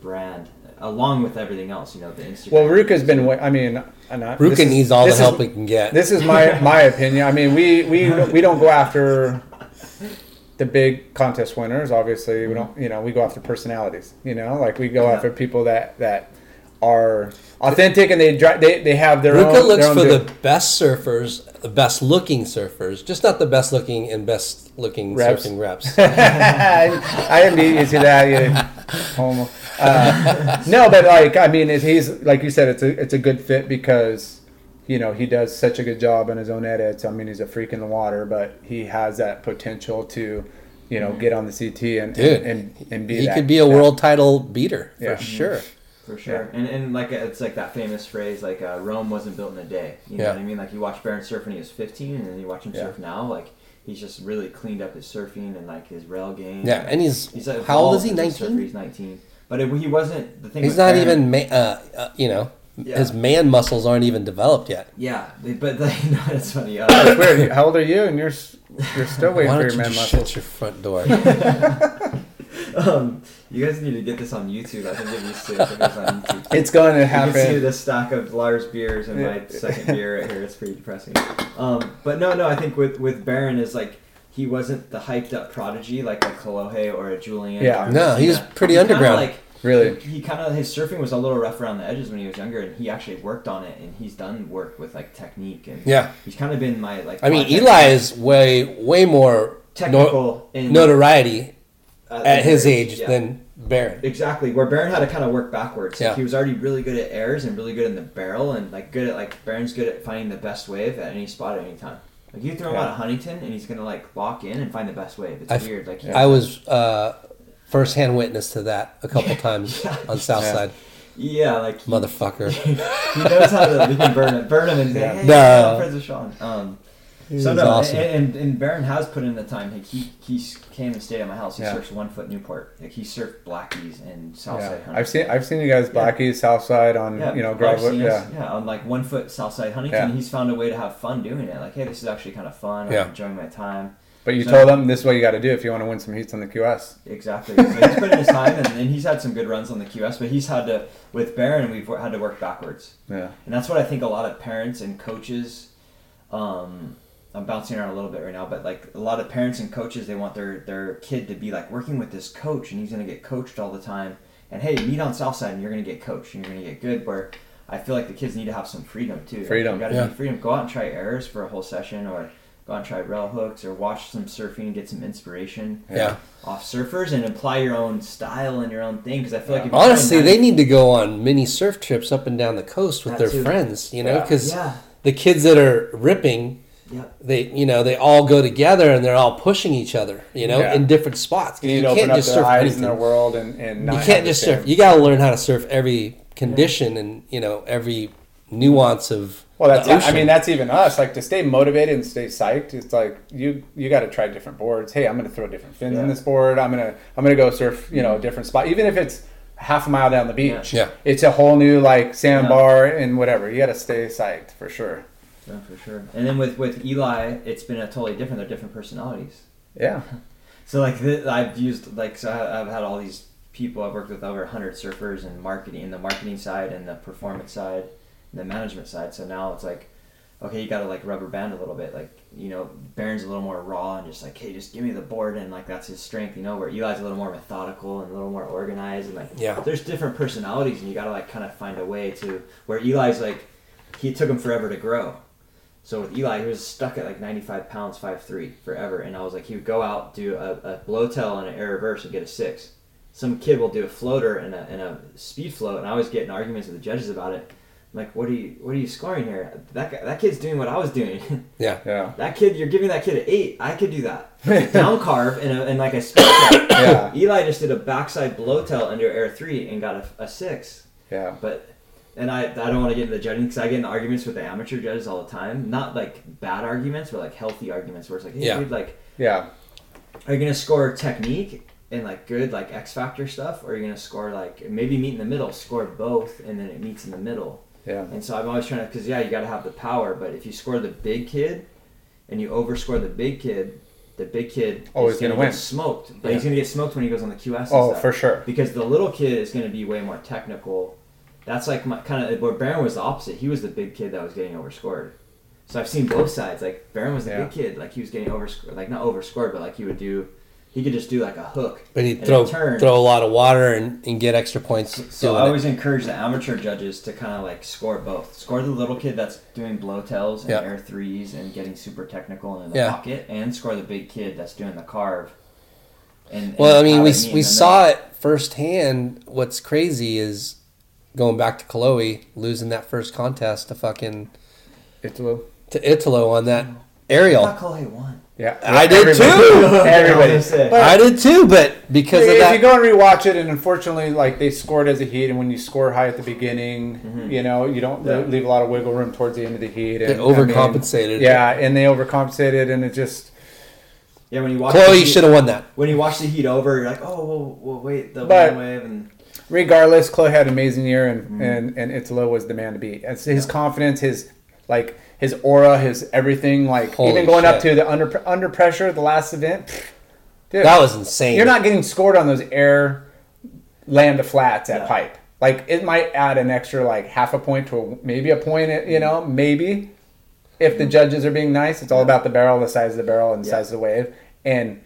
brand, along with everything else. You know, the Instagram. Well, RVCA's been. I mean, I'm not, RVCA needs all the help is, he can get. This is my my opinion. I mean, we we we don't go after the big contest winners, obviously, we don't. You know, we go after personalities. You know, like we go Yeah. after people that that are authentic and they dri- they they have their RVCA own. looks their own for the best surfers, the best looking surfers, just not the best looking and best looking Reps. surfing reps. I you to that, you homo. Uh, no, but like I mean, he's like you said, it's a it's a good fit because you know he does such a good job on his own edits. I mean, he's a freak in the water, but he has that potential to you know get on the CT and Dude, and, and, and be he that- could be a that- world title beater Yeah. for sure. For sure, and and like it's like that famous phrase, like uh, Rome wasn't built in a day. You know Yeah. what I mean? Like you watch Barron surf when he was 15, and then you watch him Yeah. surf now. Like he's just really cleaned up his surfing and like his rail game. Yeah, and he's, He's like, how old is he? evolved as. Nineteen. He's 19, but it, he wasn't the thing. He's not Barron- even, ma- uh, uh, you know, Yeah. his man muscles aren't even developed yet. Yeah, they- but like, no, it's funny. Uh, It's weird. How old are you? And you're you're still waiting Why for don't your you man just muscles. shut your front door? um, you guys need to get this on YouTube. I think it needs to get this on YouTube. It's going to happen. You can see the stack of Lars beers and my second beer right here. It's pretty depressing. Um, but no, no, I think with with Barron is like he wasn't the hyped up prodigy like a Kolohe or a Julian. Yeah. No, he was pretty He underground. Like, Really? he kind of his surfing was a little rough around the edges when he was younger, and he actually worked on it, and he's done work with like technique and Yeah. he's kind of been my like. I mean, my Eli is way, way more technical in notoriety at his age yeah. than Barron. Exactly, where Barron had to kind of work backwards. Like, Yeah. he was already really good at airs and really good in the barrel, and like good at like Barron's good at finding the best wave at any spot at any time. Like you throw him Yeah. out of Huntington, and he's gonna like lock in and find the best wave. It's I- weird. Like he- I was uh, first-hand witness to that a couple times Yeah. on Southside. yeah, like he, Motherfucker. he knows how to. We can burn it, burn him, and say, Yeah. "Hey, No. Friends with Shaun." Um, He so no, awesome. and, and, Barron has put in the time. Like he he came and stayed at my house. He Yeah. surfs one foot Newport. Like he surfed Blackies and Southside. Yeah. I've seen I've seen you guys Blackies, Southside on Yeah, you know Grove. Yeah. yeah, on like one foot Southside Huntington, Yeah. he's found a way to have fun doing it. Like, hey, this is actually kind of fun. I'm Yeah. enjoying my time. But you So- told them this is what you got to do if you want to win some heats on the QS. Exactly. So he's put in his time, and, and he's had some good runs on the QS. But he's had to with Barron, we've had to work backwards, Yeah. and that's what I think a lot of parents and coaches. Um, I'm bouncing around a little bit right now, but like a lot of parents and coaches, they want their their kid to be like working with this coach, and he's gonna get coached all the time. And hey, meet on Southside, and you're gonna get coached, and you're gonna get good. Where I feel like the kids need to have some freedom too. Freedom, you gotta yeah. be freedom. Go out and try errors for a whole session, or go out and try rail hooks, or watch some surfing, and get some inspiration Yeah. off surfers, and apply your own style and your own thing. Because I feel like if you try Honestly, they need to go on mini surf trips up and down the coast with That their too. friends, you know, Yeah. because yeah, the kids that are ripping, yeah. they you know they all go together and they're all pushing each other, you know, Yeah. in different spots. You need You to open can't up just their surf eyes in their world and, and not You can't just surf. You got to learn how to surf every condition and you know every nuance of. Well, that's the I mean that's even us. Like to stay motivated and stay psyched. It's like you you got to try different boards. Hey, I'm going to throw different fins in Yeah. this board. I'm gonna I'm gonna go surf you know a different spot, even if it's half a mile down the beach. Yeah. It's a whole new like sandbar Yeah. and whatever. You got to stay psyched for sure. Yeah, for sure. And then with with Eli, it's been a totally different. They're different personalities. Yeah. So like th- I've used like so I- I've had all these people I've worked with over hundred surfers and marketing, in the marketing side and the performance side, and the management side. So now it's like, okay, you got to like rubber band a little bit. Like you know, Barron's a little more raw and just like, hey, just give me the board and like that's his strength. You know, where Eli's a little more methodical and a little more organized and like Yeah. there's different personalities and you got to like kind of find a way to where Eli's like he took him forever to grow. So with Eli, he was stuck at like 95 pounds, 5'3", forever. And I was like, he would go out, do a, a blow tail and an air reverse and get a six. Some kid will do a floater and a, and a speed float, and I was getting arguments with the judges about it. I'm like, what are you, what are you scoring here? That guy, that kid's doing what I was doing. yeah, Yeah. that kid, you're giving that kid an eight. I could do that. Down carve and, a, and like a speed float. Yeah. Eli just did a backside blow tail under air three and got a, a six. Yeah. But and I, I don't want to get into the judging because I get in arguments with the amateur judges all the time. Not like bad arguments, but like healthy arguments where it's like, hey, Yeah. dude, like, Yeah. are you gonna score technique and like good like X factor stuff, or are you gonna score like maybe meet in the middle, score both, and then it meets in the middle. Yeah. And so I'm always trying to because yeah, you got to have the power, but if you score the big kid and you overscore the big kid, the big kid Always is gonna gonna, win. smoked. But Yeah. he's gonna get smoked when he goes on the QS. Oh, for sure. because the little kid is going to be way more technical. That's like my kind of where Barron was the opposite. He was the big kid that was getting overscored. So I've seen both sides. Like Barron was the Yeah. big kid, like he was getting overscored, like not overscored, but like he would do he could just do like a hook. But he'd and throw a turn. throw a lot of water and, and get extra points. So doing I it. always encourage the amateur judges to kind of like score both. Score the little kid that's doing blow tells and Yeah. air threes and getting super technical and in the Yeah. pocket, and score the big kid that's doing the carve. And, Well, I mean, we, it meet in we saw it firsthand. What's crazy is going back to Kolohe losing that first contest to fucking It's a, to Italo on that I aerial. thought Kolohe won. yeah, I did too. Everybody. But- I did too, but because if that, you go and rewatch it, and unfortunately, like they scored as a heat, and when you score high at the beginning, mm-hmm. you know you don't Yeah. leave a lot of wiggle room towards the end of the heat. they And, I mean, overcompensated. yeah, and they overcompensated, and it just Yeah, when you watch the Kolohe heat- should have won that. When you watch the heat over, you're like, oh, well, well wait, the But- wave and regardless, Kolohe had an amazing year, and Mm-hmm. and and Italo was the man to beat. It's his confidence, his like his aura, his everything. Like Holy even going up to the under under pressure, the last event. Dude, That was insane. You're not getting scored on those air land to flats at Yeah. pipe. Like it might add an extra like half a point to a, maybe a point. You know, maybe if the judges are being nice. It's all about the barrel, the size of the barrel, and the Yeah. size of the wave. And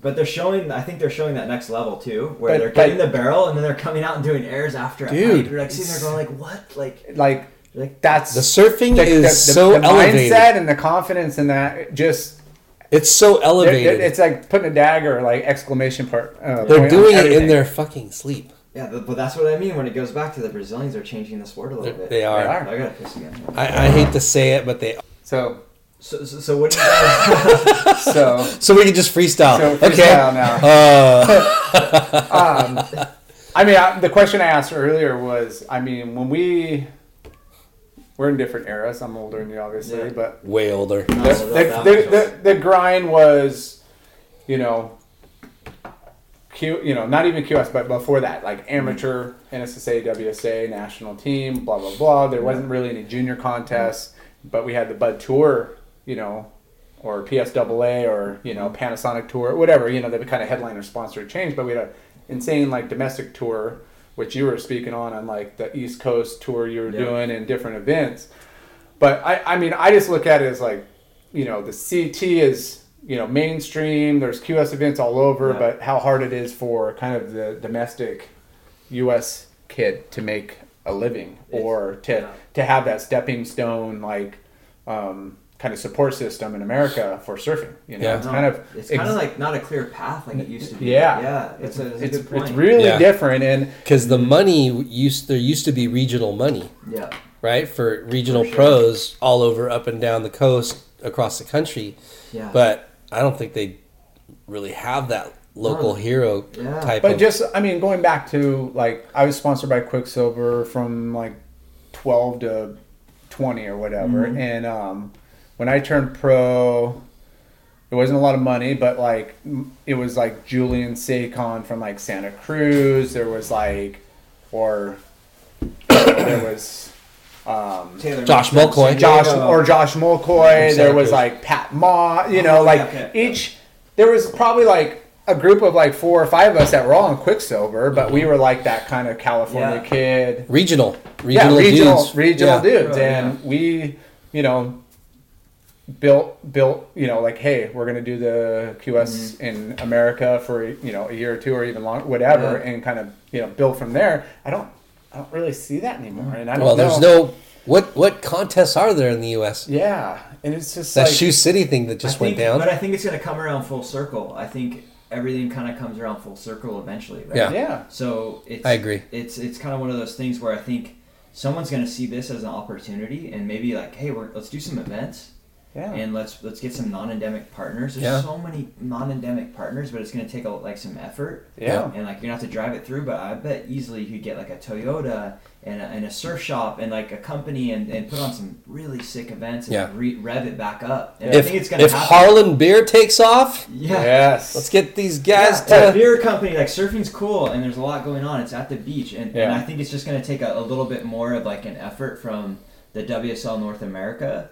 But they're showing. I think they're showing that next level too, where But- they're but- getting the barrel and then they're coming out and doing airs after. at Dude, night. you're like sitting there going like, what? Like, like like that's the surfing the, is the- so the elevated. mindset and the confidence in that just It's so It- elevated. it- it's like putting a dagger, like exclamation part. Uh, They're doing it in their fucking sleep. yeah, but that's what I mean when it goes back to the Brazilians are changing the sport a little bit. They are. They are. I gotta piss again. I, I hate to say it, but they. So, So, so, so what do you guys? so, So we can just freestyle. so okay. now. Uh, Um, I mean, I, the question I asked earlier was, I mean, when we we're in different eras. I'm older than you, obviously, Yeah. but way older. the, No, the, the, the, the grind was, you know, Q, you know, not even QS, but before that, like amateur NSSA, WSA, national team, blah blah blah. There wasn't really any junior contests, but we had the Bud Tour, you know, or PSAA or you know Panasonic Tour, whatever. You know, they kind of headliner sponsor change, but we had an insane like domestic tour, which you were speaking on on like the East Coast tour you were Yeah. doing and different events. But I, I mean, I just look at it as like, you know, the CT is, you know, mainstream. There's QS events all over, Yeah. but how hard it is for kind of the domestic U.S. kid to make a living or to yeah. to have that stepping stone like um, kind of support system in America for surfing. You know, Yeah. it's kind of it's kind ex- of like not a clear path like it used to be. Yeah. yeah. It's a, it's, it's, a good point. it's really Yeah. different and Because the money used there used to be regional money, yeah. right, for regional For sure. pros all over up and down the coast across the country. Yeah. But I don't think they really have that local No. hero Yeah. type But of. just, I mean, going back to like, I was sponsored by Quiksilver from like 12 to 20 or whatever. Mm-hmm. And um, when I turned pro, it wasn't a lot of money, but like, it was like Julian Saquon from like Santa Cruz. There was like, or there was. Um, Taylor Josh Mason, Mulcoy. Josh or Josh Mulcoy. There was like Pat Ma. You know, like okay. each. There was probably like a group of like four or five of us that were all in Quiksilver, but we were like that kind of California Yeah. kid. regional, regional, yeah, regional, dudes. regional Yeah. dudes, and we, you know, built built you know like hey we're gonna do the qs Mm-hmm. in america for you know a year or two or even long whatever Yeah. and kind of you know build from there i don't i don't really see that anymore and i don't Well, know there's no what what contests are there in the U.S. yeah and it's just That like Shoe City thing that just I went think- down. But I think it's going to come around full circle. I think everything kind of comes around full circle eventually. Right? Yeah. yeah So it's I agree. It's it's kind of one of those things where I think someone's going to see this as an opportunity and maybe like, hey, we're, let's do some events yeah and let's let's get some non-endemic partners. There's Yeah. so many non-endemic partners, but it's going to take a, like some effort. yeah And like you're gonna have to drive it through, but I bet easily you could get like a Toyota and a, and a surf shop and like a company and, and put on some really sick events and Yeah. re- rev it back up. And I think it's gonna if happen. Harlan Beer takes off, yeah. yes let's get these guys that to. beer company, like surfing's cool, and there's a lot going on. It's at the beach, and, and I think it's just going to take a, a little bit more of like an effort from the WSL North America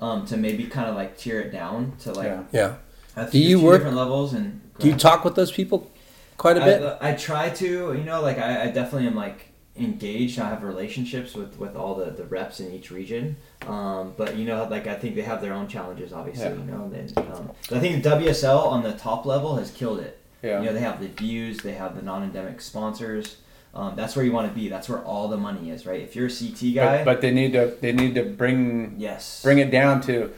um, to maybe kind of like tear it down to like Yeah. Yeah. a Do you work- different levels and. Do you talk with those people quite a bit? I, I try to, you know, like I, I definitely am like engaged. I have relationships with, with all the, the reps in each region. Um, but you know, like I think they have their own challenges, obviously. Yeah. You know, then um, but I think WSL on the top level has killed it. Yeah. You know, they have the views, they have the non-endemic sponsors. Um, that's where you want to be. That's where all the money is, right? If you're a CT guy, But, but they need to they need to bring yes, bring it down to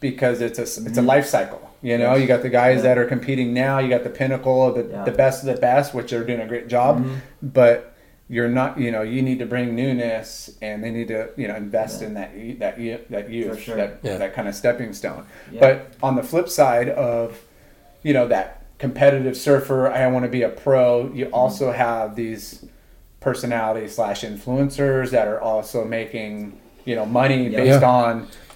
because it's a it's a Mhm. life cycle. You know, Yes. you got the guys Yeah. that are competing now. You got the pinnacle of the, Yeah. the best of the best, which are doing a great job. Mhm. But you're not. You know, you need to bring newness, and they need to you know invest Yeah. in that that y- that youth, sure. that Yeah. that kind of stepping stone. Yeah. But on the flip side of you know that competitive surfer, I want to be a pro. You also have these personalities slash influencers that are also making you know money Yeah. based Yeah. on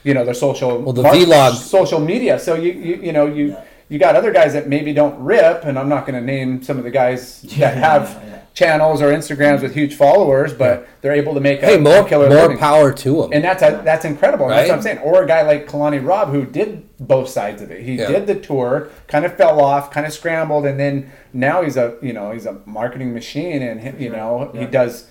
you know their social Well, the vlog- social media. So you you, you know you Yeah. you got other guys that maybe don't rip, and I'm not going to name some of the guys that have. Channels or Instagrams with huge followers, but they're able to make a, Hey, more a killer more living. power to them. And that's a, that's incredible. And That's what I'm saying. Or a guy like Kalani Robb who did both sides of it. He Yeah. did the tour, kind of fell off, kind of scrambled, and then now he's a you know he's a marketing machine, and you know he does,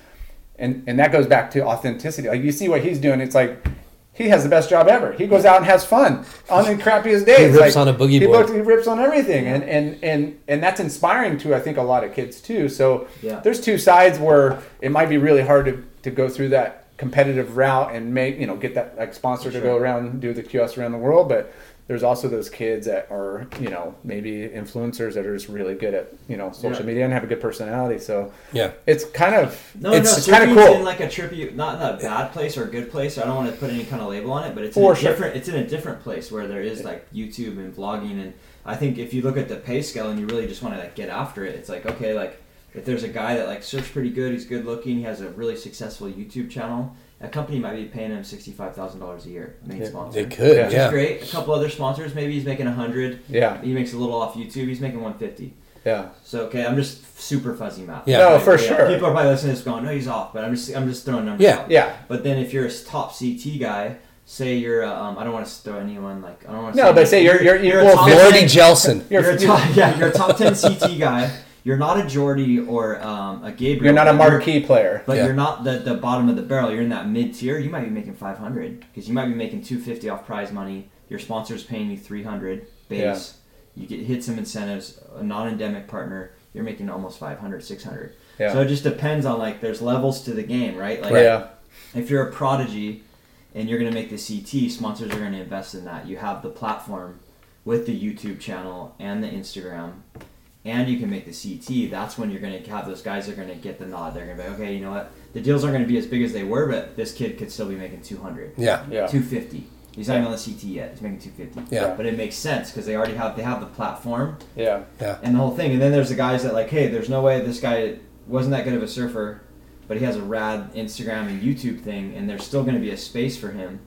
and and that goes back to authenticity. Like you see what he's doing, it's like. He has the best job ever. He goes out and has fun on the crappiest days. He rips like, on a boogie board. he rips on everything, and, and and and that's inspiring to I think a lot of kids too. So Yeah. there's two sides where it might be really hard to, to go through that competitive route and make you know get that like sponsor to go around and do the QS around the world but there's also those kids that are you know maybe influencers that are just really good at you know social Yeah. media and have a good personality so yeah. it's kind of No, it's, no, it's kind of cool in like a trippy, not in a bad place or a good place. I don't want to put any kind of label on it, but it's For in a sure. different. It's in a different place where there is like YouTube and vlogging, and I think if you look at the pay scale and you really just want to like get after it, it's like okay, like if there's a guy that like surfs pretty good, he's good looking, he has a really successful YouTube channel. A company might be paying him sixty five thousand dollars a year, main Yeah. sponsor. They could, Yeah. Which yeah. is great. A couple other sponsors, maybe he's making a hundred. yeah He makes a little off YouTube. He's making one fifty. yeah So okay, I'm just super fuzzy math. Yeah. No, Like, for yeah, sure. People are probably listening to this going, "No, he's off," but I'm just I'm just throwing numbers Yeah. out. yeah But then if you're a top CT guy, say you're a, um, I don't want to throw anyone like I don't want to. no but say you're you're you're a equal top Lordy ten- Jelson. You're, you're, a top, yeah, you're a top ten CT guy. You're not a Jordy or um, a Gabriel. you're not a but you're- marquee player But Yeah. you're not the, the bottom of the barrel. You're in that mid tier. You might be making 500 because you might be making 250 off prize money. Your sponsor's paying you 300 base. You get hit some incentives. A non-endemic partner, you're making almost 500, 600. yeah So it just depends on like there's levels to the game, right? Like yeah if you're a prodigy and you're going to make the CT, sponsors are going to invest in that. You have the platform with the YouTube channel and the Instagram, and you can make the CT. That's when you're going to have those guys that are going to get the nod. They're going to be okay. You know what? The deals aren't going to be as big as they were, but this kid could still be making 200, Yeah. yeah 250. He's not even on the CT yet. He's making 250. Yeah. But it makes sense because they already have they have the platform yeah Yeah. and the whole thing. And then there's the guys that like, hey, there's no way this guy wasn't that good of a surfer, but he has a rad Instagram and YouTube thing, and there's still going to be a space for him,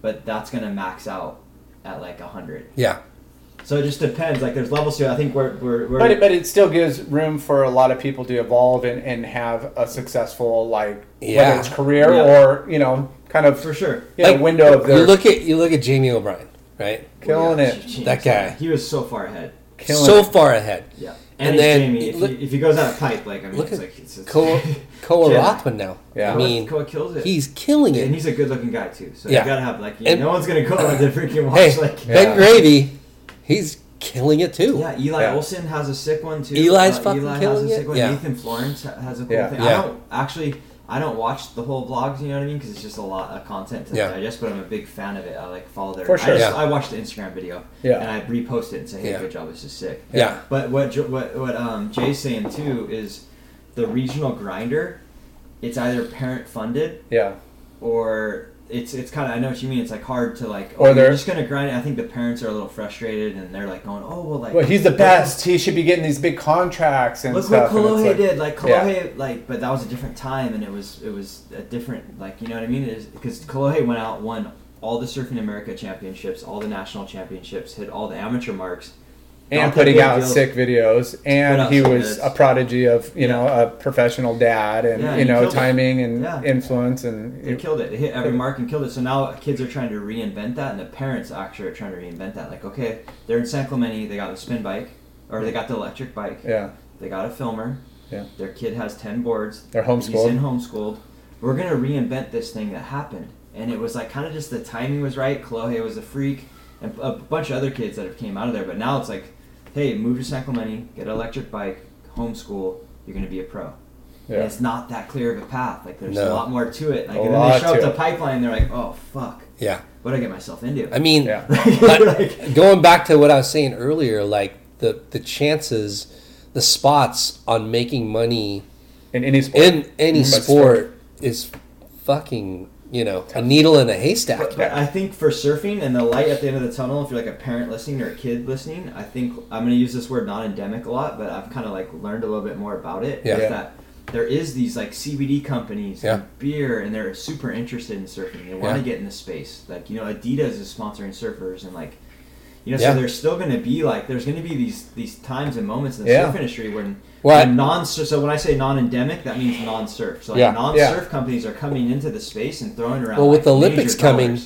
but that's going to max out at like a hundred. Yeah. So it just depends. Like there's levels to it. I think we're we're, we're But it, but it still gives room for a lot of people to evolve and, and have a successful like Yeah. whether it's career Yeah. or you know kind of for sure. you know, window of You look at you look at Jamie O'Brien, right? killing Yeah, it, James, That guy. He was so far ahead. killing so it. far ahead. Yeah. And And, then Jamie, if, look- he, if he goes out of pipe, like I mean, Look it's at like it's, it's Koa, Koa Rothman now. Yeah. I mean, Koa kills it. he's killing it, and he's a good-looking guy too. So Yeah. you gotta have like you And- no one's gonna go on the freaking watch Hey, like Ben Yeah. Gravy, he's killing it too. Yeah, Eli Yeah. Olsen has a sick one too. Eli's Uh, fucking Eli killing has a it. sick one. Yeah. Nathan Florence has a cool Yeah. thing. Yeah. I don't actually. I don't watch the whole vlogs. You know what I mean? Because it's just a lot of content to Yeah. digest. But I'm a big fan of it. I like follow their. For sure. I, just, Yeah. I watch the Instagram video Yeah. and I repost it and say, "Hey, Yeah. good job. This is sick." Yeah. But what Jo- what what um, Jay's saying too is the regional grinder. It's either parent funded yeah or it's it's kind of I know what you mean. It's like hard to like. Or Oh, they're- just gonna grind it. I think the parents are a little frustrated and they're like going, "Oh well, like." well he's the best he should be getting these big contracts and Look stuff what Kolohe like- did. Like Yeah. Like, but that was a different time, and it was it was a different, like, you know what I mean? Because Kolohe went out, won all the Surfing America championships, all the national championships, hit all the amateur marks, and putting out sick videos and he was a prodigy of you Yeah. know a professional dad and Yeah, you know killed it. timing and Yeah. influence and They killed it. They hit every mark and killed it. So now kids are trying to reinvent that, and the parents actually are trying to reinvent that. Like, okay, they're in San Clemente, they got the spin bike, or they got the electric bike, yeah they got a filmer. Yeah. Their kid has ten boards. they're homeschooled He's in homeschooled homeschooled. We're gonna reinvent this thing that happened, and it was like kind of just the timing was right. Kolohe was a freak, and a bunch of other kids that have came out of there. But now it's like hey, move to San Clemente, get an electric bike, homeschool, you're going to be a pro. And Yeah. it's not that clear of a path. Like there's a lot more to it. Like A and then lot they show up to to it. pipeline, they're like, oh fuck, Yeah. what did I get myself into? I mean, Yeah. but Like- going back to what I was saying earlier, like the the chances, the spots on making money In any sport. in any But sport is fucking you know a needle in a haystack. But, but I think for surfing and the light at the end of the tunnel, if you're like a parent listening or a kid listening, I think I'm going to use this word non-endemic a lot, but I've kind of like learned a little bit more about it. Yeah. Yeah. that there is these like CBD companies Yeah. and beer, and they're super interested in surfing. They want Yeah. to get in the space. Like you know, Adidas is sponsoring surfers, and like you know, Yeah. so there's still going to be like there's going to be these these times and moments in the Yeah. surf industry when. I- non so when I say non-endemic, that means non-surf. So like Yeah. non-surf companies are coming into the space and throwing around. Well, with like, the Olympics coming-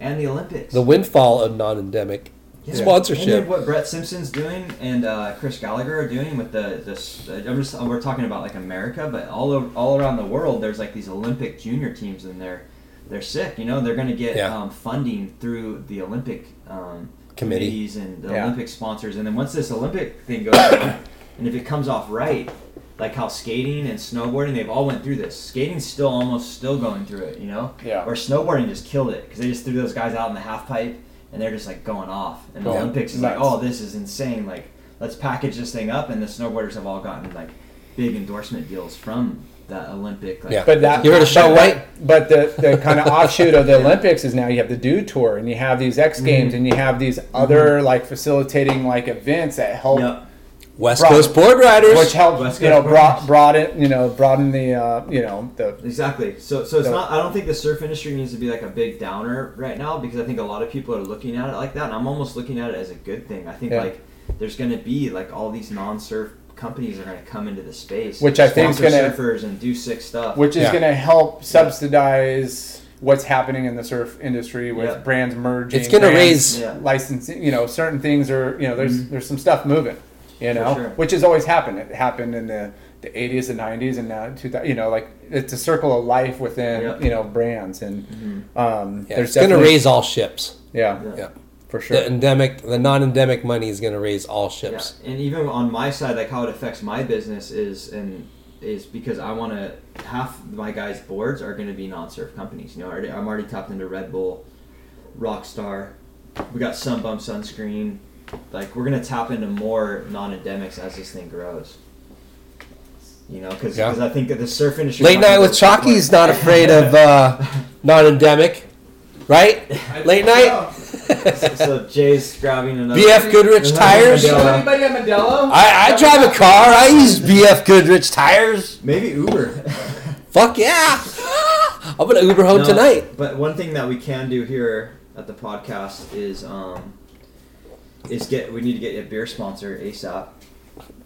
and the Olympics, the windfall of non-endemic yeah. sponsorship. And what Brett Simpson's doing and uh, Chris Gallagher are doing with the this. Uh, I'm just we're talking about like America, but all over, all around the world, there's like these Olympic junior teams, and they're they're sick. You know, they're going to get Yeah. um, funding through the Olympic um, Committee. committees and the Yeah. Olympic sponsors, and then once this Olympic thing goes, and if it comes off right. Like how skating and snowboarding, they've all went through this. Skating's still almost still going through it, you know. Yeah. Or snowboarding just killed it because they just threw those guys out in the half pipe and they're just like going off. And the Olympics is like, oh, this is insane. Like, let's package this thing up. And the snowboarders have all gotten like big endorsement deals from the Olympic. Like, Yeah. But that You heard of Shaun but- White? But the, the kind of offshoot of the Olympics is now you have the Dew Tour and you have these X Games mm-hmm. and you have these other mm-hmm. like facilitating like events that help, Yep. West Right. Coast board riders. which help West you know Coast broad, Programs. broaden you know broaden the uh, you know the Exactly. So, so it's So- not. I don't think the surf industry needs to be like a big downer right now because I think a lot of people are looking at it like that, and I'm almost looking at it as a good thing. I think Yeah. like there's going to be like all these non-surf companies are going to come into the space, Which I think is gonna- surfers and do sick stuff. which is Yeah. going to help subsidize what's happening in the surf industry with Yeah. brands merging. It's gonna raise- licensing. You know, certain things are you know there's there's some stuff moving. You know, sure. which has always happened. It happened in the the 80s and 90s and now 2000. You know, like it's a circle of life within Yeah. you know brands and um, Yeah, there's it's going to raise all ships. Yeah, Yeah. Yeah. for sure. The endemic, the non-endemic money is going to raise all Yeah, ships. and even on my side, like how it affects my business is and is because I want to half my guys' boards are going to be non-surf companies. You know, already, I'm already tapped into Red Bull, Rockstar. We got Sun Bum sunscreen. Like we're gonna tap into more non-endemics as this thing grows. You know, because Yeah. I think that the surf industry. Late night with Chalky's not afraid of uh, non-endemic, right? Late night. so, so Jay's grabbing another. BF Goodrich tires. Anybody at Modelo? I, I drive a car. I use BF Goodrich tires. Maybe Uber. Fuck yeah! I'm gonna Uber home No, tonight. But one thing that we can do here at the podcast is um is get we need to get a beer sponsor ASAP.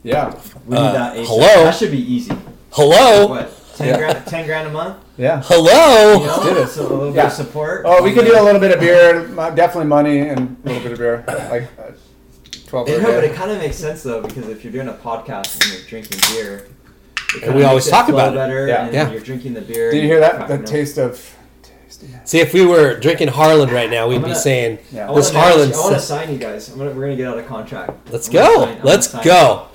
Yeah, We need Uh, that ASAP. hello? That should be easy. Hello, What? Ten Yeah. grand ten grand a month? yeah. hello. You know? do this. So a little bit Yeah. of support. Oh, we could do a little bit of beer, definitely money, and a little bit of beer, like uh, twelve. Yeah, or no, but it kind of makes sense though because if you're doing a podcast and you're drinking beer, it kinda we always makes talk flow about it. better. Yeah. and Yeah. You're drinking the beer. Did you hear that? The taste of. See, if we were drinking Harlan right now, we'd I'm be saying, Yeah. I "This Harlan." I want to sign you guys. I'm gonna, we're gonna get out of contract. Let's I'm go. sign- Let's go.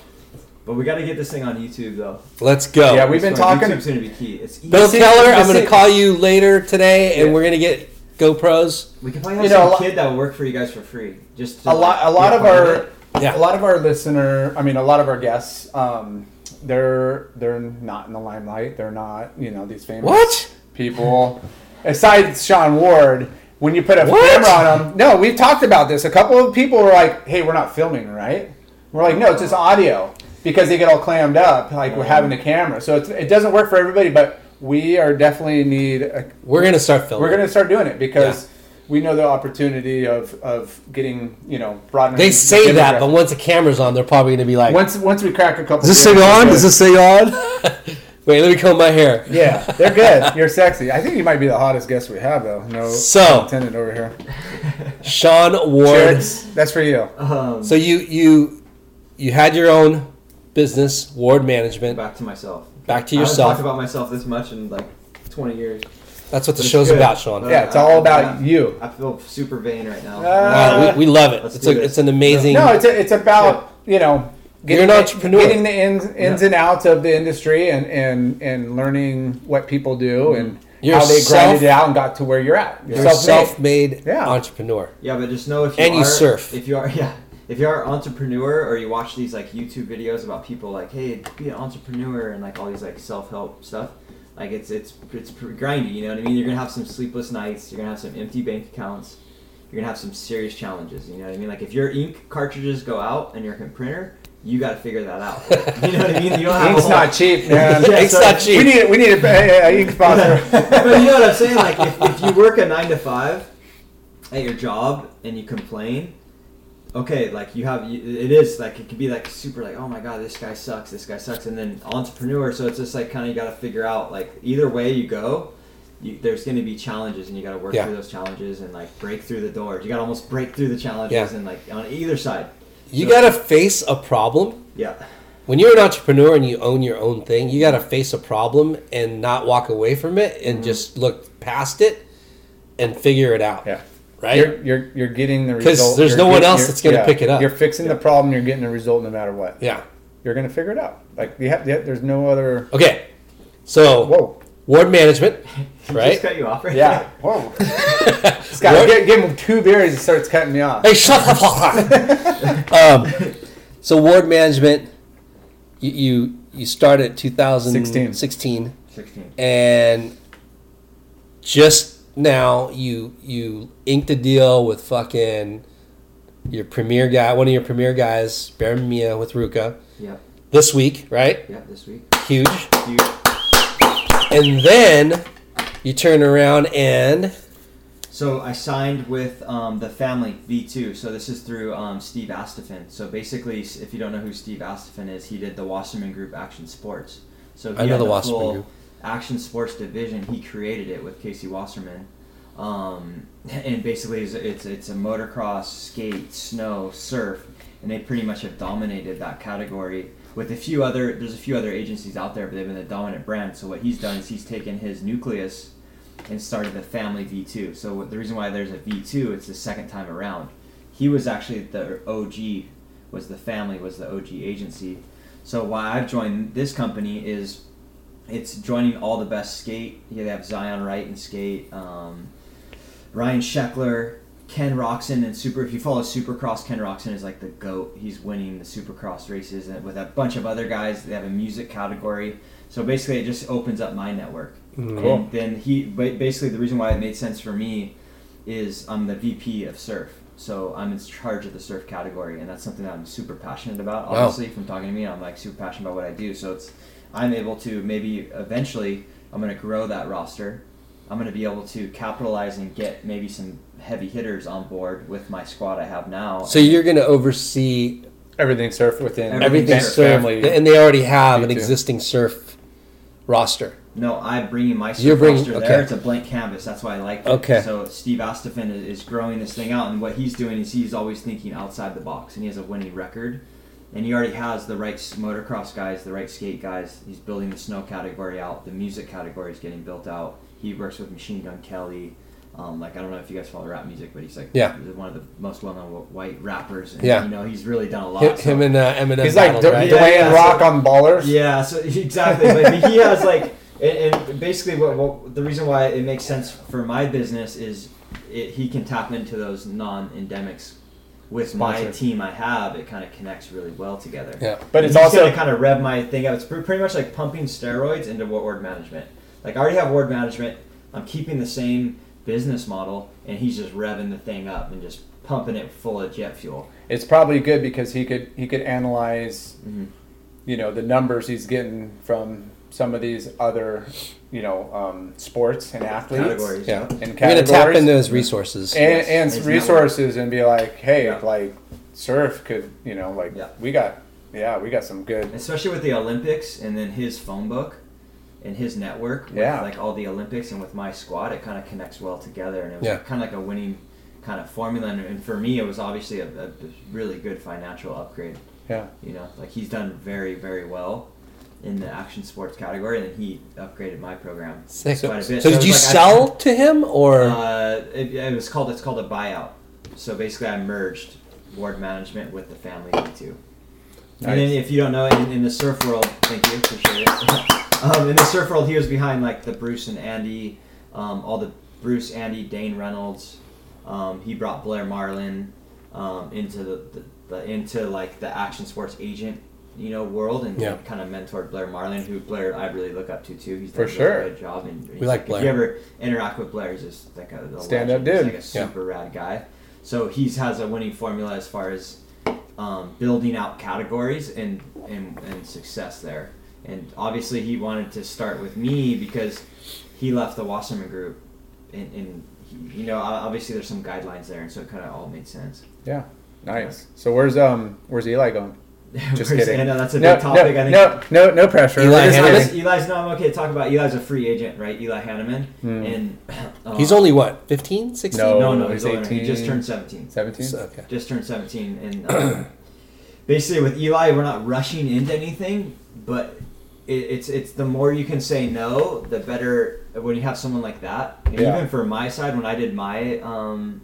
But we got to get this thing on YouTube though. Let's go. Yeah, we've been So talking. YouTube's gonna be key. It's easy. Bill Keller, I'm going to call you later today, and Yeah. we're going to get GoPros. We can probably have You know, some a kid that will work for you guys for free. Just to, A lot, a lot of our, it. Yeah. a lot of our listener, I mean, a lot of our guests, um, they're they're not in the limelight. They're not, you know, these famous What? people. Aside Shaun Ward, when you put a What? camera on them, no, we've talked about this. A couple of people were like, "Hey, we're not filming, right?" We're like, "No, it's just audio," because they get all clammed up, like we're having the camera. So it's, it doesn't work for everybody, but we are definitely need. A, We're going to start filming. we're going to start doing it because. We know the opportunity of, of getting you know broadening. They the say that, but once the camera's on, they're probably going to be like, once once we crack a couple. "Is this thing on? Is this thing on?" Wait, let me comb my hair. Yeah, they're good. You're sexy. I think you might be the hottest guest we have, though. No So- pun intended over here. Shaun Ward. Chicks, that's for you. Um, So you you you had your own business, Ward Management. back to myself. Back to I haven't yourself. talked about myself this much in like 20 years. That's what the It's show's good. about, Shaun. Yeah, it's all I- about you. I feel super vain right now. Uh, Uh, we, we love it. It's a, it's an amazing. No, it's a, it's about you know, You're an the- entrepreneur. getting the ins, ins and outs of the industry and, and, and learning what people do mm-hmm. and You're how they grinded it out and got to where you're at. You're You're a self-made. self-made Yeah. entrepreneur. Yeah, but just know if you And are, you surf. If you are, yeah, if you are an entrepreneur or you watch these like YouTube videos about people like, hey, be an entrepreneur and like all these like self help stuff, like it's it's it's pretty grindy. You know what I mean? You're gonna have some sleepless nights. You're gonna have some empty bank accounts. You're gonna have some serious challenges. You know what I mean? Like if your ink cartridges go out and your printer, you got to figure that out. you know what I mean? You don't Ink's not cheap, man. Yeah, Ink's so- not cheap. We need we need a, a, a ink sponsor. but you know what I'm saying? Like, if, if you work a nine to five at your job and you complain, okay, like you have, it is like it could be like super, like, oh my god, this guy sucks, this guy sucks, and then entrepreneur. So it's just like kind of you got to figure out like either way you go. You, there's going to be challenges, and you got to work Yeah. through those challenges and like break through the doors. You got to almost break through the challenges, Yeah. and like on either side. You So- got to face a problem. Yeah, When you're an entrepreneur and you own your own thing, you got to face a problem and not walk away from it and Mm-hmm. just look past it and figure it out. Yeah. Right? You're, you're you're getting the result. Because there's You're no one else that's gonna pick it up. You're fixing the problem. You're getting the result no matter what. yeah. You're gonna figure it out. Like you have, yeah, there's no other. Okay. So, Whoa. ward management, right? cut you off right Yeah. Whoa. this guy, give, give him two beers. He starts cutting me off. Hey, shut the fuck up. um, so ward management, you you, you started 2016, 16. Sixteen. and just now you you inked a deal with fucking your premier guy, one of your premier guys, Barron Mamiya with RVCA Yep. this week, right? Yep. This week. Huge. Huge. And then you turn around and So I signed with um, the Familie V2. So this is through um, Steve Astephen. So basically, if you don't know who Steve Astephen is, he did the Wasserman Group Action Sports. So he I know had the Wasserman Group. Action Sports division. He created it with Casey Wasserman. Um, and basically, it's, it's it's a motocross, skate, snow, surf, and they pretty much have dominated that category. With a few other, there's a few other agencies out there, but they've been the dominant brand. So what he's done is he's taken his nucleus and started the Familie V2. So the reason why there's a V2, it's the second time around. He was actually the OG, was the Familie, was the OG agency. So why I've joined this company is it's joining all the best skate. Yeah, they have Zion Wright and skate, um, Ryan Sheckler, Ken Roczen, and super. If you follow Supercross, Ken Roczen is like the goat. He's winning the Supercross races and with a bunch of other guys. They have a music category. So basically, it just opens up my network. Mm, cool. And then he, ba- basically, the reason why it made sense for me is I'm the VP of surf. So I'm in charge of the surf category, and that's something that I'm super passionate about. Wow. Obviously, from talking to me, I'm like super passionate about what I do. So it's I'm able to maybe eventually I'm going to grow that roster. I'm going to be able to capitalize and get maybe some heavy hitters on board with my squad I have now. so you're going to oversee Everything surf within Everything everything surf, family. and they already have an too. existing surf roster. No, I'm bringing my surf You're bringing- roster okay. there. It's a blank canvas. That's why I like it. Okay. So Steve Astephen is, is growing this thing out, and what he's doing is he's always thinking outside the box, and he has a winning record, and he already has the right s- motocross guys, the right skate guys. He's building the snow category out. The music category is getting built out. He works with Machine Gun Kelly. Um, like I don't know if you guys follow rap music, but he's like Yeah. he's one of the most well-known white rappers. And, Yeah. you know he's really done a lot. Him, so- him and uh, Eminem. He's like battled, D- right? Yeah, Dwayne yeah, Rock so- on Ballers. Yeah, so exactly. But he has like, and, and basically, what, what the reason why it makes sense for my business is it, he can tap into those non-endemics. With my team I have, it kind of connects really well together. Yeah. But And it's also gonna kind of rev my thing up. It's pretty much like pumping steroids into ward management. Like I already have ward management. I'm keeping the same business model, and he's just revving the thing up and just pumping it full of jet fuel. it's probably good because he could he could analyze Mhm. you know the numbers he's getting from some of these other you know um, sports and athletes Categories. Yeah. and categories. You're going to tap into his resources. and, Yes. and resources and be like hey Yeah. like surf could you know like Yeah. we got yeah we got some good especially with the Olympics and then his phone book and his network with Yeah. like all the Olympics and with my squad, it kind of connects well together, and it was Yeah. kind of like a winning kind of formula. And, and for me, it was obviously a, a really good financial upgrade. yeah You know, like he's done very very well in the action sports category, and then he upgraded my program Sick. So, quite a bit. did you like I- sell to him or? uh, it, it was called it's called a buyout. So basically, I merged ward management with the Familie too. And then if you don't know, in, in the surf world, thank you, appreciate it. um, in the surf world, he was behind like the Bruce and Andy, um, all the Bruce, Andy, Dane Reynolds. Um, he brought Blair Marlin um, into the, the, the into like the action sports agent, you know, world, and Yeah. kind of mentored Blair Marlin, who Blair I really look up to too. He's For done a sure. really good job. And We like If Blair. you ever interact with Blair, he's just like a, a Stand-up legend. He's dude. like a Yeah. super rad guy. So he has a winning formula as far as um, building out categories and, and and success there. And obviously, he wanted to start with me because he left the Wasserman Group, and, and he, you know, obviously there's some guidelines there, and so it kind of all made sense. Yeah, nice. So where's um where's Eli going? Just kidding. I know that's a no, big topic. no, I think no, no, no pressure. Eli Hanneman? Eli's, Eli's no, I'm okay to talk about. Eli's a free agent, right? Eli Hanneman, Hmm. and um, He's only what, 15, 16? No. no, no, he's he's, older. He just turned 17. Seventeen. So, okay. just turned 17 and um, basically with eli we're not rushing into anything but it, it's it's the more you can say no the better when you have someone like that and Yeah. even for my side when i did my um,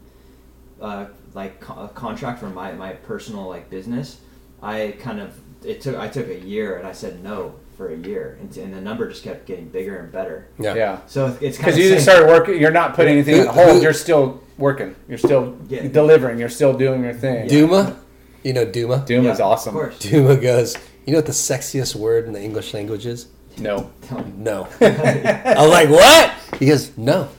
uh, like co- contract for my, my personal like business i kind of it took i took a year and i said no for a year and, and the number just kept getting bigger and better Yeah. Yeah. so it's Because you just started working, you're not putting anything Who- on hold. You're still working. You're still Yeah. delivering. You're still doing your thing. Duma? You know Duma? Doom is awesome. of course Duma goes, you know what the sexiest word in the English language is? No. No. I'm like, what? He goes, no.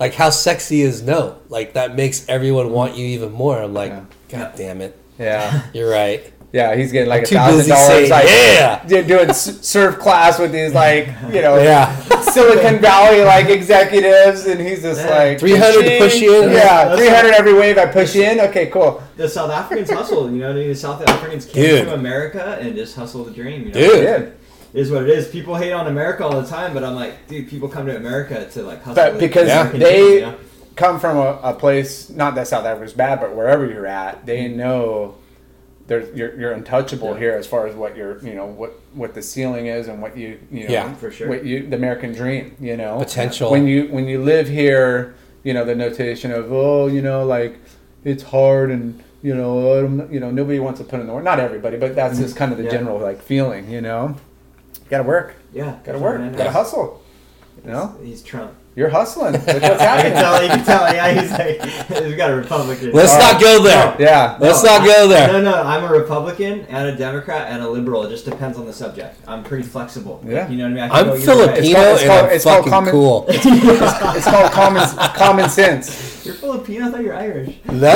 Like, how sexy is no? Like, that makes everyone want you even more. I'm like, Yeah. God damn it. Yeah. You're right. Yeah. He's getting like a thousand dollars. saying, Like yeah. doing surf class with these like you know Yeah. Silicon Valley like executives, and he's just Yeah. like 300 to push you in? Yeah. That's Three hundred every wave I push in. Okay. Cool. the South Africans hustle, you know. The South Africans came Dude. to America and just hustle the dream. You know? Dude. Yeah. It is what it is. People hate on America all the time, but I'm like, dude, people come to America to like hustle. But because American they dream, you know? come from a, a place, not that South Africa's bad, but wherever you're at, they mm-hmm. know there's you're, you're untouchable Yeah. here as far as what your you know what what the ceiling is and what you you know Yeah, for sure. what you the American dream you know Potential. when you when you live here you know the notation of oh you know like it's hard and you know you know nobody wants to put in the work not everybody but that's just kind of the. Yeah. general like feeling you know got to work yeah, got to work got to hustle you know he's Trump. You're hustling Look what's I can tell. You can tell. Yeah, he's like, he's got a Republican. Let's Uh, not go there. yeah Let's No, not I- go there. No, no, I'm a Republican and a Democrat and a liberal. It just depends on the subject. I'm pretty flexible. Like, Yeah. you know what I mean? I I'm either way. Filipino called- it's and called- I'm it's called fucking common- cool. it's called common common sense You're Filipino. I thought you're Irish. No,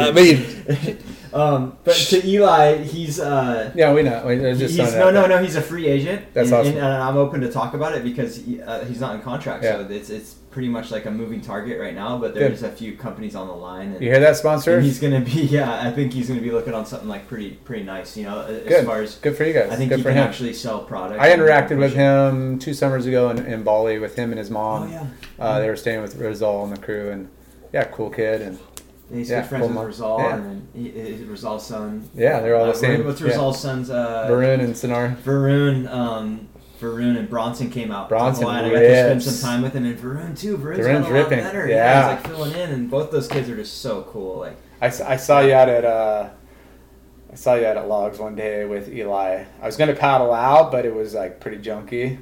I mean, Um, but to Eli, he's uh, yeah we know It's just he's, no, no, no. He's a free agent. That's and, awesome. And, and I'm open to talk about it because he, uh, he's not in contract, so it's it's pretty much like a moving target right now. But Good. there's a few companies on the line. And, you hear that sponsor and he's gonna be yeah. I think he's gonna be looking on something like pretty pretty nice. You know, as good far as good for you guys I think good he for can him actually sell products. I interacted with him two summers ago in, in Bali with him and his Oh mom. yeah. uh, they were staying with Rizal and the crew, and yeah, cool kid, and And he's Yeah, good friends with. Rizal, Yeah. and then he, he- Rizal's son. Yeah, they're all the uh, same. What's Yeah. Son's? Uh, Varun and Sinar. Varun, um, Varun and Bronson came out. Bronson I got to spend some time with him, and Varun too. Varun's, Varun's got a lot ripping. better. Yeah. he's like filling in, and both those kids are just so cool. Like, I, I saw you out at uh, I saw you out at Logs one day with Eli. I was gonna paddle out, but it was like pretty junky,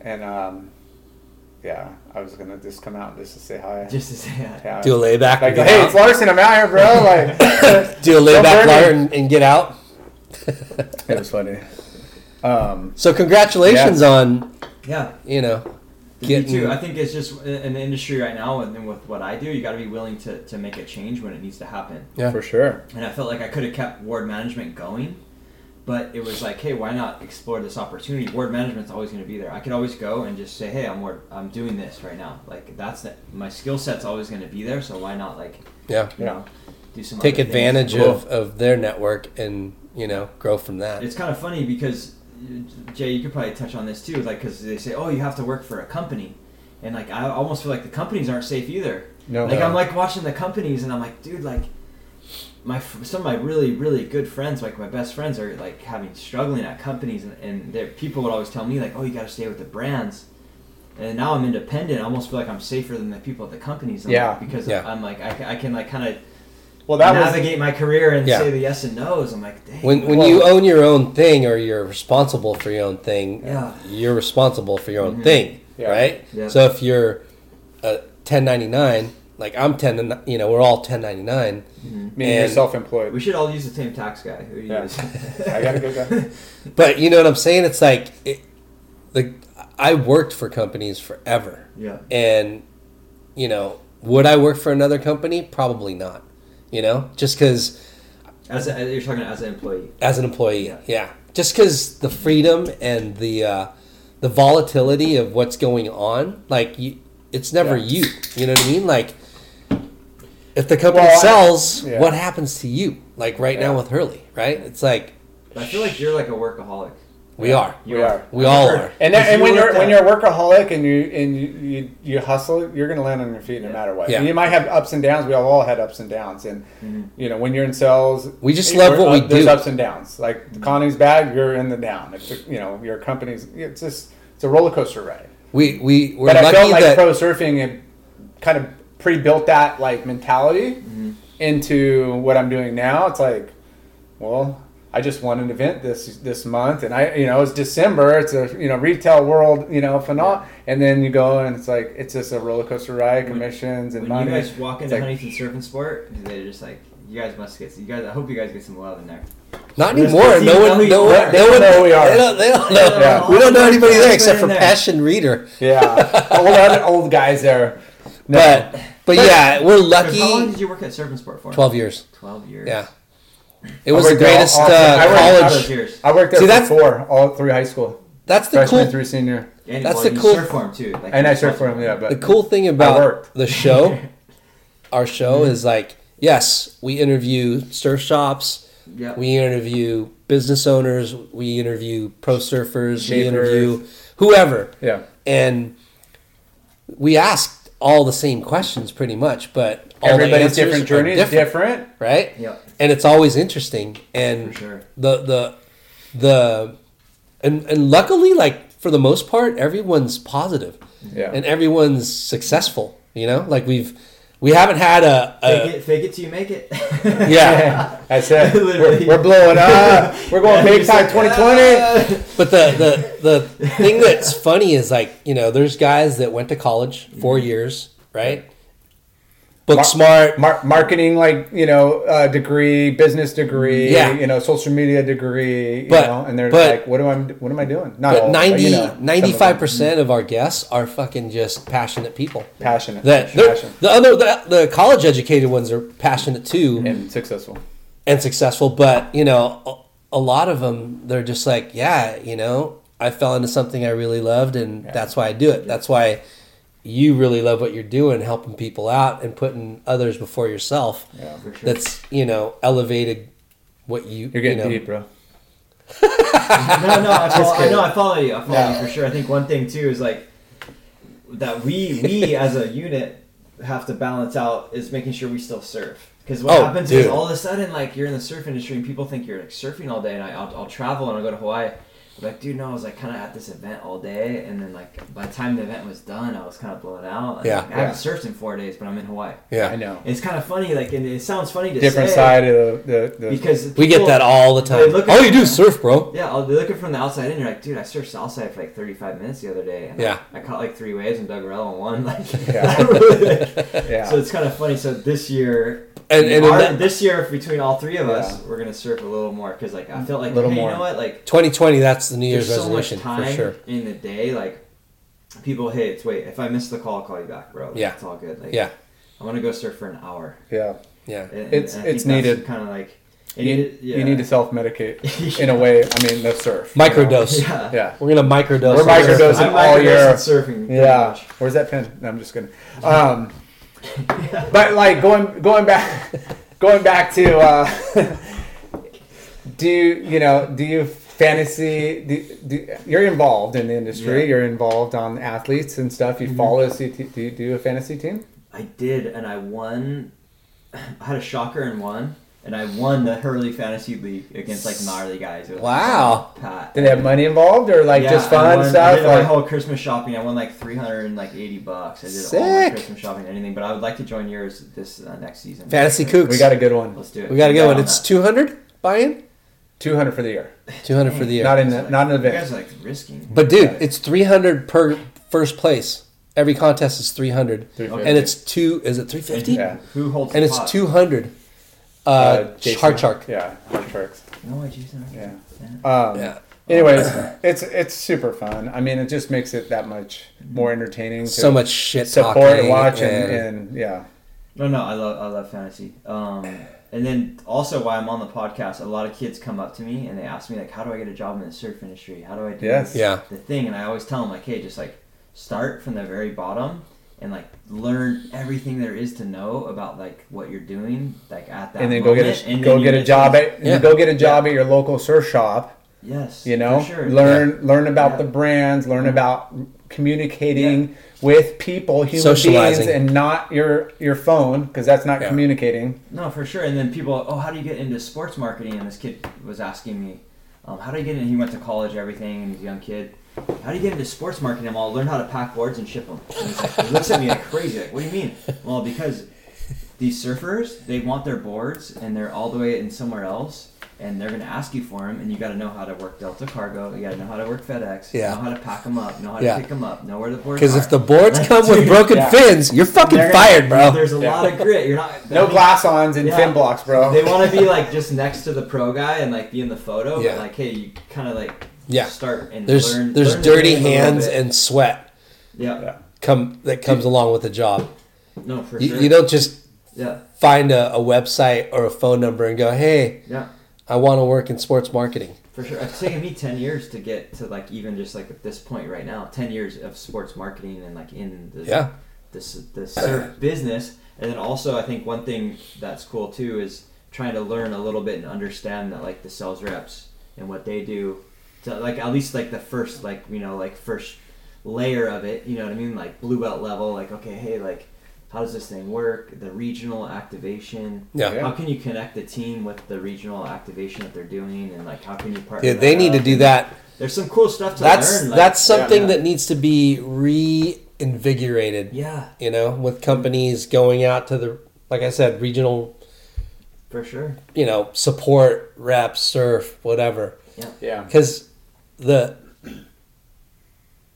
and um, yeah, I was gonna just come out just to say hi. just to say that. Yeah. do a layback. like, hey, out. it's Larson. I'm out here, bro. Like, do a Don't layback burn me. lawyer and, and get out. it was funny. Um, So congratulations on Yeah, you know Me getting. too. I think it's just in the industry right now, and then with what I do, you got to be willing to, to make a change when it needs to happen. Yeah. for sure. And I felt like I could have kept ward management going, but it was like, hey, why not explore this opportunity? Ward management's always going to be there. I could always go and just say, hey, I'm ward, I'm doing this right now. Like that's the, my skill set's always going to be there. So why not like yeah. you know do some Take advantage Cool. of, of their network and you know grow from that. It's kind of funny because uh, Jay, you could probably touch on this too, like because they say, oh, you have to work for a company, and like I almost feel like the companies aren't safe either. No, Like No. I'm like watching the companies, and I'm like, dude, like my some of my really really good friends, like my best friends, are like having struggling at companies, and, and people would always tell me like, oh, you got to stay with the brands. And now I'm independent. I almost feel like I'm safer than the people at the companies. I'm Yeah. like- because Yeah. I'm like I, I can like kind of Well, that was navigate my career and Yeah. say the yes and no's. I'm like, dang. When when Well- you own your own thing or you're responsible for your own thing, Yeah. you're responsible for your own mm-hmm. thing, Yeah. right? Yeah. So if you're a 1099, like I'm 10, and- you know, we're all 1099. meaning you're and- self-employed. we should all use the same tax guy. Who you Yeah. use? I got a good guy. But you know what I'm saying? It's like, it, the I worked for companies forever, yeah. and you know, would I work for another company? Probably not. You know, just because As a, you're talking as an employee. as an employee, Yeah. yeah, just because the freedom and the uh, the volatility of what's going on, like you, it's never Yeah. you. You know what I mean? Like, if the company Well, I- sells, yeah. what happens to you? Like right now with Hurley, right? It's like I feel like you're like a workaholic. we are, We are. we all are. And, If that, and when you're when you're a workaholic and you and you, you, you hustle, you're going to land on your feet no Yeah. matter what. Yeah. You might have ups and downs. We all, all had ups and downs, and mm-hmm. you know when you're in sales, We just love we're what we do. There's ups and downs. Like mm-hmm. the economy's bad, you're in the down. If the, you know your company's, it's just it's a roller coaster ride. We we we're but I lucky felt like that pro surfing had kind of pre-built that like mentality Mm-hmm. into what I'm doing now. It's like, well, I just won an event this this month, and I you know it's December. It's a you know retail world you know phenomenon, and then you go and it's like it's just a roller coaster ride, commissions and When money. you guys walk It's into like- Huntington Surf and Sport, they're just like, you guys must get. You guys, I hope you guys get some love in there. not We're anymore. No one, no one, are. no They one don't know who we are. They don't, they don't know. Yeah. We don't know anybody there except for there. Passion Reader. yeah, old other old guys there. No. But but yeah, we're lucky. How long did you work at Surf and Sport for? Twelve years. Twelve years. Yeah. It was the worked there all- greatest all- uh, I worked- All college. those years. I worked there See, for that's- four, all through high school, That's the freshman cool. through senior, And, That's well, the you cool- surf for him too. Like, and I surfed for him. Yeah, but The cool thing about the show, our show is like, yes, we interview surf shops, Yeah. we interview business owners, we interview pro surfers, we interview whoever, yeah. and we asked all the same questions pretty much, but all Everybody's answers different journey is different. right? Yeah. and it's always interesting and For sure. the the the and and luckily like for the most part everyone's positive Yeah. and everyone's successful you know like we've we haven't had a, Fake it, fake it till you make it. yeah That's it. We're, we're blowing up. We're going big time 2020. Ah. but the the the thing that's funny is like you know there's guys that went to college 4 mm-hmm. years right book Mar- smart Mar- marketing, like you know, uh, degree, business degree, Yeah. you know, social media degree, you But- know, and they're but- like, what am I, what am I doing? Not but all, 90 you know, some of them. 95 percent of our guests are fucking just passionate people passionate, that passion, the other the, the college educated ones are passionate too and successful. and successful but you know a, a lot of them they're just like yeah you know i fell into something i really loved and that's why i do it that's why you really love what you're doing helping people out and putting others before yourself Yeah, For sure. that's you know elevated what you You're getting you know, deep, bro. no, no, I follow, I kidding. know, I follow you. I follow Yeah. you for sure. I think one thing too is like that we we as a unit have to balance out is making sure we still surf. Because what Oh, happens dude. is all of a sudden, like you're in the surf industry and people think you're like surfing all day, and I, I'll, I'll travel and I'll go to Hawaii. I'm like, dude, no, I was like kind of at this event all day, and then like by the time the event was done, I was kind of blown out. And, Yeah. like, I haven't surfed in four days, but I'm in Hawaii. yeah I know. And it's kind of funny, like, and it sounds funny to Different say side of the, the, the because we get that all the time look all oh, you do is surf bro Yeah, oh, I'll be looking from the outside in. You're like, dude, I surfed Southside for like 35 minutes the other day. And Yeah. I, I caught like three waves and dug rail on one. Like, Yeah. I really- yeah. So it's kind of funny. So this year, and, and in our- that- this year between all three of us, Yeah. we're gonna surf a little more because like I felt like, Little hey, more. you know what, like 2020 that's the new year's there's so much resolution time for sure in the day. Like people, hey, it's wait, if I miss the call, I'll call you back, bro. Like, Yeah. it's all good. Like, yeah I want to go surf for an hour. yeah. yeah And, It's- and it's needed. Kind of like You, it- yeah. you need to self medicate in a way. I mean, the surf. you know? microdose Yeah. Yeah. we're gonna microdose We're microdosing all microdosing year. surfing. Yeah. Where's that pen? No, I'm just kidding. Um, but like going going back going back to uh, do you you know do you fantasy do, do, you're involved in the industry Yeah. you're involved on athletes and stuff you follow CT, do you do a fantasy team I did, and I won. I had a shocker and won, and I won the Hurley Fantasy League against like gnarly guys. It was Wow. Pat. Did they have money involved or like Yeah, just I fun won- I stuff? did my Like, whole Christmas shopping. I won like three hundred and like eighty bucks. I did all my Sick. Christmas shopping and anything. But I would like to join yours this uh, next season. Fantasy Kooks. we got a good one. Let's do it. We got a good one. on it's that. two hundred buy-in, Two hundred for the year. two hundred for the year. Not in the not in the You guys event. are like risking. But dude, it's three hundred per first place. Every contest is three hundred, 350. and it's two. Is it three fifty? Yeah. Who holds? And the it's pot? two hundred. Uh, Jason. Hard Shark. Yeah, hard sharks. No, I Jason. Yeah. Um, Yeah. Anyways, it's it's super fun. I mean, it just makes it that much more entertaining. To So much shit support talking and watch and, and- and yeah. No, no, I love I love fantasy. Um, and then also while I'm on the podcast, a lot of kids come up to me and they ask me like, "How do I get a job in the surf industry? How do I do Yes. Yeah. the thing?" And I always tell them like, "Hey, just like start from the very bottom and like learn everything there is to know about like what you're doing like at that And then go get a and go get a job at Yeah. go get a job at your local surf shop. yes, You know, for sure. learn learn about Yeah. the brands, learn about communicating with people, human Socializing. beings, and not your your phone because that's not Yeah. communicating. No, for sure. And then people, oh, how do you get into sports marketing? And this kid was asking me, um, how do you get in? He went to college, everything, and he's a young kid. How do you get into sports marketing? I'm all learn how to pack boards and ship them. And he's like, he looks at me like crazy. Like, what do you mean? Well, because these surfers, they want their boards, and they're all the way in somewhere else, and they're gonna ask you for them, and you got to know how to work Delta Cargo. You got to know how to work FedEx. Yeah. Know how to pack them up. Know how to Yeah. pick them up. Know where the boards. Because are. if the boards come with broken Yeah. fins, you're fucking gonna- fired, bro. There's a lot of grit. You're not No mean, glass ons and Yeah. fin blocks, bro. They want to be like just next to the pro guy and like be in the photo, Yeah. but like, hey, you kind of like Yeah. start and There's learn. there's learn dirty game a little hands and sweat yeah, Yeah. come that comes along with the job. no, for You, sure. you don't just yeah, find a, a website or a phone number and go, hey, yeah, I want to work in sports marketing. for sure. It's taken me ten years to get to like even just like at this point right now, ten years of sports marketing and like in the Yeah. this this surf business, and then also I think one thing that's cool too is trying to learn a little bit and understand that like the sales reps and what they do, to like at least like the first like you know like first layer of it, you know what I mean, like blue belt level, like okay, hey, like how does this thing work? The regional activation. Yeah. Yeah. How can you connect the team with the regional activation that they're doing, and like how can you partner? Yeah, they that need to do that. There's some cool stuff to That's learn. like- that's something yeah. that needs to be reinvigorated. Yeah, You know, with companies going out to the, like I said, regional, for sure. you know, support, reps, surf, whatever. Yeah. yeah. Because the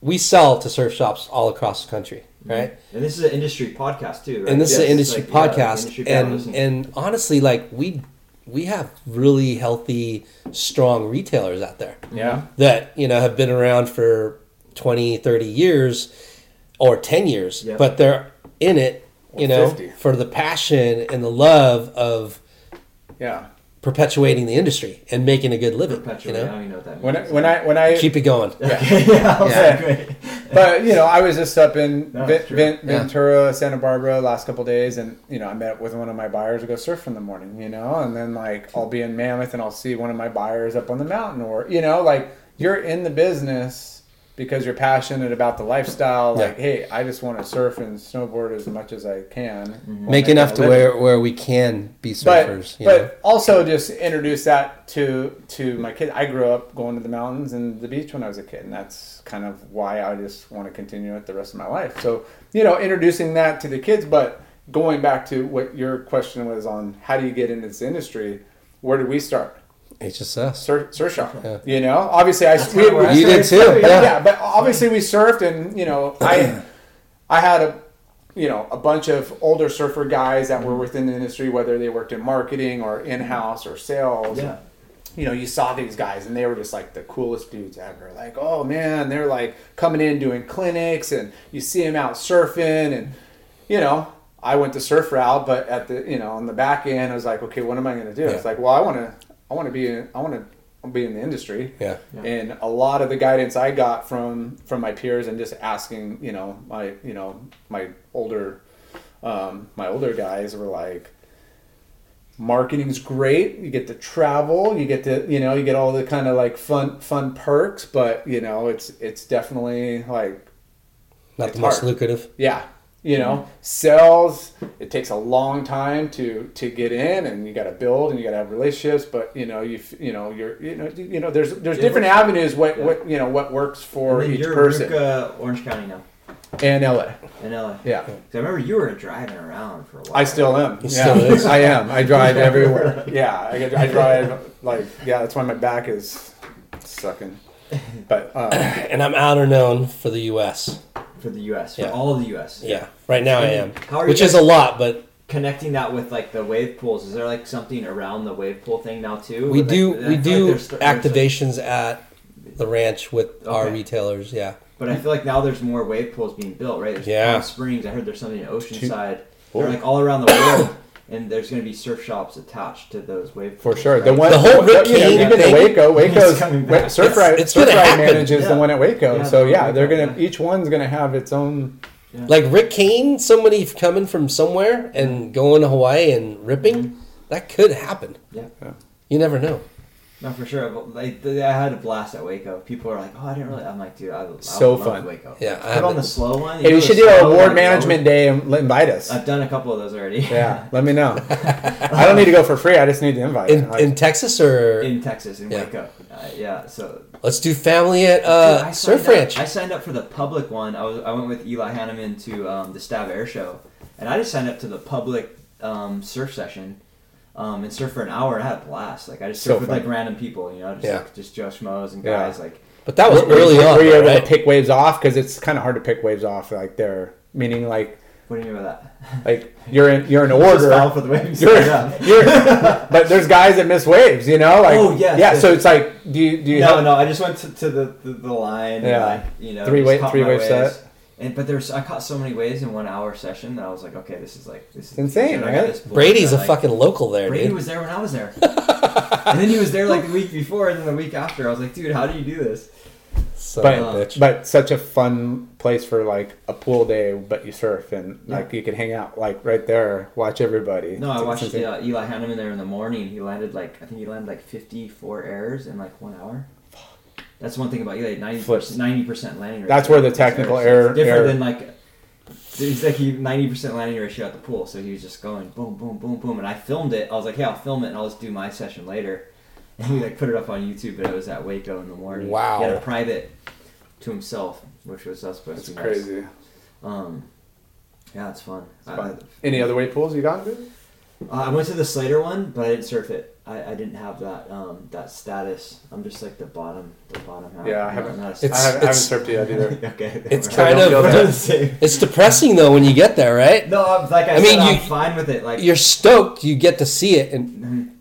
we sell to surf shops all across the country, mm-hmm. right? And this is an industry podcast too, right? And this is an industry like, yeah, like podcast, industry and and honestly, like we we have really healthy, strong retailers out there Yeah. that you know have been around for 20, 30 years or 10 years, Yep. but they're in it, you know, 50. for the passion and the love of Yeah. Perpetuating the industry and making a good living. Perpetuate. You I know, don't even know what that means. When I, when I when I keep it going. Okay, yeah, Yeah. like, but you know, I was just up in No, Ven- it's true. Ven- Yeah. Ventura, Santa Barbara last couple days, and you know, I met with one of my buyers to go surf in the morning. You know, and then like I'll be in Mammoth and I'll see one of my buyers up on the mountain, or you know, like you're in the business because you're passionate about the lifestyle. Yeah. Like, hey, I just want to surf and snowboard as much as I can. Mm-hmm. while Make enough to where where we can be surfers. you but know? also just introduce that to to my kids. I grew up going to the mountains and the beach when I was a kid, and that's kind of why I just want to continue it the rest of my life. So you know, introducing that to the kids, but going back to what your question was on how do you get into this industry? Where did we start? HSS. Surf, surf shop. Yeah. You know, obviously I That's we, kinda I You did started too, yeah. yeah. but obviously we surfed, and you know, I I had a you know a bunch of older surfer guys that were within the industry, whether they worked in marketing or in house or sales. Yeah. You know, you saw these guys, and they were just like the coolest dudes ever. Like, oh man, they're like coming in doing clinics, and you see them out surfing, and you know. I went the surf route, but at the you know on the back end, I was like, okay, what am I going to do? Yeah. It's like, well, I want to, I want to be, in, I want to be in the industry. Yeah. And a lot of the guidance I got from from my peers and just asking, you know, my you know my older um, my older guys were like, marketing's great. You get to travel. You get to you know you get all the kind of like fun fun perks, but you know it's it's definitely like Not It's the most hard. lucrative. yeah you know sales it takes a long time to to get in and you got to build and you got to have relationships but you know you f- you know you're you know you know there's there's Yeah, different but- avenues what Yeah. what you know what works for And each you're person Ruka, Orange County now and LA in LA. yeah 'Cause I remember you were driving around for a while. I still am. He yeah, still is. I am. I drive everywhere. Yeah, I, get- I drive like yeah. That's why my back is sucking. But um, And I'm Outerknown for the U.S. for the U.S. for Yeah. all of the U.S. Yeah, right now I am, How are you which is guys- a lot, but Connecting that with like the wave pools, is there like something around the wave pool thing now too? we Like, do I we feel like do there's- there's activations at the ranch with our Okay. retailers. Yeah, But I feel like now there's more wave pools being built, right? There's Yeah. Palm Springs. I heard there's something in Oceanside. They're like all around the world, and there's going to be surf shops attached to those wave for pools. sure, the one The whole Rick you know, even the Waco, Waco's coming back. Surf Ride. it's Surf gonna Ride happen. manages the Yeah. one at Waco, Yeah, so yeah, they're gonna yeah. each one's gonna have its own. like Rick Kane, somebody coming from somewhere and going to Hawaii and ripping, mm-hmm. that could happen. Yeah. Yeah. You never know. No, for sure. But, Like th- I had a blast at Waco. People are like, "Oh, I didn't really." I'm like, "Dude, I, I So love fun. Waco." Yeah, I Put on haven't- the slow one. Hey, know we should do slow, an award management day and invite us. I've done a couple of those already. Yeah, let me know. I don't need to go for free. I just need to invite. In, Like, in Texas or in Texas, in Yeah. Waco. Uh, yeah. So let's do family at uh, I Surf signed up- Ranch. I signed up for the public one. I was I went with Eli Hanneman to um, the Stab Air Show, and I just signed up to the public um, surf session. Um, and surf for an hour. and I had a blast. Like I just So surfed with like random people, you know, just Yeah. like just Joe Schmoes and Yeah. guys. Like but that was were, early were, on, Were you able to pick waves off? Because it's kind of hard to pick waves off. Like they're meaning like what do you mean by that? like you're in you're in Just fell order. for the waves. You're, Yeah. you're, but there's guys that miss waves, you know. Like, Oh, yes, yeah. yes. So it's like, do you do you no, help? no. I just went to, to the, the, the line. Yeah. And like, you know, Three just wa- caught three my wave waves. set. And but there's I caught so many waves in one hour session that I was like, okay, this is like this is insane, I right? this Brady's that, a like- fucking local there, Brady dude. was there when I was there. and then he was there like the week before, and then the week after. I was like, dude, how do you do this? So But bitch. but such a fun place for like a pool day, but you surf and Yeah. like you can hang out like right there, watch everybody. No, I watched insane. uh, Eli Hanneman there in the morning. He landed like I think he landed like 54 errors in like one hour. That's one thing about Eli. 90 Flips. percent landing rate. That's where the technical So error- It's different error- than like. It's like he 90% landing ratio at the pool, so he was just going boom, boom, boom, boom, and I filmed it. I was like, "Hey, I'll film it and I'll just do my session later." And we like put it up on YouTube, but it was at Waco in the morning. Wow. He had a private to himself, which was uh, supposed It's to be nice. crazy. Um, yeah, it's fun. It's I- fun. Any other weight pools you got? Dude? Uh, I went to the Slater one, but I didn't surf it. I, I didn't have that um, that status. I'm just like the bottom, the bottom half. Yeah, I haven't- not a- It's- I haven't, I haven't surfed yet either. okay. It's we're- kind of feel it's depressing though when you get there, right? No, I'm, like I, I mean, you- I'm fine with it. Like You're stoked. You get to see it in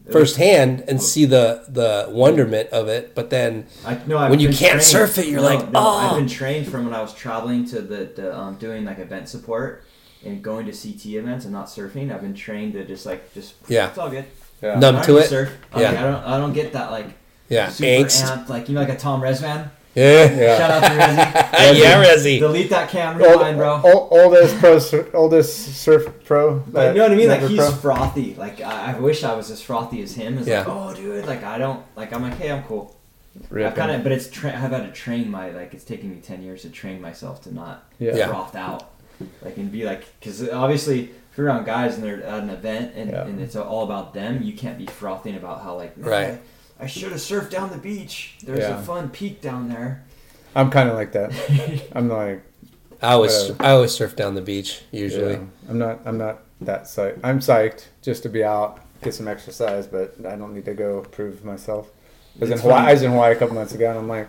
Mhm. firsthand and see the the wonderment of it. But then I, no, when you can't trained- surf it, you're no, like, no, "Oh." I've been trained from when I was traveling to the, the um, doing like event support and going to CT events and not surfing. I've been trained to just like just Yeah. it's all good. Yeah. numb to it. Surf. I'm Yeah. like, I don't I don't get that like Yeah, super angst. amped like you know like a Tom Resvan. Yeah, Yeah. Shout out to Resi. yeah, Rezzy. Delete that camera Old, rewind, bro. ol- oldest pro, sur- oldest surf pro. But uh, you know what I mean? Like he's pro. frothy. Like I, I wish I was as frothy as him. It's Yeah. like, oh, dude, like I don't like. I'm like, hey, I'm cool. I've Ripping. kind of, but it's tra- I've had to train my like. It's taking me ten years to train myself to not Yeah. Yeah. froth out, like and be like, because obviously if you're around guys and they're at an event and, Yeah. and it's all about them, you can't be frothing about how like, Right. I should have surfed down the beach. There's Yeah. a fun peak down there. I'm kind of like that. I'm like, I always Whatever. I always surf down the beach usually. yeah, I'm not. I'm not that psyched. I'm psyched just to be out, get some exercise, but I don't need to go prove myself. I was in Hawaii. I was in Hawaii a couple months ago, and I'm like,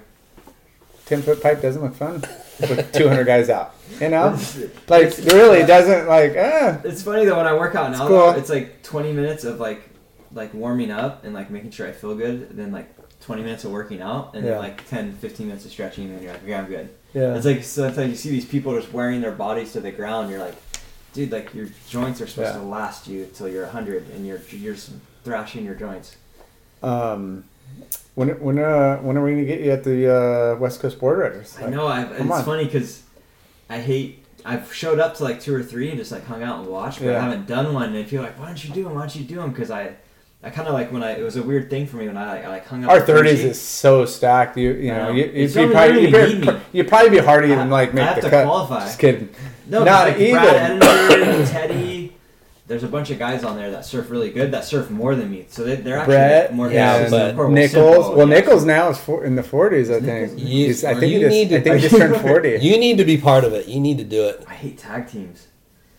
ten foot pipe doesn't look fun with 200 guys out. You know, like It's- really doesn't like. Ah, It's funny though when I work out now, cool. it's like 20 minutes of like like warming up and like making sure I feel good, and then like 20 minutes of working out, and Yeah. then like 10, 15 minutes of stretching, and you're like, okay, I'm good. yeah. It's like sometimes like you see these people just wearing their bodies to the ground. You're like, dude, like your joints are supposed Yeah. to last you till you're 100, and you're you're thrashing your joints. Um, when when uh when are we gonna get you at the uh, West Coast Board Riders? I know. I've, it's on. funny because I hate. I've showed up to like two or three and just like hung out and watched, but Yeah. I haven't done one. And if you're like, why don't you do them? Why don't you do them? Because I, I kind of like when I it was a weird thing for me when I, I like hung up Our thirties is so stacked. You you know know. you you It's would only probably you would you'd probably be harder than I- like I make have the to cut. qualify. Just kidding. No, Not like even. Brad Edinger, Teddy. There's a bunch of guys on there that surf really good that surf more than me, so they, they're actually Brett, more yeah, consistent. but Of Nichols. Simpo, Well, yeah. Nichols now is for, in the forties. I think. You- He's, I think you he just. need to- I think he just turned forty. You need to be part of it. You need to do it. I hate tag teams.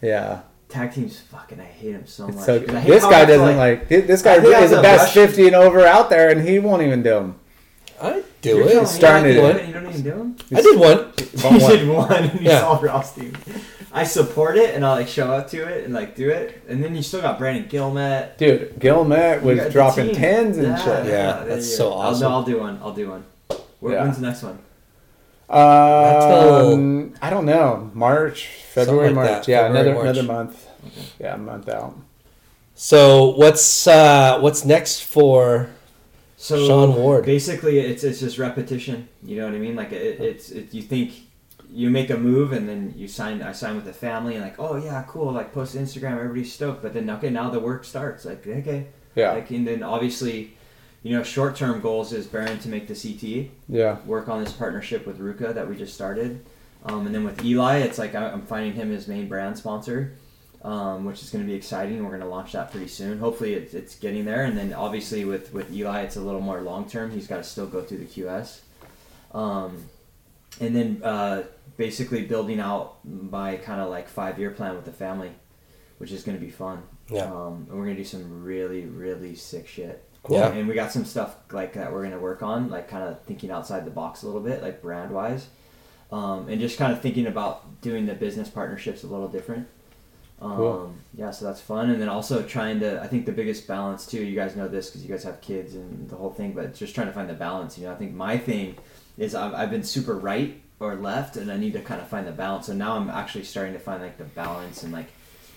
yeah. Tag teams, fucking, I hate them so It's much. so 'Cause I hate this guy I have to, doesn't like, this guy I is the best rush- fifty and over out there, and he won't even do them. I do You're telling it. starting you to don't do do it, You don't even do them. I did one. you did one, and you Yeah. saw Ross team. I support it, and I'll like show up to it and like do it, and then you still got Brandon Guilmette. Dude, Gilmet was dropping tens and Yeah, shit. Yeah, that's so go. awesome. I'll, no, I'll do one. I'll do one. Where, Yeah. When's the next one? Um, I don't know. March, February, like March. that. Yeah, February, another March. another month. Yeah, a month out. So what's uh, what's next for So Shaun Ward? Basically, it's it's just repetition. You know what I mean? Like it, it's it, you think you make a move and then you sign. I sign with the Familie and like, oh yeah, cool. Like post Instagram, everybody's stoked. But then okay, now the work starts. Like okay, Yeah, like and then obviously, you know, short term goals is Barron to make the CT, yeah, work on this partnership with RVCA that we just started, um, and then with Eli, it's like I- I'm finding him his main brand sponsor. Um, which is going to be exciting. We're going to launch that pretty soon. Hopefully, it's, it's getting there. And then obviously with with Eli, it's a little more long term. He's got to still go through the QS, um, and then uh, basically building out my kind of like five year plan with the Familie, which is going to be fun. Yeah. Um, and we're going to do some really really sick shit. Cool. Yeah. And we got some stuff like that we're going to work on, like kind of thinking outside the box a little bit, like brand wise, um, and just kind of thinking about doing the business partnerships a little different. Um, Cool. Yeah, so that's fun, and then also trying to. I think the biggest balance too. You guys know this because you guys have kids and the whole thing, but just trying to find the balance. You know, I think my thing is I've, I've been super right or left, and I need to kind of find the balance. So now I'm actually starting to find like the balance and like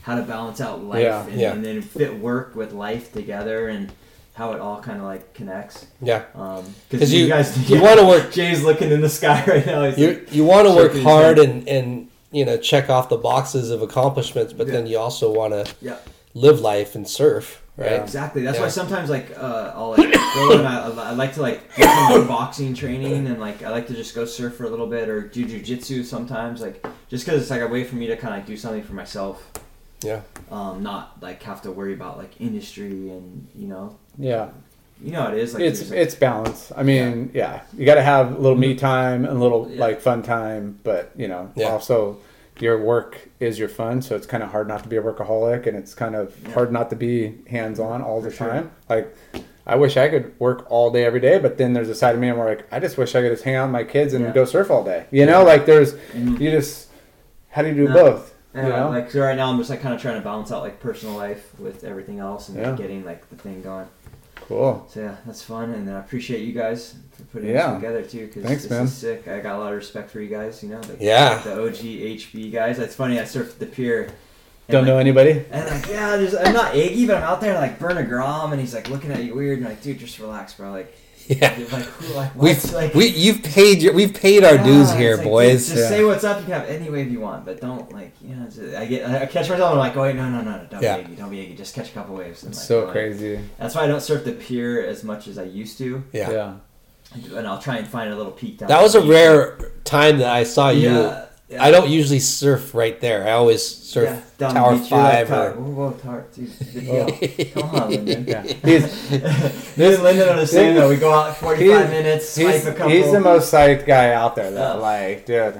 how to balance out life Yeah. and, Yeah. and then fit work with life together and how it all kind of like connects. Yeah. Um, 'Cause you, you- guys, you wanna work- Jay's looking in the sky right now. He's You like, you want to work hard and and you know check off the boxes of accomplishments, but then you also want to yeah. live life and surf, right? Yeah. Exactly. That's Yeah. why sometimes like uh, I'll like go and I, I like to like do some boxing training and like I like to just go surf for a little bit or do jujitsu sometimes like just because it's like a way for me to kind of like, do something for myself. Yeah. Um, not like have to worry about like industry and you know yeah. you know it is like It's like- it's balance. I mean, yeah, you got to have a little me time and a little Yeah. like fun time, but you know, Yeah. also your work is your fun, so it's kind of hard not to be a workaholic, and it's kind of Yeah. hard not to be hands on all the sure. time. Like, I wish I could work all day every day, but then there's a side of me where like I just wish I could just hang out with my kids and Yeah. go surf all day. You know, like there's you just how do you do No. both? Yeah, you know? like so right now I'm just like kind of trying to balance out like personal life with everything else and Yeah. getting like the thing going. Cool. So yeah, that's fun, and I appreciate you guys for putting Yeah. this together too. Because Thanks, this man. is sick. I got a lot of respect for you guys. You know, the, Yeah. the OG HB guys. It's funny. I surfed the pier. and, Don't like, know anybody? And like, yeah, there's, I'm not eggy, but I'm out there like burn a grom, and he's like looking at you weird, and like, dude, just relax, bro. Like, Yeah. like, who, like, We've like, we you've paid your we've paid our yeah, dues here, like, boys. Dude, just Yeah. say what's up. You can have any wave you want, but don't like, you know. Just, I get, I catch myself. And I'm like, oh wait, no, no, no, no, don't Yeah. be eggy, don't be eggy. Just catch a couple waves. And, It's like, so go crazy. That's why I don't surf the pier as much as I used to. yeah. yeah. And I'll try and find a little peak down. That was a beach. rare time that I saw you. Yeah, yeah. I don't usually surf right there. I always surf Yeah, down Tower beach, you're like, Five Tower- or Whoa, whoa, Tower, dude, video. Come on, Lyndon. Yeah. He's Me and Lyndon are the same though. We go out 45 He's- minutes, swipe he's, a couple. he's the most psyched guy out there though. Yeah. Like, dude.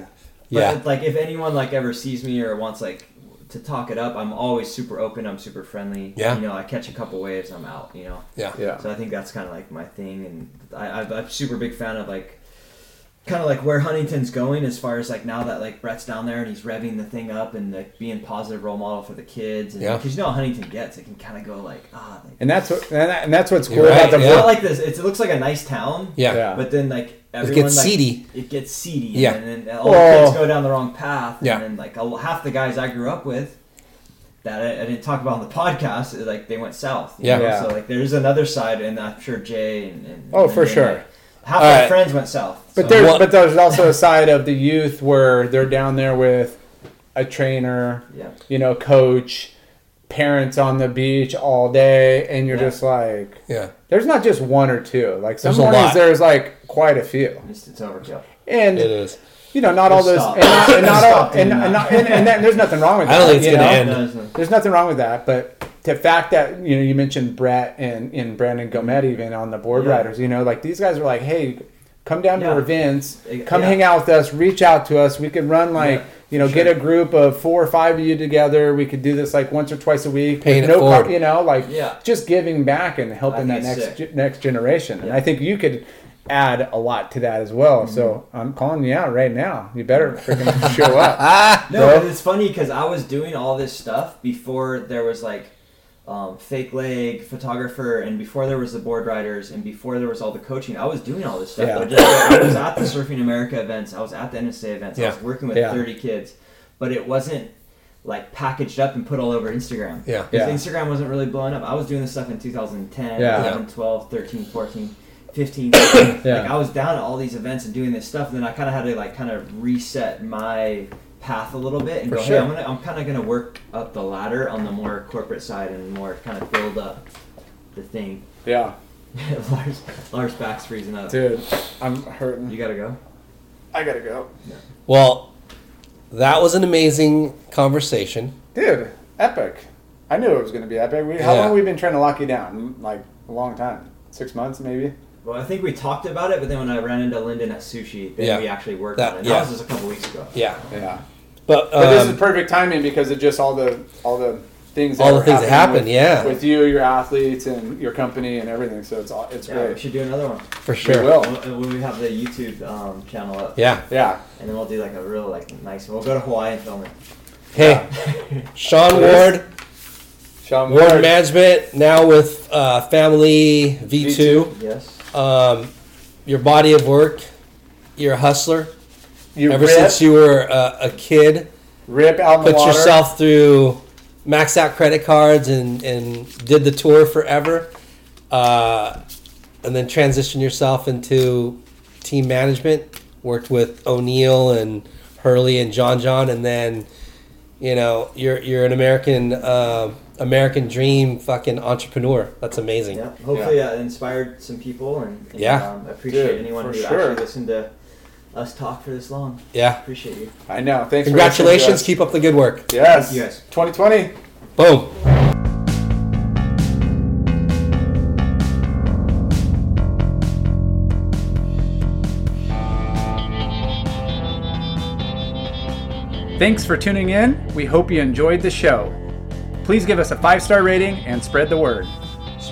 But yeah. like, if anyone like ever sees me or wants like to talk it up, I'm always super open. I'm super friendly. Yeah. You know, I catch a couple waves, I'm out. You know. Yeah. Yeah. So I think that's kind of like my thing, and I, I, I'm a super big fan of like, kind of like where Huntington's going as far as like now that like Brett's down there and he's revving the thing up and like being positive role model for the kids, and Yeah. because you know how Huntington gets, it can kind of go like ah, like, And that's what and, that, and that's what's cool right, about the it's yeah. not like this. It's, it looks like a nice town, yeah. Yeah. but then like everyone gets like, seedy. It gets seedy, Yeah. and then all Well- the kids go down the wrong path, Yeah. and then like half the guys I grew up with. That I, I didn't talk about on the podcast, like they went south. you Yeah. know? Yeah. So like, there's another side, and I'm sure Jay and, and Oh, for and, sure. like, half All my right. friends went south. But so- there's What- but there's also a side of the youth where they're down there with a trainer, yeah, you know, coach, parents on the beach all day, and you're Yeah. just like, Yeah. there's not just one or two. Like some There's a mornings, lot. there's like quite a few, It's, it's overkill. and It is. you know, not all those, Stop. and not, and not all, Stop and, doing and, that. and, and there's nothing wrong with that. I don't think it's you gonna know? end. No, it's not. There's nothing wrong with that, but the fact that you know you mentioned Brett and, and Brandon Guilmette even on the board Yeah. riders, you know, like these guys are like, hey, come down to our events, come yeah. hang out with us, reach out to us. We could run like Yeah, you know, for get a group of four or five of you together. We could do this like once or twice a week. Paying with it no car- forward. you know, like Yeah. just giving back and helping that next ge- next generation. And I think you could add a lot to that as well. So mm-hmm. I'm calling you out right now. You better freaking show up. No, Bro. but it's funny because I was doing all this stuff before there was like um, fake leg photographer, and before there was the board riders, and before there was all the coaching. I was doing all this stuff. Yeah. I, just, I was at the Surfing America events. I was at the NSA events. I was working with Yeah. 30 kids, but it wasn't like packaged up and put all over Instagram. Yeah. 'Cause Yeah. Instagram wasn't really blowing up. I was doing this stuff in 2010, Yeah. 11, 12, 13, 14, 15. Yeah. Like I was down at all these events and doing this stuff, and then I kind of had to like kind of reset my path a little bit and For go, sure. hey, I'm gonna, I'm kind of gonna work up the ladder on the more corporate side and more kind of build up the thing. Yeah, Lars, Lars back's freezing up. dude, I'm hurting. You gotta go. I gotta go. Well, that was an amazing conversation. Dude, epic. I knew it was going to be epic. We, how Yeah. long have we been trying to lock you down? Like a long time. Six months, maybe. Well, I think we talked about it, but then when I ran into Lyndon at sushi, then Yeah. we actually worked That- on it. yeah. That was just a couple weeks ago. Yeah. Yeah. But, But this is um, perfect timing because of just all the all the things. All the things that happening happened, yeah. With you, your athletes, and your company, and everything. So it's all it's Yeah, we should do another one. for sure. We sure. will. When when we have the YouTube um, channel up. Yeah. Yeah. And then we'll do like a real like nice. We'll go to Hawaii and film it. Hey, Shaun Ward, Shaun Ward Ward. Management, now with uh, Familie V2. Yes. Um, your body of work, you're a hustler. You Ever rip, since you were a, a kid, rip out in the put water. yourself through maxed out credit cards and, and did the tour forever. Uh, and then transition yourself into team management. Worked with O'Neill and Hurley and John John, and then you know you're you're an American uh, American dream fucking entrepreneur. That's amazing. Yeah. Hopefully, uh, inspired some people, and, and Yeah. um, I appreciate Dude, anyone who sure. actually listened to us talk for this long. Yeah. Appreciate you. I know. Thanks. for Congratulations. listening. Keep up the good work. Yes. Thank you guys. 2020. Boom. Thanks for tuning in. We hope you enjoyed the show. Please give us a five star rating and spread the word.